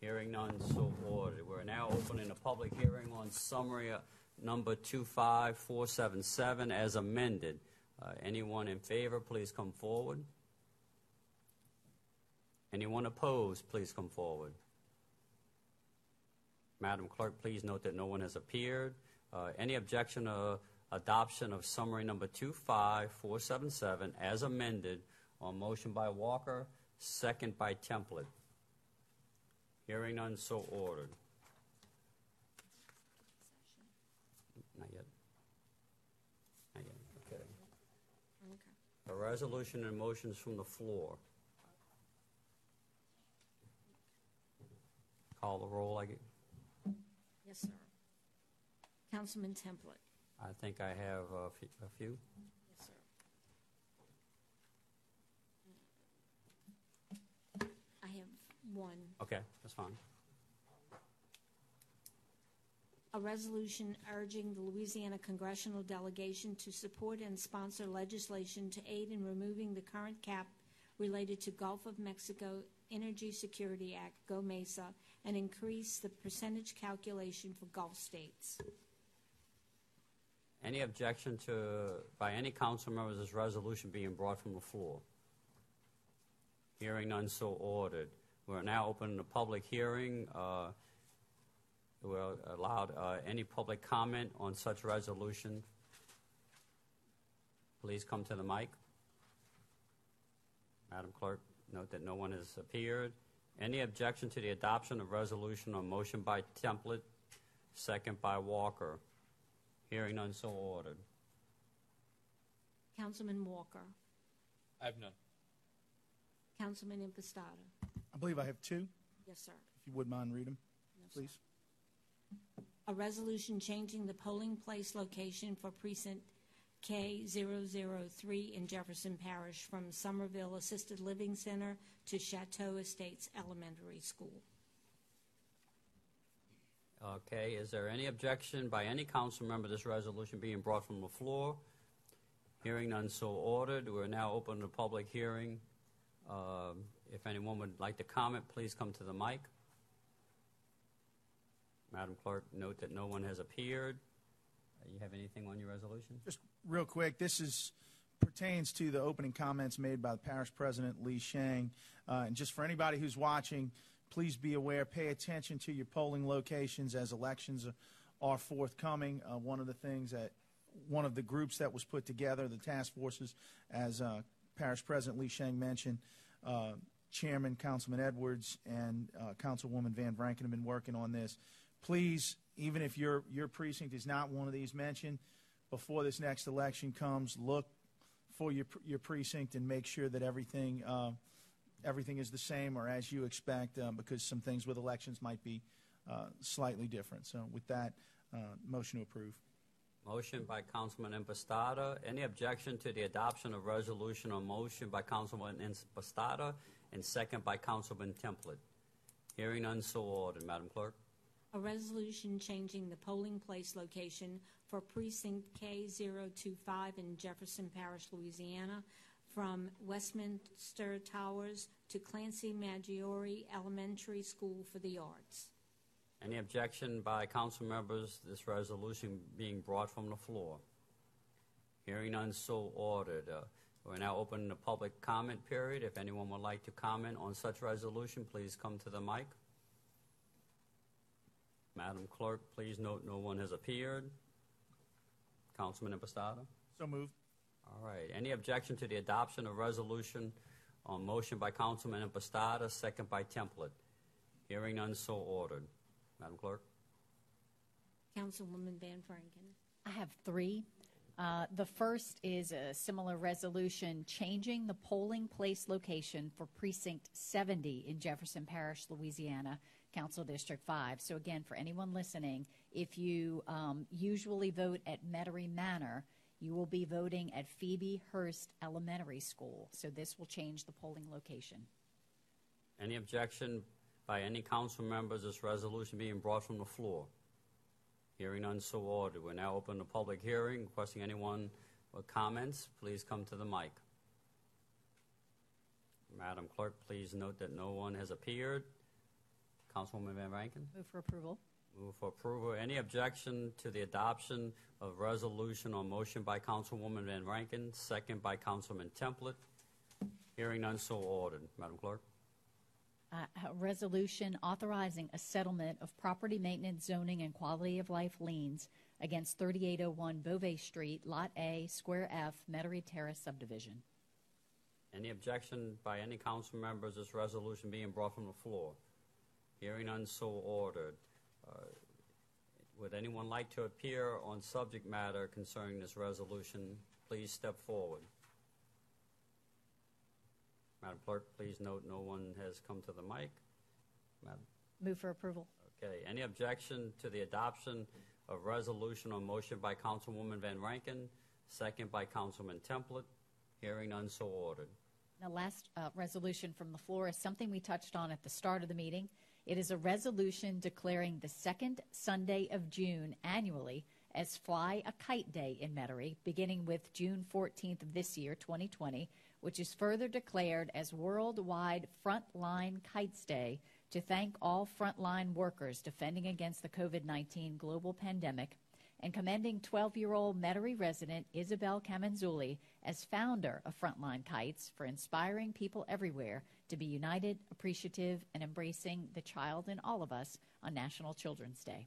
Hearing none, so ordered. We're now opening a public hearing on summary uh, number 25477 as amended. Uh, Anyone in favor, please come forward. Anyone opposed, please come forward. Madam Clerk, please note that no one has appeared. Uh, Any objection to adoption of summary number 25477 as amended on motion by Walker, second by Templet? Hearing none, so ordered. Not yet. Not yet, okay. A resolution and motions from the floor. Call the roll, I get, Yes, sir. Councilman Templet. I think I have a fe- a few. Yes, sir. I have one. Okay, that's fine. A resolution urging the Louisiana congressional delegation to support and sponsor legislation to aid in removing the current cap related to Gulf of Mexico Energy Security Act, GOMESA, and increase the percentage calculation for Gulf states. Any objection to, by any council members, this resolution being brought from the floor? Hearing none, so ordered. We're now opening the public hearing. Uh, We're allowed uh, any public comment on such resolution. Please come to the mic. Madam Clerk, note that no one has appeared. Any objection to the adoption of resolution on motion by Templet, second by Walker? Hearing none, so ordered. Councilman Walker. I have none. Councilman Impastato. I believe I have two, Yes, sir. if you would mind read them, Yes, sir. please. A resolution changing the polling place location for precinct K003 in Jefferson Parish from Somerville Assisted Living Center to Chateau Estates Elementary School. Okay, is there any objection by any council member this resolution being brought from the floor? Hearing none, so ordered. We're now open to public hearing. Um, If anyone would like to comment, please come to the mic. Madam Clerk, note that no one has appeared. Uh, You have anything on your resolution? Just real quick, this is pertains to the opening comments made by the parish president Lee Sheng. Uh, and just for anybody who's watching, please be aware, pay attention to your polling locations as elections are forthcoming. Uh, one of the things that one of the groups that was put together, the task forces, as uh, Parish President Lee Sheng mentioned, uh, Chairman Councilman Edwards and uh, Councilwoman Van Vrancken have been working on this. Please, even if your your precinct is not one of these mentioned, before this next election comes, look for your, your precinct and make sure that everything, uh, everything is the same or as you expect, uh, because some things with elections might be uh, slightly different. So with that, uh, motion to approve. Motion by Councilman Impastato. Any objection to the adoption of resolution or motion by Councilman Impastato and second by Councilman Templet? Hearing none, so ordered. Madam Clerk? A resolution changing the polling place location for precinct K025 in Jefferson Parish, Louisiana, from Westminster Towers to Clancy Maggiore Elementary School for the Arts. Any objection by council members, this resolution being brought from the floor? Hearing none, so ordered. Uh, We're now opening the public comment period. If anyone would like to comment on such resolution, please come to the mic. Madam Clerk, please note no one has appeared. Councilman Impastato? So moved. All right. Any objection to the adoption of resolution on motion by Councilman Impastato, second by Templet? Hearing none, so ordered. Madam Clerk? Councilwoman Van Vrancken. I have three. Uh, The first is a similar resolution changing the polling place location for Precinct 70 in Jefferson Parish, Louisiana, Council District 5. So again, for anyone listening, if you um, usually vote at Metairie Manor, you will be voting at Phoebe Hearst Elementary School. So this will change the polling location. Any objection by any council members, this resolution being brought from the floor? Hearing none, so ordered. We're now open to public hearing. Requesting anyone with comments, please come to the mic. Madam Clerk, please note that no one has appeared. Councilwoman Van Vrancken? Move for approval. Move for approval. Any objection to the adoption of resolution or motion by Councilwoman Van Vrancken, second by Councilman Templet? Hearing none, so ordered. Madam Clerk? uh, a resolution authorizing a settlement of property maintenance, zoning, and quality of life liens against 3801 Beauvais Street, Lot A, Square F, Metairie Terrace subdivision. Any objection by any council members, this resolution being brought from the floor? Hearing none, so ordered. Uh, Would anyone like to appear on subject matter concerning this resolution? Please step forward. Madam Clerk, please note no one has come to the mic. Madam, Move for approval. okay, any objection to the adoption of resolution or motion by Councilwoman Van Vrancken, second by Councilman Templet? Hearing none, so ordered. The last uh, resolution from the floor is something we touched on at the start of the meeting. It is a resolution declaring the second Sunday of June annually as Fly a Kite Day in Metairie, beginning with June 14th of this year, 2020, which is further declared as Worldwide Frontline Kites Day to thank all frontline workers defending against the COVID 19 global pandemic and commending 12 year old Metairie resident Isabel Camanzuli as founder of Frontline Kites for inspiring people everywhere to be united, appreciative, and embracing the child in all of us on National Children's Day.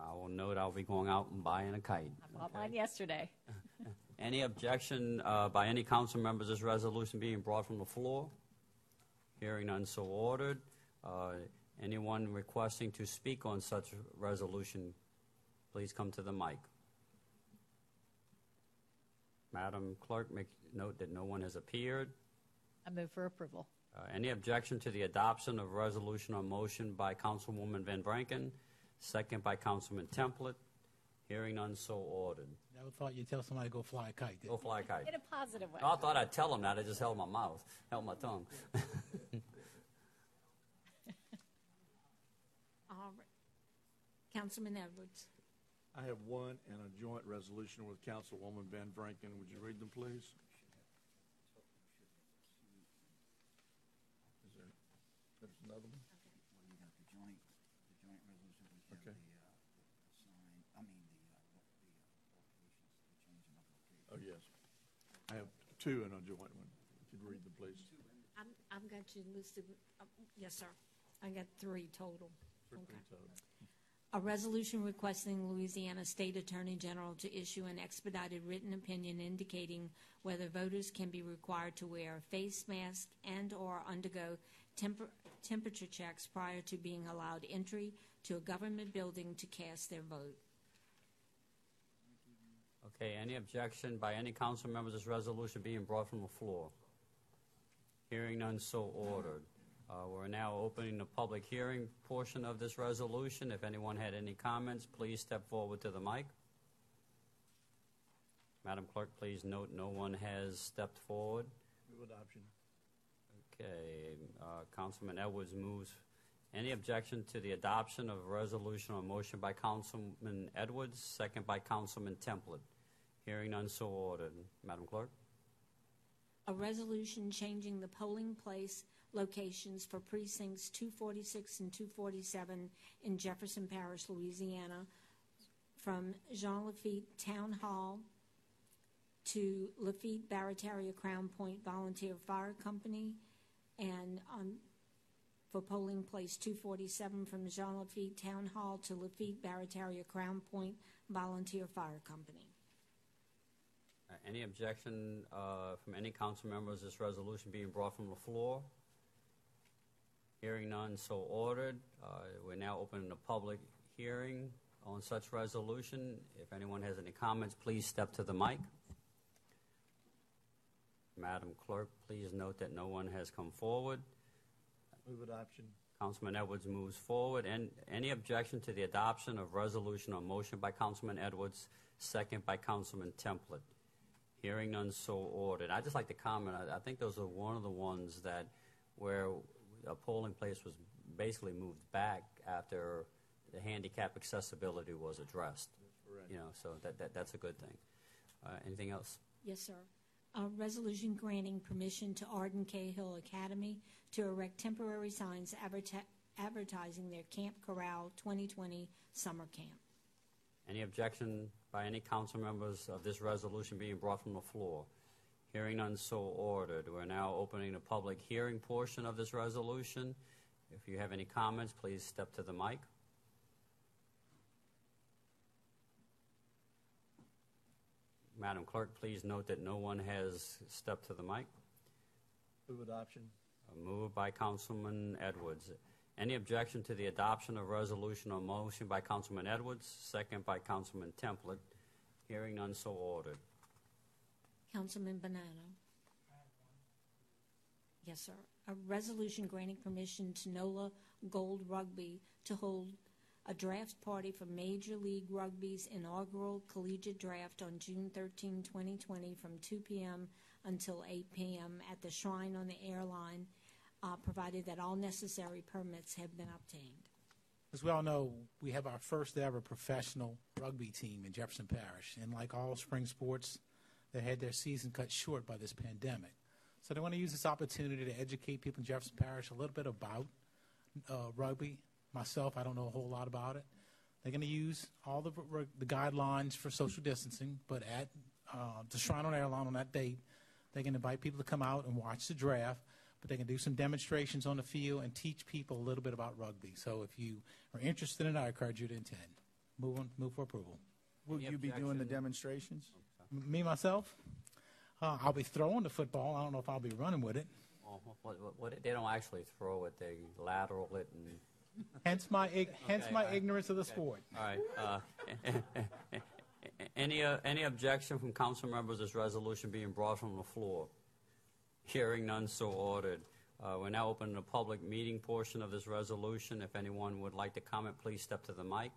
I will note I'll be going out and buying a kite. I bought mine yesterday. Any objection uh, by any council members, this resolution being brought from the floor? Hearing none, so ordered. Uh, Anyone requesting to speak on such resolution, please come to the mic. Madam Clerk, make note that no one has appeared. I move for approval. Uh, Any objection to the adoption of resolution or motion by Councilwoman Van Vrancken, second by Councilman Templet? Hearing none, so ordered. Never thought you'd tell somebody to go fly a kite. did Go fly a kite. In a positive way. I thought I'd tell them that. I just held my mouth, held my tongue. All right. Councilman Edwards. I have one and a joint resolution with Councilwoman Van Vrancken. Would you read them, please? Is there, there's another one? Well, you got the joint, the joint resolution, we have Okay. the, uh, the sign, I mean, the, uh, what- the, uh, locations, the changing of locations. Oh, yes. I have two and a joint one. If you'd read them, please. I'm, I've got you listed, uh, yes, sir. I got three total. For Okay. three total. A resolution requesting Louisiana State Attorney General to issue an expedited written opinion indicating whether voters can be required to wear a face mask and/or undergo temper- temperature checks prior to being allowed entry to a government building to cast their vote. Okay, any objection by any council members to this resolution being brought from the floor? Hearing none, so ordered. Uh, We're now opening the public hearing portion of this resolution. If anyone had any comments, please step forward to the mic. Madam Clerk, please note no one has stepped forward. Move adoption. Okay, uh, Councilman Edwards moves. Any objection to the adoption of a resolution or motion by Councilman Edwards, second by Councilman Templet? Hearing none, so ordered. Madam Clerk? A resolution changing the polling place locations for precincts 246 and 247 in Jefferson Parish, Louisiana, from Jean Lafitte Town Hall to Lafitte Barataria Crown Point Volunteer Fire Company, and on, for polling place 247 from Jean Lafitte Town Hall to Lafitte Barataria Crown Point Volunteer Fire Company. Uh, Any objection uh, from any council members, this resolution being brought from the floor? Hearing none, so ordered. Uh, We're now opening the public hearing on such resolution. If anyone has any comments, please step to the mic. Madam Clerk, please note that no one has come forward. Move adoption. Councilman Edwards moves forward. And any objection to the adoption of resolution or motion by Councilman Edwards, second by Councilman Templet? Hearing none, so ordered. I'd just like to comment, I, I think those are one of the ones that where a polling place was basically moved back after the handicap accessibility was addressed. correct. You know, so that, that, that's a good thing. Uh, anything else? Yes, sir. A resolution granting permission to Arden Cahill Academy to erect temporary signs adverti- advertising their Camp Corral 2020 summer camp. Any objection by any council members of this resolution being brought from the floor? Hearing none, so ordered. We're now opening the public hearing portion of this resolution. If you have any comments, please step to the mic. Madam Clerk, please note that no one has stepped to the mic. Move adoption. A Moved by Councilman Edwards. Any objection to the adoption of resolution or motion by Councilman Edwards, second by Councilman Templet? Hearing none, so ordered. Councilman Bonano. Yes, sir. A resolution granting permission to NOLA Gold Rugby to hold a draft party for Major League Rugby's inaugural collegiate draft on June 13, 2020, from 2 p.m. until 8 p.m. at the Shrine on the Airline, uh, provided that all necessary permits have been obtained. As we all know, we have our first ever professional rugby team in Jefferson Parish. And like all spring sports, they had their season cut short by this pandemic. So they want to use this opportunity to educate people in Jefferson Parish a little bit about uh, rugby. Myself, I don't know a whole lot about it. They're going to use all the, the guidelines for social distancing, but at uh, the Shrine on Airline on that date, they can invite people to come out and watch the draft, but they can do some demonstrations on the field and teach people a little bit about rugby. So if you are interested in it, I encourage you to attend. Move on, move for approval. Will Any you be doing the objection? demonstrations? Me myself, uh, I'll be throwing the football. I don't know if I'll be running with it. Oh, what, what, what, they don't actually throw it; they lateral it and. Hence my ig- hence my right. ignorance of the Okay. sport. All right. Uh, any uh, any objection from council members? This resolution being brought from the floor. Hearing none, so ordered. Uh, we're now opening the public meeting portion of this resolution. If anyone would like to comment, please step to the mic.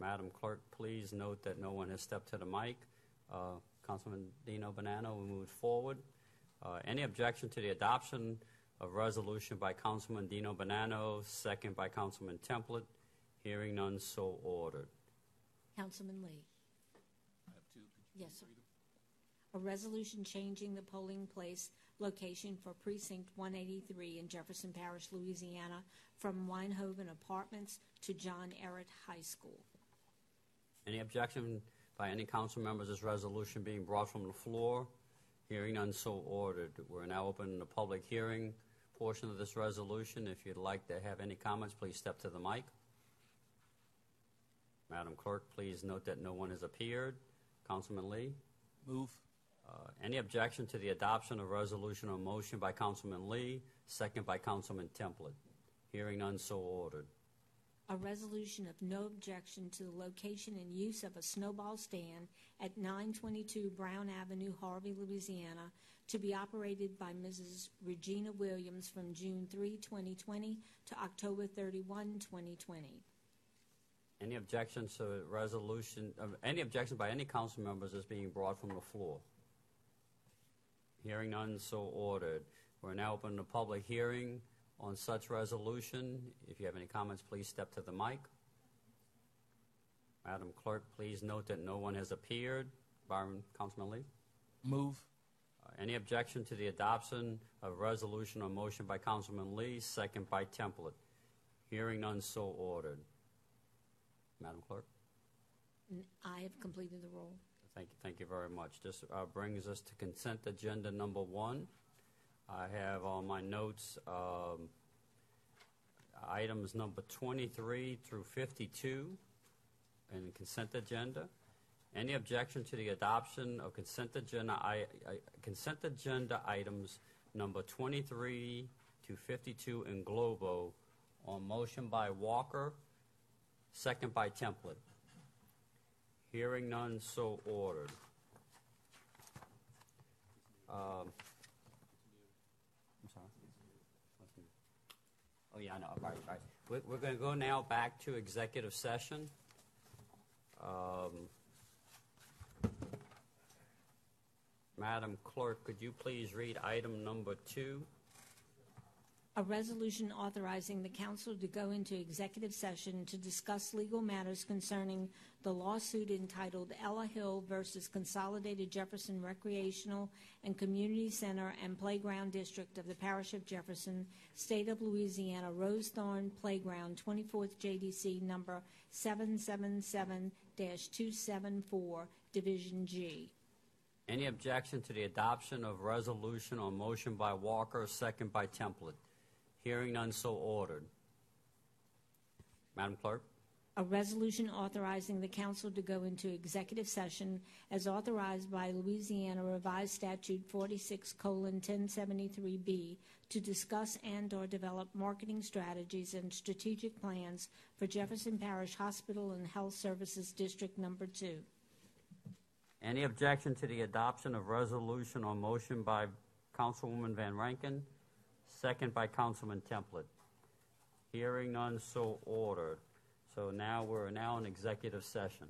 Madam Clerk, please note that no one has stepped to the mic. Uh, Councilman Deano Bonano, we move forward. Uh, any objection to the adoption of resolution by Councilman Deano Bonano, second by Councilman Templet? Hearing none, so ordered. Councilman Lee. Yes, sir. A resolution changing the polling place location for Precinct 183 in Jefferson Parish, Louisiana, from Wynhoven Apartments to John Ehret High School. Any objection by any council members, this resolution being brought from the floor? Hearing none, so ordered. We're now opening the public hearing portion of this resolution. If you'd like to have any comments, please step to the mic. Madam Clerk, please note that no one has appeared. Councilman Lee? Move. Uh, Any objection to the adoption of resolution or motion by Councilman Lee, second by Councilman Templet? Hearing none, so ordered. A resolution of no objection to the location and use of a snowball stand at 922 Brown Avenue, Harvey, Louisiana, to be operated by Mrs. Regina Williams from June 3, 2020 to October 31, 2020. Any objections to resolution, any objection by any council members is being brought from the floor? Hearing none, so ordered. We're now open to public hearing on such resolution. If you have any comments, please step to the mic. Madam Clerk, please note that no one has appeared. Byron, Councilman Lee? Move. Uh, Any objection to the adoption of resolution or motion by Councilman Lee, second by Templet? Hearing none, so ordered. Madam Clerk? I have completed the roll. Thank you, thank you very much. This uh, brings us to consent agenda number one. I have on my notes um, items number 23 through 52 in the consent agenda. Any objection to the adoption of consent agenda, I, I, consent agenda items number 23 to 52 in globo on motion by Walker, second by Templet? Hearing none, so ordered. Um, I'm sorry. What's new? Oh, yeah, I know, right, right. We're, we're going to go now back to executive session. Um, Madam Clerk, could you please read item number two? A resolution authorizing the council to go into executive session to discuss legal matters concerning the lawsuit entitled Ella Hill versus Consolidated Jefferson Recreational and Community Center and Playground District of the Parish of Jefferson, State of Louisiana, Rosethorn Playground, 24th JDC number 777-274, Division G. Any objection to the adoption of resolution or motion by Walker, second by Templet? Hearing none, so ordered. Madam Clerk? A resolution authorizing the council to go into executive session as authorized by Louisiana Revised Statute 46:1073B to discuss and/or develop marketing strategies and strategic plans for Jefferson Parish Hospital and Health Services District Number Two. Any objection to the adoption of resolution or motion by Councilwoman Van Vrancken, second by Councilman Templet? Hearing none, so ordered. So now, we're now in executive session.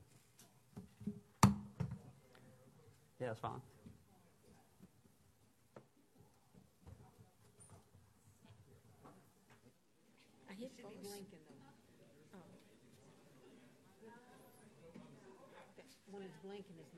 Yeah, that's fine. I hit both. Oh. When it's blinking, it's not on.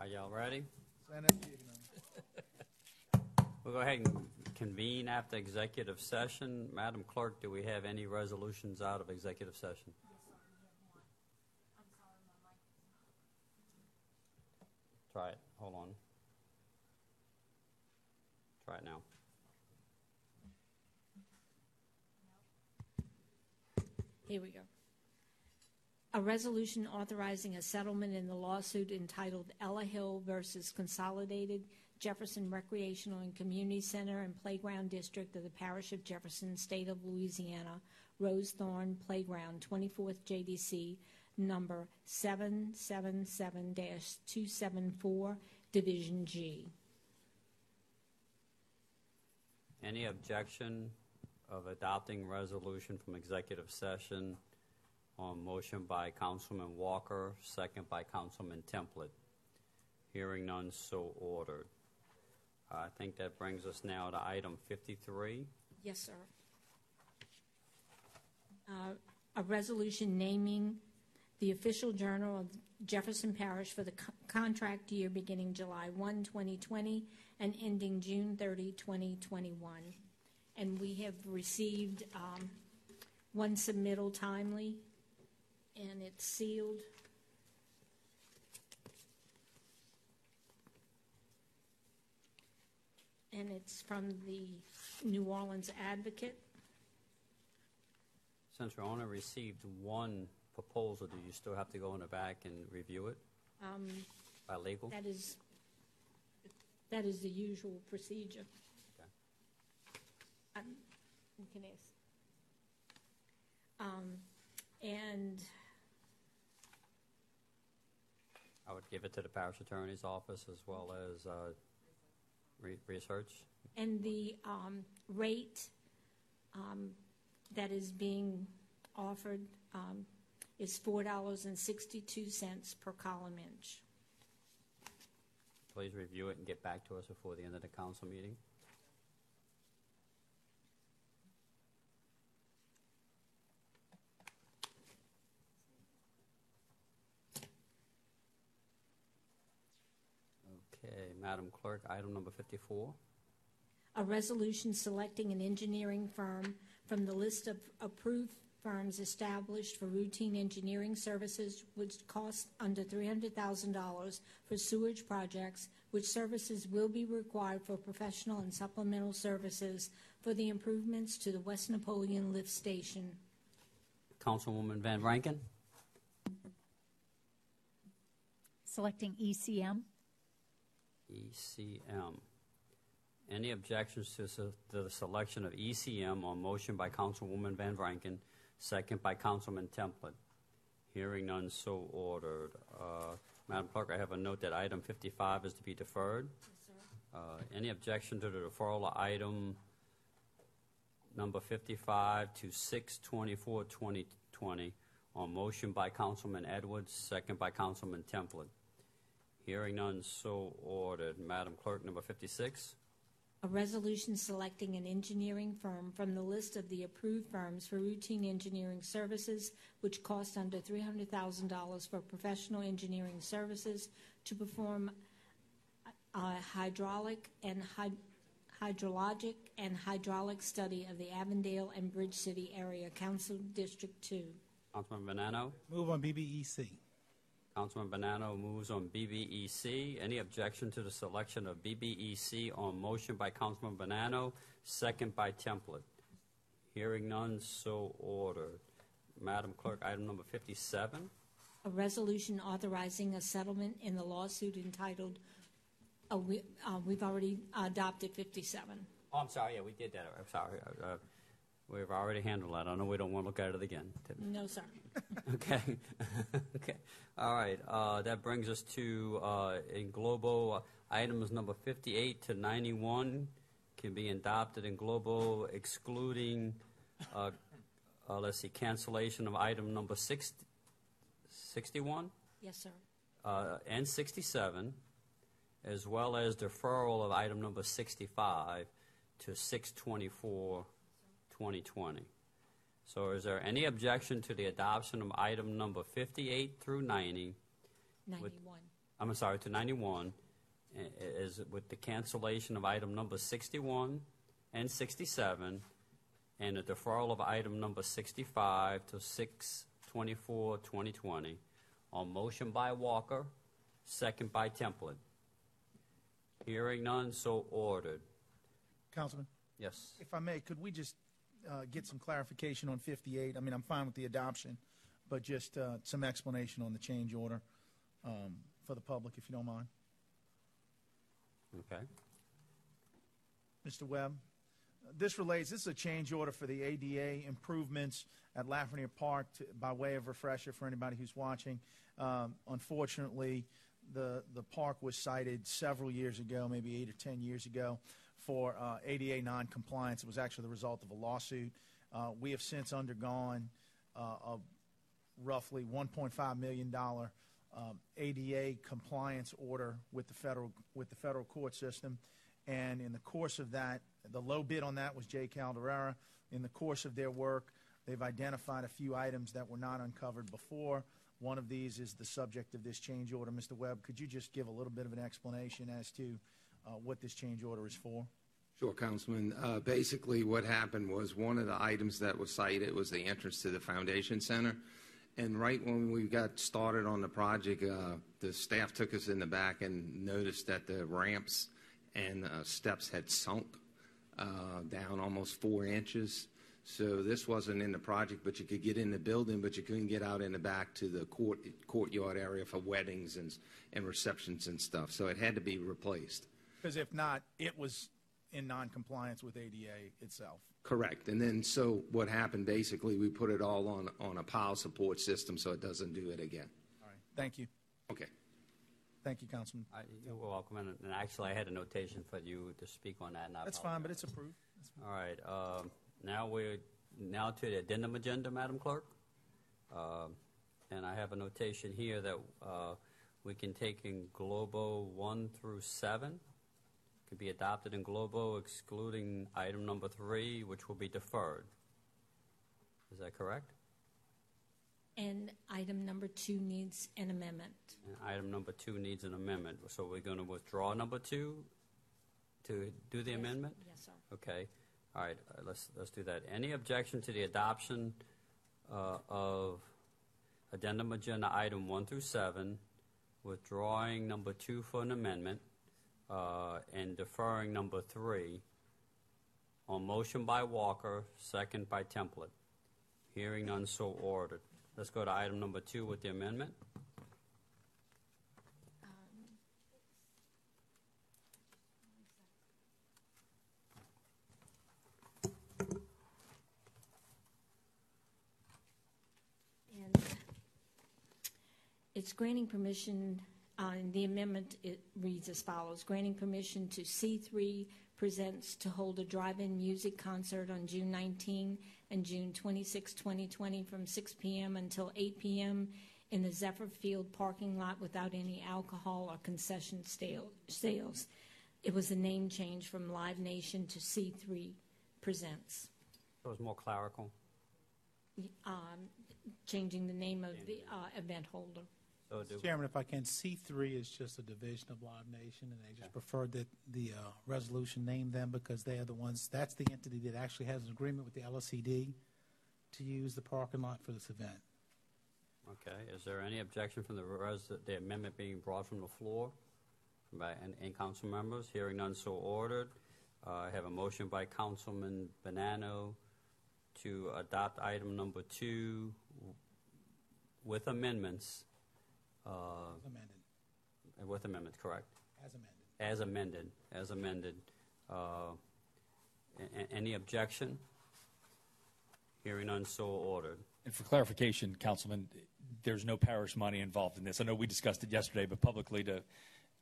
Are y'all ready? We'll go ahead and convene after executive session. Madam Clerk, do we have any resolutions out of executive session? Try it. Hold on. Try it now. Here we go. A resolution authorizing a settlement in the lawsuit entitled Ella Hill versus Consolidated Jefferson Recreational and Community Center and Playground District of the Parish of Jefferson, State of Louisiana, Rose Thorn Playground, 24th JDC, number 777-274, Division G. Any objection of adopting resolution from executive session on motion by Councilman Walker, second by Councilman Templet? Hearing none, so ordered. I think that brings us now to item 53. Yes, sir. Uh, A resolution naming the official journal of Jefferson Parish for the co- contract year beginning July 1, 2020, and ending June 30, 2021. And we have received um, one submittal timely, and it's sealed. And it's from the New Orleans Advocate. Since we only received one proposal, do you still have to go in the back and review it Um, by legal? That is, that is the usual procedure. Um, you can ask. Um, And I would give it to the parish attorney's office as well as uh, re- research. And the um, rate um, that is being offered um, is $4.62 per column inch. Please review it and get back to us before the end of the council meeting. Okay, Madam Clerk, item number 54. A resolution selecting an engineering firm from the list of approved firms established for routine engineering services which cost under $300,000 for sewage projects, which services will be required for professional and supplemental services for the improvements to the West Napoleon Lift Station. Councilwoman Van Vrancken. Selecting ECM. ECM. Any objections to, se- to the selection of ECM on motion by Councilwoman Van Vrancken, second by Councilman Templet? Hearing none, so ordered. Uh, Madam Clerk, I have a note that item 55 is to be deferred. Uh, Any objection to the deferral of item number 55 to 6/24/2020 on motion by Councilman Edwards, second by Councilman Templet? Hearing none, so ordered. Madam Clerk, number 56. A resolution selecting an engineering firm from the list of the approved firms for routine engineering services which cost under $300,000 for professional engineering services to perform a hydraulic and hy- hydrologic and hydraulic study of the Avondale and Bridge City area, Council District 2. Councilman Bonano. Move on E BBEC. Councilman Bonano moves on BBEC. Any objection to the selection of BBEC on motion by Councilman Bonano, second by Templet? Hearing none, so ordered. Madam Clerk, item number 57. A resolution authorizing a settlement in the lawsuit entitled, oh, we- uh, we've already adopted 57. Oh, I'm sorry, yeah, we did that. I'm sorry. Uh, We've already handled that. I know we don't want to look at it again. No, sir. Okay. okay. All right. Uh, that brings us to uh, in global uh, items number 58 to 91 can be adopted in global, excluding, uh, uh, let's see, cancellation of item number 60, 61 Yes, sir. uh, and 67, as well as deferral of item number 65 to 624 2020. So is there any objection to the adoption of item number 58 through 90? with- 91. I'm sorry, to 91, i- is with the cancellation of item number 61 and 67, and the deferral of item number 65 to 6/24/2020, on motion by Walker, second by Templet. Hearing none, so ordered. Councilman, Yes. if I may, could we just uh, get some clarification on 58? I mean, I'm fine with the adoption, but just uh, some explanation on the change order um, for the public, if you don't mind. Okay. Mr. Webb, this relates, this is a change order for the ADA improvements at Lafreniere Park to- by way of refresher for anybody who's watching. Um, Unfortunately, the, the park was cited several years ago, maybe eight or 10 years ago, for uh, ADA non-compliance. It was actually the result of a lawsuit. Uh, We have since undergone uh, a roughly $1.5 million um, ADA compliance order with the federal, with the federal court system. And in the course of that, the low bid on that was Jay Caldarera. In the course of their work, they've identified a few items that were not uncovered before. One of these is the subject of this change order. Mr. Webb, could you just give a little bit of an explanation as to uh, what this change order is for? Sure, Councilman. Uh, Basically, what happened was one of the items that was cited was the entrance to the Foundation Center. And right when we got started on the project, uh, the staff took us in the back and noticed that the ramps and uh, steps had sunk uh, down almost four inches. So this wasn't in the project, but you could get in the building, but you couldn't get out in the back to the court courtyard area for weddings and, and receptions and stuff. So it had to be replaced. Because if not, it was in non-compliance with ADA itself. Correct. And then, so what happened, basically, we put it all on, on a pile support system so it doesn't do it again. All right, thank you. Okay. Thank you, Councilman. I- You're welcome, and and actually, I had a notation for you to speak on that, and I That's fine, but it's approved. That's fine. All right, um, now we're, now to the addendum agenda, Madam Clerk. Um, And I have a notation here that uh, we can take in Globo 1 through 7, could be adopted in Globo excluding item number 3, which will be deferred. Is that correct? And item number two needs an amendment. And item number 2 needs an amendment, so we're going to withdraw number 2 to do the Yes. amendment? Yes, sir. Okay, all right, uh, let's, let's do that. Any objection to the adoption uh, of addendum agenda item one through seven, withdrawing number two for an amendment, uh, and deferring number three on motion by Walker, second by Templet. Hearing none, so ordered. Let's go to item number two with the amendment. It's granting permission, uh, and the amendment, it reads as follows. Granting permission to C3 Presents to hold a drive-in music concert on June 19 and June 26, 2020, from 6 p.m. until 8 p.m. in the Zephyr Field parking lot without any alcohol or concession stale- sales. It was a name change from Live Nation to C3 Presents. So was more clerical. um, changing the name of the uh, event holder. Do, Chairman, if I can, C3 is just a division of Live Nation, and they just preferred that the uh, resolution name them because they are the ones, that's the entity that actually has an agreement with the LSED to use the parking lot for this event. okay, is there any objection from the res, the amendment being brought from the floor by, and, and council members? Hearing none, so ordered. Uh, I have a motion by Councilman Bonano to adopt item number two with amendments. Uh, Amended, With amendment, correct? as amended. As amended, as amended. Uh, a- a- Any objection? Hearing none, so ordered. And for clarification, Councilman, there's no parish money involved in this. I know we discussed it yesterday, but publicly to,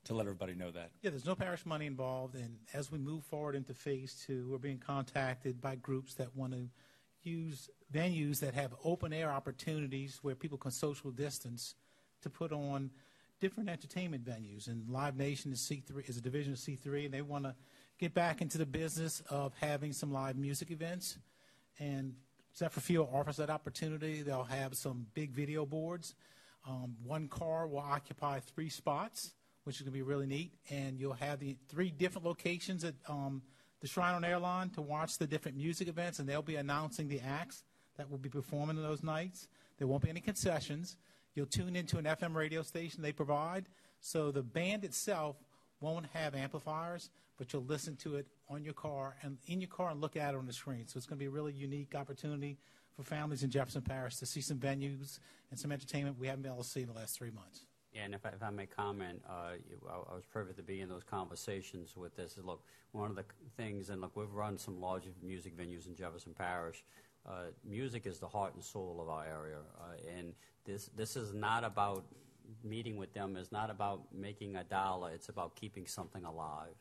to let everybody know that. Yeah, there's no parish money involved, and as we move forward into phase two, we're being contacted by groups that want to use venues that have open air opportunities where people can social distance to put on different entertainment venues. And Live Nation is C3 is a division of C3, and they want to get back into the business of having some live music events. And Zephyr Field offers that opportunity. They'll have some big video boards. Um, one car will occupy three spots, which is going to be really neat. And you'll have the three different locations at um, the Shrine on Airline to watch the different music events, and they'll be announcing the acts that will be performing those nights. There won't be any concessions. You'll tune into an FM radio station they provide. So the band itself won't have amplifiers, but you'll listen to it on your car and in your car and look at it on the screen. So it's going to be a really unique opportunity for families in Jefferson Parish to see some venues and some entertainment we haven't been able to see in the last three months. Yeah, and if I, if I may comment, uh, I, I was privy to be in those conversations with this. Look, one of the things, and look, we've run some large music venues in Jefferson Parish. Uh, music is the heart and soul of our area, uh, and this this is not about meeting with them. Is not about making a dollar. It's about keeping something alive,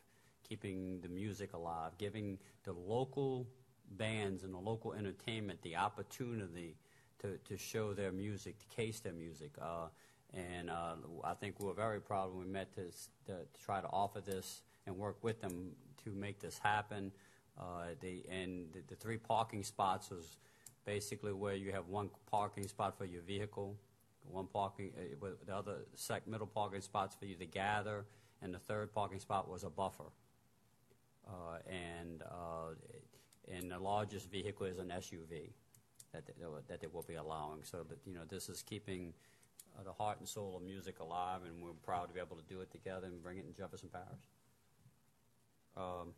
keeping the music alive, giving the local bands and the local entertainment the opportunity to, to show their music, to case their music. Uh, and uh, I think we were very proud when we met to, to try to offer this and work with them to make this happen. Uh, the, and the, the three parking spots was basically where you have one parking spot for your vehicle, one parking, uh, the other sec, middle parking spots for you to gather, and the third parking spot was a buffer. Uh, and, uh, and the largest vehicle is an SUV that they, that they will be allowing. So that, you know, this is keeping uh, the heart and soul of music alive, and we're proud to be able to do it together and bring it in Jefferson Parish. Um,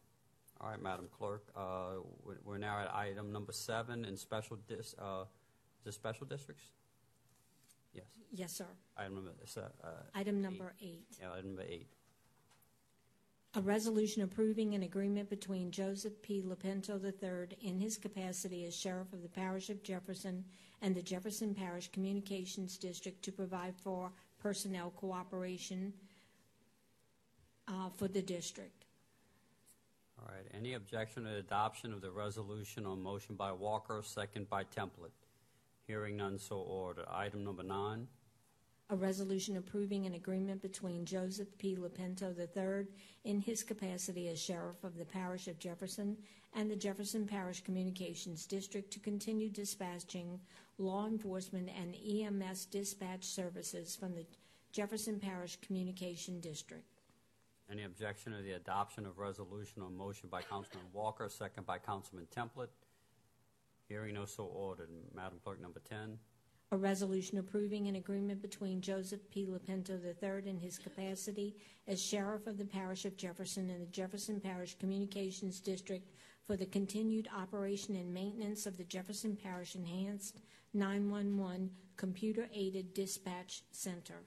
all right, Madam Clerk, uh, we're, we're now at item number seven in special dis, uh, is it special districts? Yes. Yes, sir. Item number, se- uh, Item number eight. yeah, item number eight. A resolution approving an agreement between Joseph P. Lopinto III in his capacity as sheriff of the parish of Jefferson and the Jefferson Parish Communications District to provide for personnel cooperation uh, for the district. All right, any objection to the adoption of the resolution on motion by Walker, second by Templet? Hearing none, so ordered. Item number nine. A resolution approving an agreement between Joseph P. Lopinto III in his capacity as sheriff of the parish of Jefferson and the Jefferson Parish Communications District to continue dispatching law enforcement and EMS dispatch services from the Jefferson Parish Communication District. Any objection to the adoption of resolution on motion by Councilman Walker, second by Councilman Templet? Hearing no, so ordered. Madam Clerk, number 10. A resolution approving an agreement between Joseph P. Lopinto III in his capacity as sheriff of the parish of Jefferson and the Jefferson Parish Communications District for the continued operation and maintenance of the Jefferson Parish Enhanced 911 Computer-Aided Dispatch Center.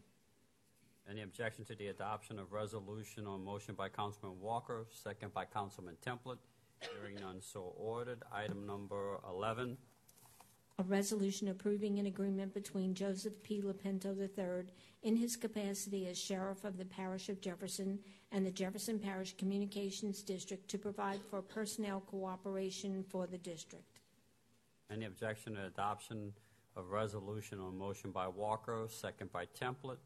Any objection to the adoption of resolution on motion by Councilman Walker, second by Councilman Templet? Hearing none, so ordered. Item number 11. A resolution approving an agreement between Joseph P. Lopinto III in his capacity as sheriff of the parish of Jefferson and the Jefferson Parish Communications District to provide for personnel cooperation for the district. Any objection to adoption of resolution on motion by Walker, second by Templet?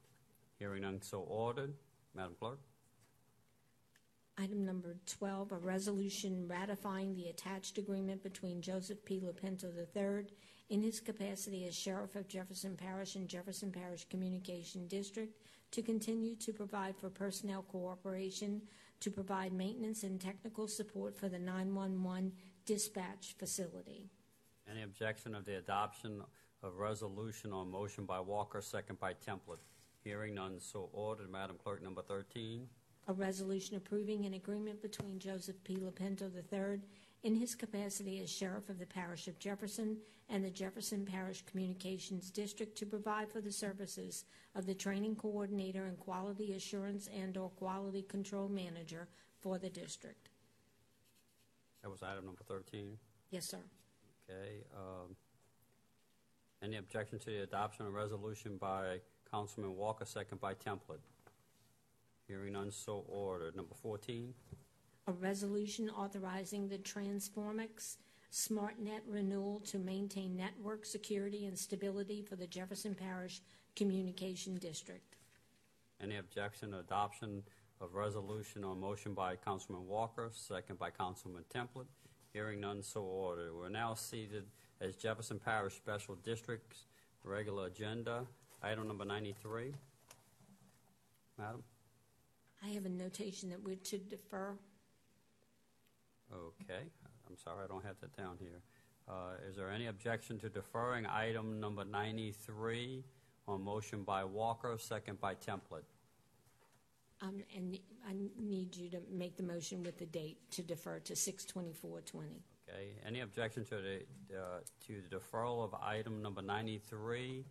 Hearing none, so ordered. Madam Clerk? Item number 12, a resolution ratifying the attached agreement between Joseph P. Lopinto III in his capacity as sheriff of Jefferson Parish and Jefferson Parish Communication District to continue to provide for personnel cooperation, to provide maintenance and technical support for the 911 dispatch facility. Any objection of the adoption of resolution on motion by Walker, second by Templet? Hearing none, so ordered. Madam Clerk, number 13. A resolution approving an agreement between Joseph P. Lopinto III in his capacity as sheriff of the parish of Jefferson and the Jefferson Parish Communications District to provide for the services of the training coordinator and quality assurance and/or quality control manager for the district. That was item number 13. Yes, sir. Okay. um, Any objection to the adoption of resolution by Councilman Walker, second by Templet? Hearing none, so ordered. Number 14. A resolution authorizing the Transformix SmartNet renewal to maintain network security and stability for the Jefferson Parish Communication District. Any objection to adoption of resolution on motion by Councilman Walker, second by Councilman Templet? Hearing none, so ordered. We're now seated as Jefferson Parish Special Districts, regular agenda. Item number 93. Madam? I have a notation that we're to defer. Okay, I'm sorry, I don't have that down here. Uh, Is there any objection to deferring item number 93 on motion by Walker, second by Templet? Um, and I need you to make the motion with the date to defer to 6/24/20. Okay, any objection to the, uh, to the deferral of item number 93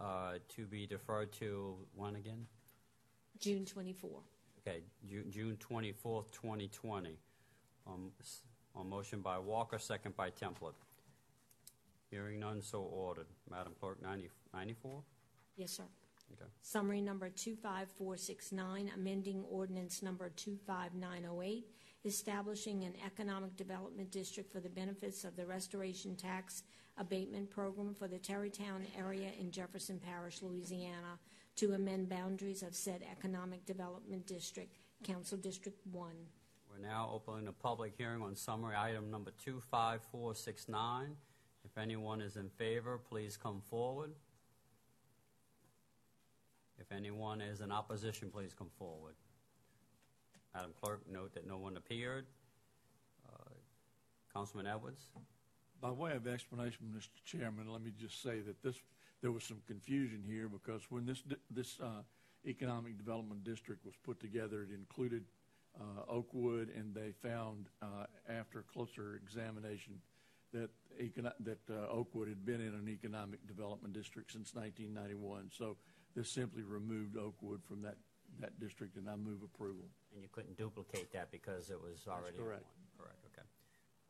uh, to be deferred to, when again? June 24. Okay, Ju- June 24th, 2020. Um, s- On motion by Walker, second by Templet. Hearing none, so ordered. Madam Clerk, 90 94? Yes, sir. Okay. Summary number 25469, amending ordinance number 25908, establishing an economic development district for the benefits of the Restoration Tax Abatement Program for the Terrytown area in Jefferson Parish, Louisiana, to amend boundaries of said economic development district, Council District 1. We're now opening a public hearing on summary item number 25469. If anyone is in favor, please come forward. If anyone is in opposition, please come forward. Madam Clerk, note that no one appeared. Uh, Councilman Edwards? By way of explanation, Mr. Chairman, let me just say that this, there was some confusion here because when this, this uh, Economic Development District was put together, it included uh, Oakwood, and they found, uh, after closer examination, that econo- that uh, Oakwood had been in an Economic Development District since 1991. So this simply removed Oakwood from that, that district, and I move approval. And you couldn't duplicate that because it was already in correct.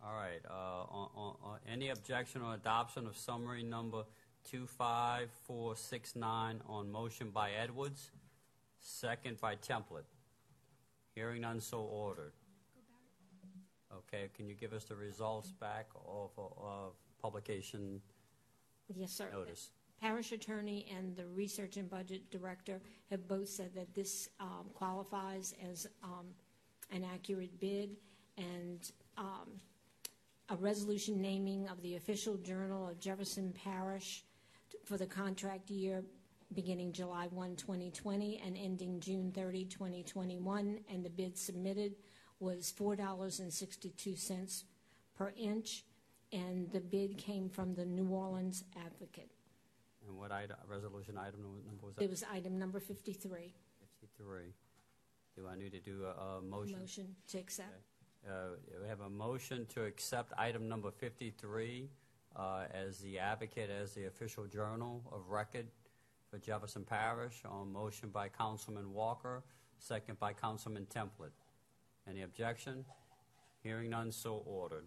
One. Correct, okay. All right, uh, on, on, on, any objection or adoption of summary number 25469 on motion by Edwards, second by Templet? Hearing none, so ordered. Okay, can you give us the results back of, of publication Yes, sir. notice? Parish attorney and the research and budget director have both said that this um, qualifies as um, an accurate bid, and um, a resolution naming of the official journal of Jefferson Parish for the contract year beginning July 1, 2020, and ending June 30, 2021, and the bid submitted was $4.62 per inch, and the bid came from the New Orleans Advocate. And what item, resolution item number was that? It was item number 53, 53. Do I need to do a, a motion? motion to accept. Uh, We have a motion to accept item number 53 uh, as the advocate, as the official journal of record for Jefferson Parish, on motion by Councilman Walker, second by Councilman Templet. Any objection? Hearing none, so ordered.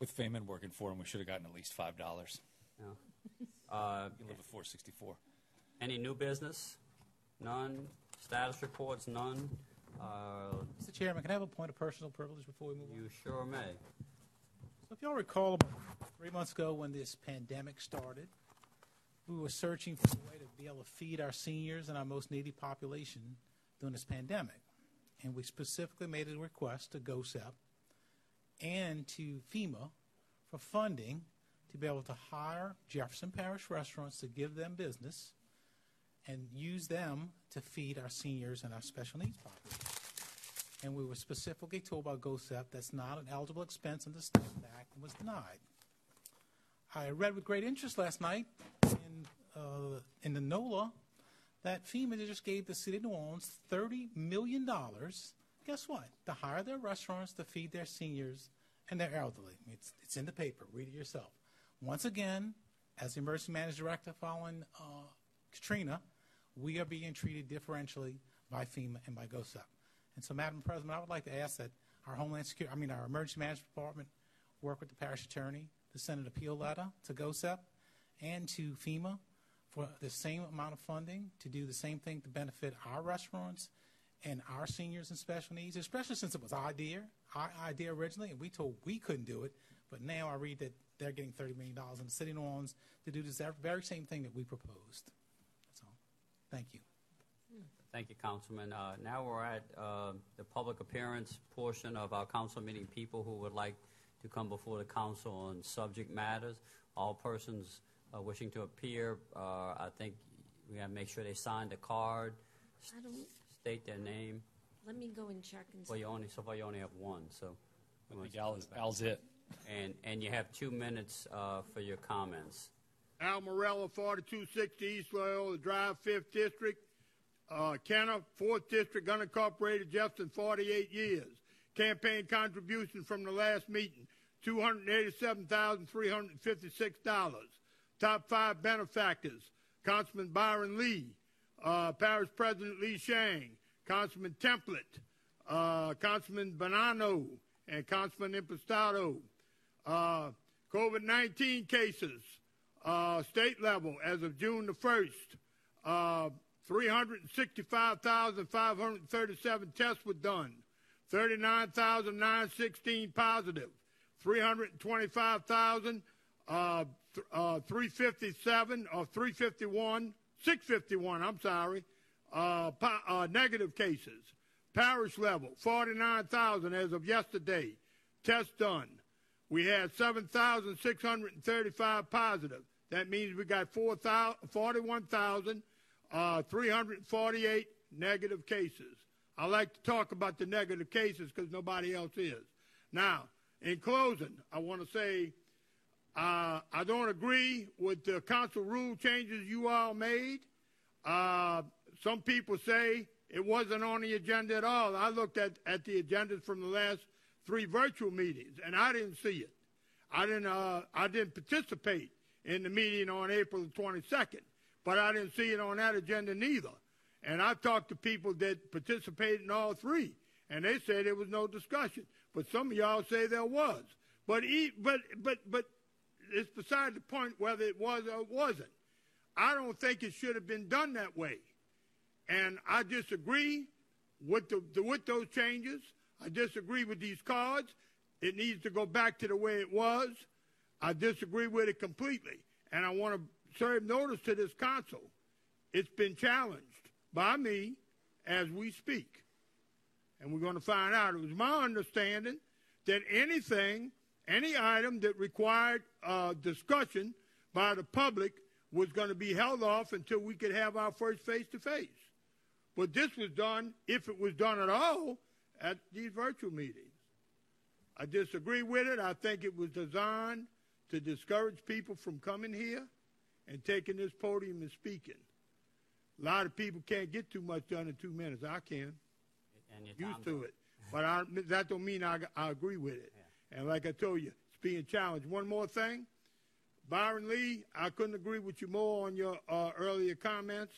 With Feynman working for him, we should have gotten at least five dollars. Yeah. Uh, You live at 464. Any new business? None. Status reports? None. Uh, Mr. Chairman, can I have a point of personal privilege before we move on? You sure may. So if y'all recall, about three months ago when this pandemic started, we were searching for a way to be able to feed our seniors and our most needy population during this pandemic. And we specifically made a request to GOHSEP and to FEMA for funding to be able to hire Jefferson Parish restaurants to give them business and use them to feed our seniors and our special needs population. And we were specifically told by GOHSEP that's not an eligible expense under the STEP Act and was denied. I read with great interest last night in, uh, in the NOLA that FEMA just gave the city of New Orleans $30 million. Guess what? To hire their restaurants to feed their seniors and their elderly. It's, it's in the paper. Read it yourself. Once again, as the emergency management director following uh, Katrina, we are being treated differentially by FEMA and by GOHSEP. And so, Madam President, I would like to ask that our Homeland Security, I mean, our Emergency Management Department work with the parish attorney to send an appeal letter to GOHSEP and to FEMA for the same amount of funding to do the same thing to benefit our restaurants and our seniors and special needs, especially since it was our idea, our idea originally, and we told we couldn't do it. But now I read that they're getting $30 million in the city of New Orleans to do this very same thing that we proposed. That's all. Thank you. Thank you, Councilman. Uh, Now we're at uh, the public appearance portion of our council meeting. People who would like to come before the council on subject matters. All persons uh, wishing to appear, uh, I think we have to make sure they sign the card, s- I don't, state their name. let me go and check and Well, see. you only, so far you only have one, so. I think Al is- Al's it. And, and you have two minutes uh, for your comments. Al Morella, 4260 East Loyola Drive, 5th District. Uh, Kenna, 4th District, unincorporated, Jefferson, 48 years. Campaign contribution from the last meeting, $287,356. Top five benefactors, Councilman Byron Lee, uh, Parish President Lee Sheng, Councilman Templet, uh, Councilman Bonano, and Councilman Impastato. Uh, COVID-19 cases, uh, state level as of June the 1st, uh, 365,537 tests were done, 39,916 positive, 325,000, uh, th- uh, 357 or 351, 651, I'm sorry, uh, po- uh, negative cases. Parish level, 49,000 as of yesterday. Tests done. We had 7,635 positive. That means we got 41,348 negative cases. I like to talk about the negative cases because nobody else is. Now, in closing, I want to say uh, I don't agree with the council rule changes you all made. Uh, some people say it wasn't on the agenda at all. I looked at, at the agendas from the last three virtual meetings, and I didn't see it. I didn't, uh, I didn't participate in the meeting on April the 22nd, but I didn't see it on that agenda neither. And I've talked to people that participated in all three, and they said there was no discussion. But some of y'all say there was. But, e- but, but, but it's beside the point whether it was or it wasn't. I don't think it should have been done that way. And I disagree with, the, the, with those changes. I disagree with these cards. It needs to go back to the way it was. I disagree with it completely. And I want to serve notice to this council. It's been challenged by me as we speak. And we're going to find out. It was my understanding that anything, any item that required uh, discussion by the public was going to be held off until we could have our first face to face. But this was done, if it was done at all, at these virtual meetings. I disagree with it. I think it was designed to discourage people from coming here and taking this podium and speaking. A lot of people can't get too much done in two minutes. I can. And Used to it. But I, that don't mean I, I agree with it. And like I told you, it's being challenged. One more thing. Byron Lee, I couldn't agree with you more on your uh, earlier comments.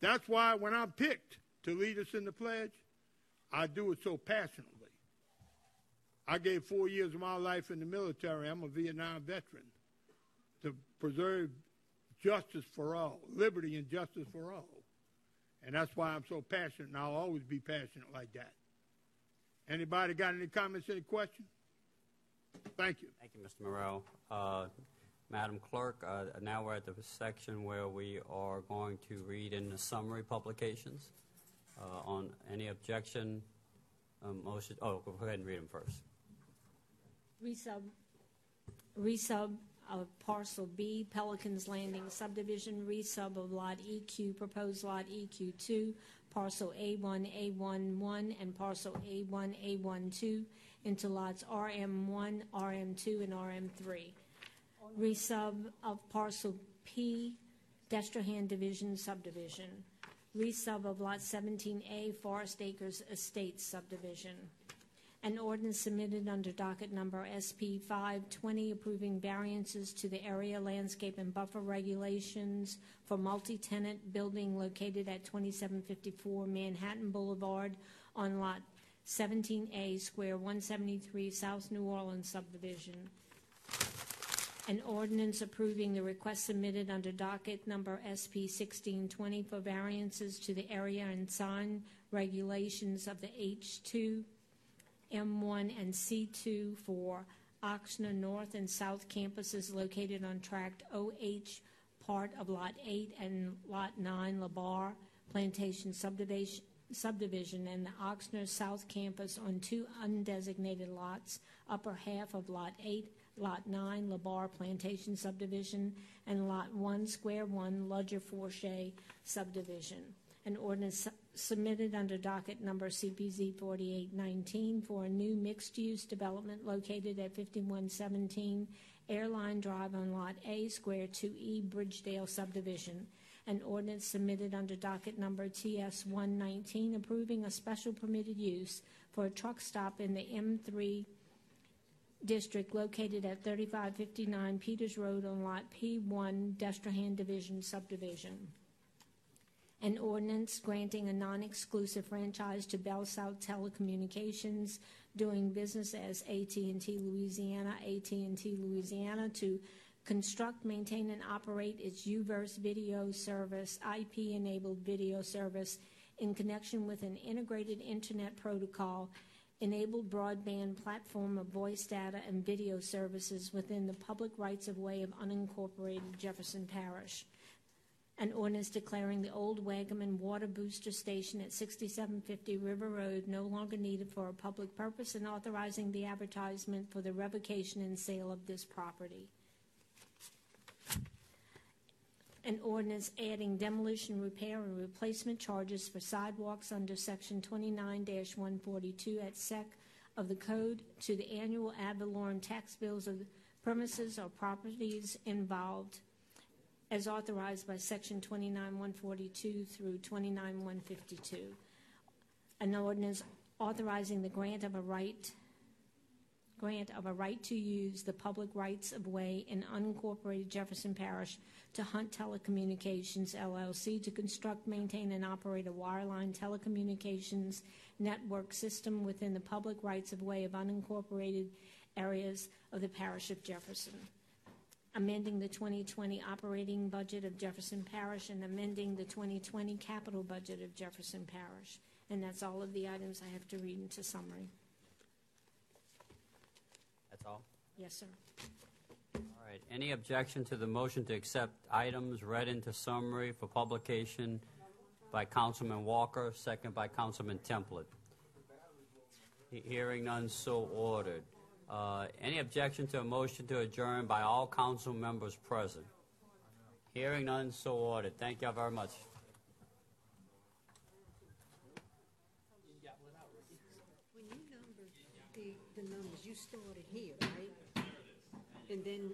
That's why when I'm picked to lead us in the pledge, I do it so passionately. I gave four years of my life in the military. I'm a Vietnam veteran to preserve justice for all, liberty and justice for all. And that's why I'm so passionate, and I'll always be passionate like that. Anybody got any comments, any questions? Thank you. Thank you, Mr. Morrell. Uh, Madam Clerk, uh, now we're at the section where we are going to read in the summary publications. Uh, On any objection, um, motion, oh, go ahead and read them first. Resub, resub of parcel B, Pelicans Landing subdivision, resub of lot EQ, proposed lot EQ two, parcel A1, A11, and parcel A1, A12 into lots RM1, RM2, and RM3. Resub of parcel P, Destrehan Division subdivision. Resub of lot 17A, Forest Acres Estates subdivision. An ordinance submitted under docket number SP 520 approving variances to the area landscape and buffer regulations for multi-tenant building located at 2754 Manhattan Boulevard on lot 17A, square 173, South New Orleans subdivision. An ordinance approving the request submitted under docket number SP 1620 for variances to the area and sign regulations of the H2 M1 and C2 for Ochsner North and South campuses located on Tract OH, part of Lot 8 and Lot 9, Labar Plantation subdivision, subdivision, and the Ochsner South campus on two undesignated lots, upper half of Lot 8, Lot 9, Labar Plantation subdivision, and Lot 1, Square 1, Ludger Forshey subdivision. An ordinance submitted under docket number CPZ 4819 for a new mixed-use development located at 5117 Airline Drive on Lot A, Square 2E, Bridgedale subdivision. An ordinance submitted under docket number TS 119 approving a special permitted use for a truck stop in the M3 district located at 3559 Peters Road on Lot P1, Destrehan Division subdivision. An ordinance granting a non-exclusive franchise to Bell South Telecommunications doing business as AT&T Louisiana, AT&T Louisiana to construct, maintain, and operate its UVerse video service, IP-enabled video service in connection with an integrated internet protocol enabled broadband platform of voice data and video services within the public rights of way of unincorporated Jefferson Parish. An ordinance declaring the old Waggaman Water Booster Station at 6750 River Road no longer needed for a public purpose and authorizing the advertisement for the revocation and sale of this property. An ordinance adding demolition, repair, and replacement charges for sidewalks under section twenty-nine one forty-two at sec of the code to the annual ad valorem tax bills of premises or properties involved as authorized by section 29142 through 29152. An ordinance authorizing the grant of a right grant of a right to use the public rights of way in unincorporated Jefferson Parish to Hunt Telecommunications LLC to construct, maintain, and operate a wireline telecommunications network system within the public rights of way of unincorporated areas of the parish of Jefferson. Amending the 2020 operating budget of Jefferson Parish and amending the 2020 capital budget of Jefferson Parish. And that's all of the items I have to read into summary. That's all? Yes, sir. All right. Any objection to the motion to accept items read into summary for publication by Councilman Walker, second by Councilman Templet? Hearing none, so ordered. Uh, Any objection to a motion to adjourn by all council members present? Hearing none, so ordered. Thank y'all very much. When you the, the numbers, you started here, right? And then